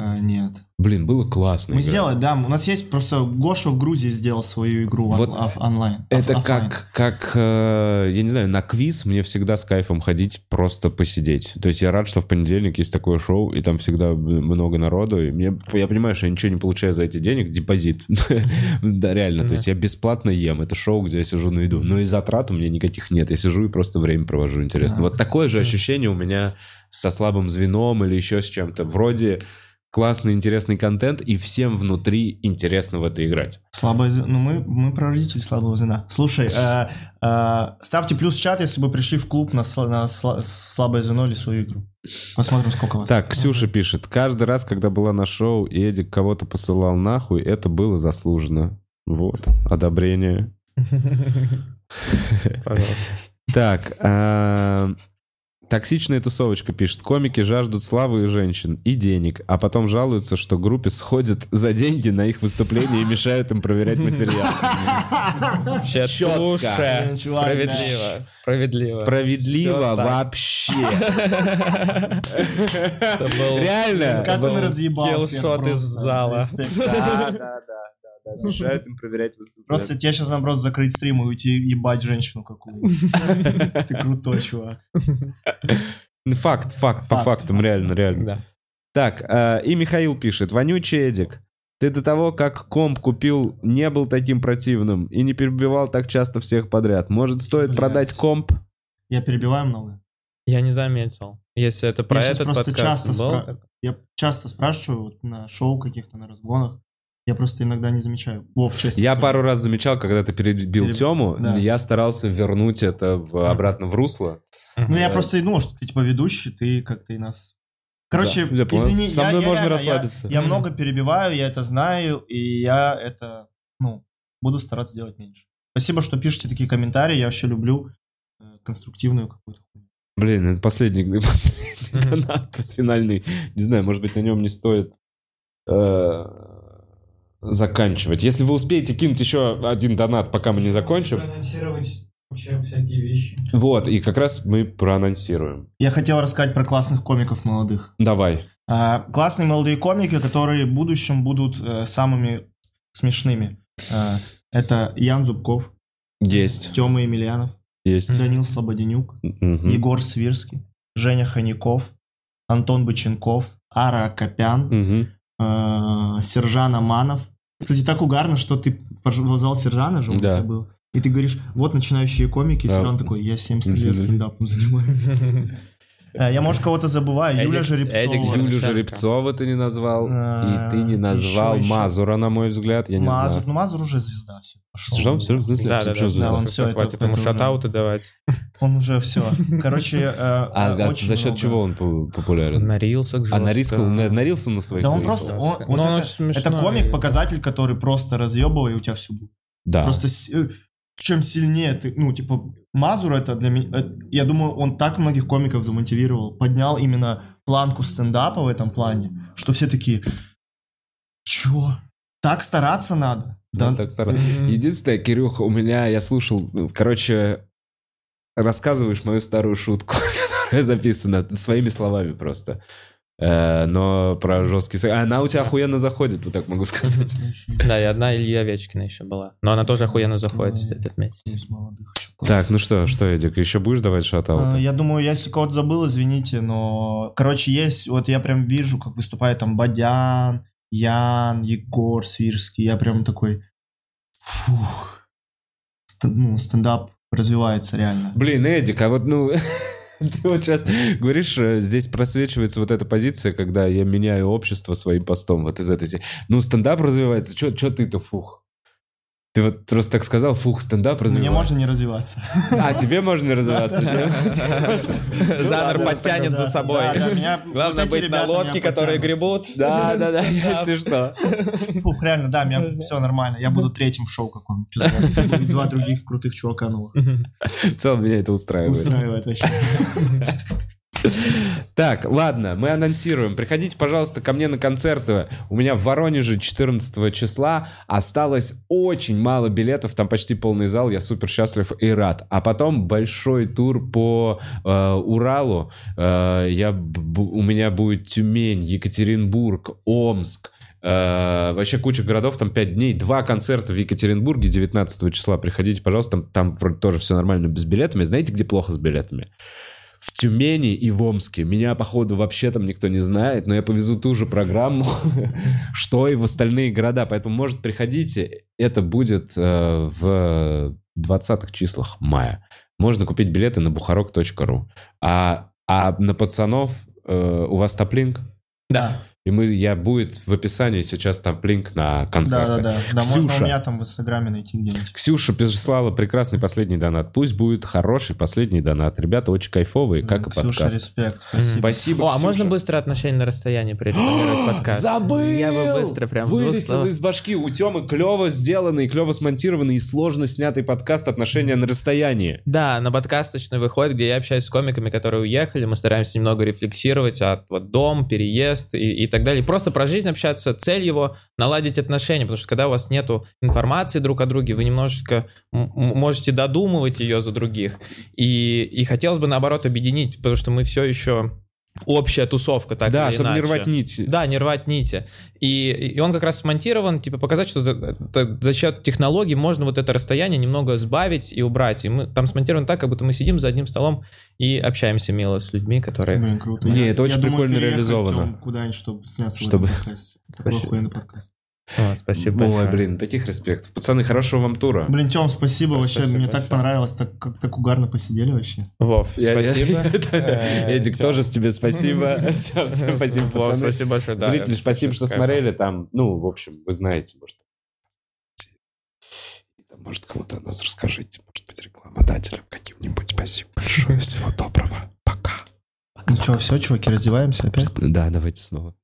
[SPEAKER 2] А, нет.
[SPEAKER 1] Блин, было классно
[SPEAKER 2] Мы
[SPEAKER 1] играть.
[SPEAKER 2] сделали, да, у нас есть просто Гоша в Грузии сделал свою игру
[SPEAKER 1] Вот
[SPEAKER 2] он- онлайн.
[SPEAKER 1] Это
[SPEAKER 2] оф-
[SPEAKER 1] как, как э, я не знаю, на квиз мне всегда с кайфом ходить, просто посидеть. То есть я рад, что в понедельник есть такое шоу, и там всегда много народу, и мне, я понимаю, что я ничего не получаю за эти денег, депозит. Да, реально, то есть я бесплатно ем, это шоу, где я сижу на еду, но и затрат у меня никаких нет, я сижу и просто время провожу, интересно. Вот такое же ощущение у меня со слабым звеном или еще с чем-то. Вроде классный, интересный контент, и всем внутри интересно в это играть.
[SPEAKER 2] Слабое звено. Ну, мы, мы прародители слабого звена. Слушай, э, э, ставьте плюс в чат, если бы пришли в клуб на, сла- на сла- слабое звено или свою игру. Посмотрим, сколько вас.
[SPEAKER 1] Так, Ксюша пишет. Каждый раз, когда была на шоу, и Эдик кого-то посылал нахуй, это было заслуженно. Вот, одобрение.
[SPEAKER 3] Пожалуйста.
[SPEAKER 1] Так, а, токсичная тусовочка пишет. Комики жаждут славы и женщин, и денег, а потом жалуются, что группе сходят за деньги на их выступления и мешают им проверять материал.
[SPEAKER 2] Чувак,
[SPEAKER 3] Справедливо. Справедливо.
[SPEAKER 1] Справедливо вообще. Реально?
[SPEAKER 2] Как он
[SPEAKER 3] был
[SPEAKER 2] разъебал всех
[SPEAKER 3] киллшот из
[SPEAKER 2] просто.
[SPEAKER 3] зала.
[SPEAKER 1] Да, да, да. Мешают им проверять выступления.
[SPEAKER 2] Просто тебе сейчас наоборот закрыть стрим и уйти ебать женщину какую-то. Ты крутой, чувак.
[SPEAKER 1] Ну, Факт, факт, по
[SPEAKER 2] Факт.
[SPEAKER 1] фактам, реально, реально.
[SPEAKER 3] Да.
[SPEAKER 1] Так, э, и Михаил пишет. Вонючий Эдик. Ты до того, как комп купил, не был таким противным и не перебивал так часто всех подряд. Может, стоит продать комп?
[SPEAKER 2] Я перебиваю много.
[SPEAKER 3] Я не заметил. Если это про
[SPEAKER 2] Я
[SPEAKER 3] этот
[SPEAKER 2] просто
[SPEAKER 3] подкаст
[SPEAKER 2] часто
[SPEAKER 3] был,
[SPEAKER 2] спра-
[SPEAKER 3] так-
[SPEAKER 2] Я часто спрашиваю вот на шоу каких-то, на разгонах. Я просто иногда не замечаю. Вов, честно
[SPEAKER 1] Я пару раз замечал, когда ты перебил
[SPEAKER 2] Переб-
[SPEAKER 1] Тему,
[SPEAKER 2] да.
[SPEAKER 1] я старался вернуть это в- обратно в русло.
[SPEAKER 2] Ну, я просто и думал, что ты типа ведущий, ты как-то и нас... Короче,
[SPEAKER 1] Да, я
[SPEAKER 2] извини,
[SPEAKER 1] Со
[SPEAKER 2] я-
[SPEAKER 1] мной
[SPEAKER 2] я
[SPEAKER 1] можно
[SPEAKER 2] реально-
[SPEAKER 1] расслабиться.
[SPEAKER 2] Я, я много перебиваю, я это знаю, и я это, ну, буду стараться делать меньше. Спасибо, что пишете такие комментарии, я вообще люблю э, конструктивную какую-то хуйню.
[SPEAKER 1] Блин, это последний, последний донат финальный. Не знаю, может быть, на нем не стоит э, заканчивать. Если вы успеете кинуть еще один донат, пока мы не закончим.
[SPEAKER 5] Анонсировать вообще всякие вещи.
[SPEAKER 1] Вот, и как раз мы проанонсируем.
[SPEAKER 2] Я хотел рассказать про классных комиков молодых.
[SPEAKER 1] Давай.
[SPEAKER 2] А, классные молодые комики, которые в будущем будут э, самыми смешными. А, это Ян Зубков,
[SPEAKER 1] Есть.
[SPEAKER 2] Тёма Емельянов,
[SPEAKER 1] Есть.
[SPEAKER 2] Данил Слободенюк,
[SPEAKER 1] Мгм.
[SPEAKER 2] Егор Свирский, Женя Ханяков, Антон Быченков, Ара Акопян,
[SPEAKER 1] Мгм.
[SPEAKER 2] Э, Сержан Аманов. Кстати, так угарно, что ты позвал Сержана же, он у
[SPEAKER 1] Да.
[SPEAKER 2] тебя был. И ты говоришь, вот начинающие комики, и. Сержан такой, я 70 лет стендапом занимаюсь. Э, Я, может, кого-то забываю. Юля Жеребцова.
[SPEAKER 3] Эдик
[SPEAKER 1] Юлю. Жеребцова ты не назвал,
[SPEAKER 2] А,
[SPEAKER 1] и ты не назвал
[SPEAKER 2] еще.
[SPEAKER 1] Мазура, на мой взгляд, я не
[SPEAKER 2] Мазур,
[SPEAKER 1] знаю.
[SPEAKER 2] ну Мазур уже звезда. Все, пошел.
[SPEAKER 1] Сержан, Сержан, в смысле?
[SPEAKER 3] Да, да, да,
[SPEAKER 1] звезда?
[SPEAKER 2] да, он это-
[SPEAKER 3] хватит ему
[SPEAKER 2] это уже-
[SPEAKER 3] шатауты давать.
[SPEAKER 2] Он уже все. Короче, э,
[SPEAKER 1] А,
[SPEAKER 2] э,
[SPEAKER 1] а за счет
[SPEAKER 2] много.
[SPEAKER 1] чего он по- популярен?
[SPEAKER 3] На рилсах
[SPEAKER 1] А на риск, на, на рилсы на своих
[SPEAKER 2] Да он просто, он-
[SPEAKER 3] Ну,
[SPEAKER 2] вот это,
[SPEAKER 3] смешной.
[SPEAKER 2] это комик-показатель, который просто разъебывает, и у тебя все будет.
[SPEAKER 1] Да.
[SPEAKER 2] Просто чем сильнее ты, ну, типа, Мазур это для меня, э, я думаю, он так многих комиков замотивировал, поднял именно планку стендапа в этом плане, что все такие, чё? Так стараться надо?
[SPEAKER 1] Да,
[SPEAKER 2] Да,
[SPEAKER 1] так стараюсь.
[SPEAKER 3] Мгм.
[SPEAKER 1] Единственное, Кирюха, у меня, я слушал, ну, короче, рассказываешь мою старую шутку, которая записана своими словами просто. Э, но про жесткий секс. Она у тебя охуенно заходит, вот так могу сказать.
[SPEAKER 3] Да, и одна Илья Овечкина еще была. Но она тоже охуенно заходит,
[SPEAKER 2] Ой.
[SPEAKER 3] кстати, отметить.
[SPEAKER 2] Из молодых.
[SPEAKER 1] Так, ну что, что, Эдик, еще будешь давать шатаут?
[SPEAKER 2] Я думаю, я если кого-то забыл, извините, но, короче, есть, вот я прям вижу, как выступает там Бадян, Ян, Егор Свирский, я прям такой, фух, ну, стендап развивается реально.
[SPEAKER 1] Блин, Эдик, а вот, ну, ты вот сейчас говоришь, э, здесь просвечивается вот эта позиция, когда я меняю общество своим постом, вот из этой... Ну, стендап развивается, что ты-то, фух? Ты вот просто так сказал, фух, стендап развивается.
[SPEAKER 2] Мне можно не развиваться.
[SPEAKER 1] А, тебе можно не развиваться.
[SPEAKER 3] Жанр подтянет за собой. Главное быть на лодке, которые гребут.
[SPEAKER 1] Да, да, да, если что.
[SPEAKER 2] Фух, реально, да, меня все нормально. Я буду третьим в шоу каком-нибудь. Два других крутых чувака новых.
[SPEAKER 1] В целом меня это устраивает.
[SPEAKER 2] Устраивает вообще.
[SPEAKER 1] Так, ладно, мы анонсируем. Приходите, пожалуйста, ко мне на концерты. У меня в Воронеже 14 числа осталось очень мало билетов, там почти полный зал, я супер счастлив и рад. А потом большой тур по э, Уралу. Э, я, у меня будет Тюмень, Екатеринбург, Омск. Э, вообще куча городов, там 5 дней, два концерта в Екатеринбурге 19 числа. Приходите, пожалуйста, там, там вроде тоже все нормально без билетами. Знаете, где плохо с билетами? В Тюмени и в Омске. Меня, походу, вообще там никто не знает, но я повезу ту же программу, что и в остальные города. Поэтому, может, приходите. Это будет э, в 20-х числах мая. Можно купить билеты на бухарок.ру. А, а на пацанов э, у вас топлинк?
[SPEAKER 3] Да.
[SPEAKER 1] И мы, я будет в описании сейчас топлинк на
[SPEAKER 2] Да,
[SPEAKER 1] концерты.
[SPEAKER 2] да, да. Да, можно
[SPEAKER 1] Ксюша.
[SPEAKER 2] у меня там в Инстаграме найти где-нибудь.
[SPEAKER 1] Ксюша прислала прекрасный последний донат. Пусть будет хороший последний донат. Ребята очень кайфовые, как и
[SPEAKER 2] Ксюша,
[SPEAKER 1] подкаст.
[SPEAKER 2] респект. Спасибо.
[SPEAKER 1] Спасибо,
[SPEAKER 3] О, а
[SPEAKER 1] Ксюша.
[SPEAKER 3] можно быстро отношение на расстоянии прорекламировать подкаст?
[SPEAKER 1] Забыл!
[SPEAKER 3] Я бы быстро прям
[SPEAKER 1] Вылетел из башки. У Темы клево сделанный, клево смонтированный и сложно снятый подкаст «Отношения на расстоянии».
[SPEAKER 3] Да, на подкасточный выходит, где я общаюсь с комиками, которые уехали, мы стараемся немного рефлексировать от вот, дом, переезд и, и так далее. И просто про жизнь общаться. Цель его наладить отношения, потому что когда у вас нету информации друг о друге, вы немножечко можете додумывать ее за других. И, и хотелось бы наоборот объединить, потому что мы все еще общая тусовка, так
[SPEAKER 1] да,
[SPEAKER 3] или
[SPEAKER 1] чтобы не
[SPEAKER 3] иначе.
[SPEAKER 1] рвать нити.
[SPEAKER 3] Да, не рвать нити. И, и он как раз смонтирован, типа показать, что за, это- за счет технологий можно вот это расстояние немного сбавить и убрать. И мы там смонтирован так, как будто мы сидим за одним столом и общаемся мило с людьми, которые...
[SPEAKER 2] Блин, круто.
[SPEAKER 1] Не,
[SPEAKER 2] Я-
[SPEAKER 1] это очень
[SPEAKER 2] я думаю,
[SPEAKER 1] прикольно реализовано.
[SPEAKER 2] Куда-нибудь, чтобы сняться
[SPEAKER 1] Чтобы-
[SPEAKER 2] в этом подкасте. Охуенный подкаст.
[SPEAKER 3] О, спасибо
[SPEAKER 1] Ой,
[SPEAKER 3] большое.
[SPEAKER 1] блин, таких респектов. Пацаны, хорошего вам тура.
[SPEAKER 2] Блин, Тём, спасибо вообще,
[SPEAKER 3] Спасибо
[SPEAKER 2] мне так понравилось, так как так угарно посидели вообще.
[SPEAKER 3] Вов,
[SPEAKER 1] Я-
[SPEAKER 3] спасибо. Э,
[SPEAKER 1] Эдик, тоже тебе спасибо. Всем всем спасибо,
[SPEAKER 3] Вов,
[SPEAKER 1] пацаны.
[SPEAKER 3] спасибо большое. да,
[SPEAKER 1] Зрители, спасибо, что
[SPEAKER 3] с
[SPEAKER 1] смотрели. Там, ну, в общем, вы знаете, может, может, кому-то о нас расскажите. Может быть, рекламодателям каким-нибудь. Спасибо большое. Всего доброго. Пока.
[SPEAKER 2] Ну что, все, чуваки, раздеваемся опять?
[SPEAKER 1] Да, давайте снова.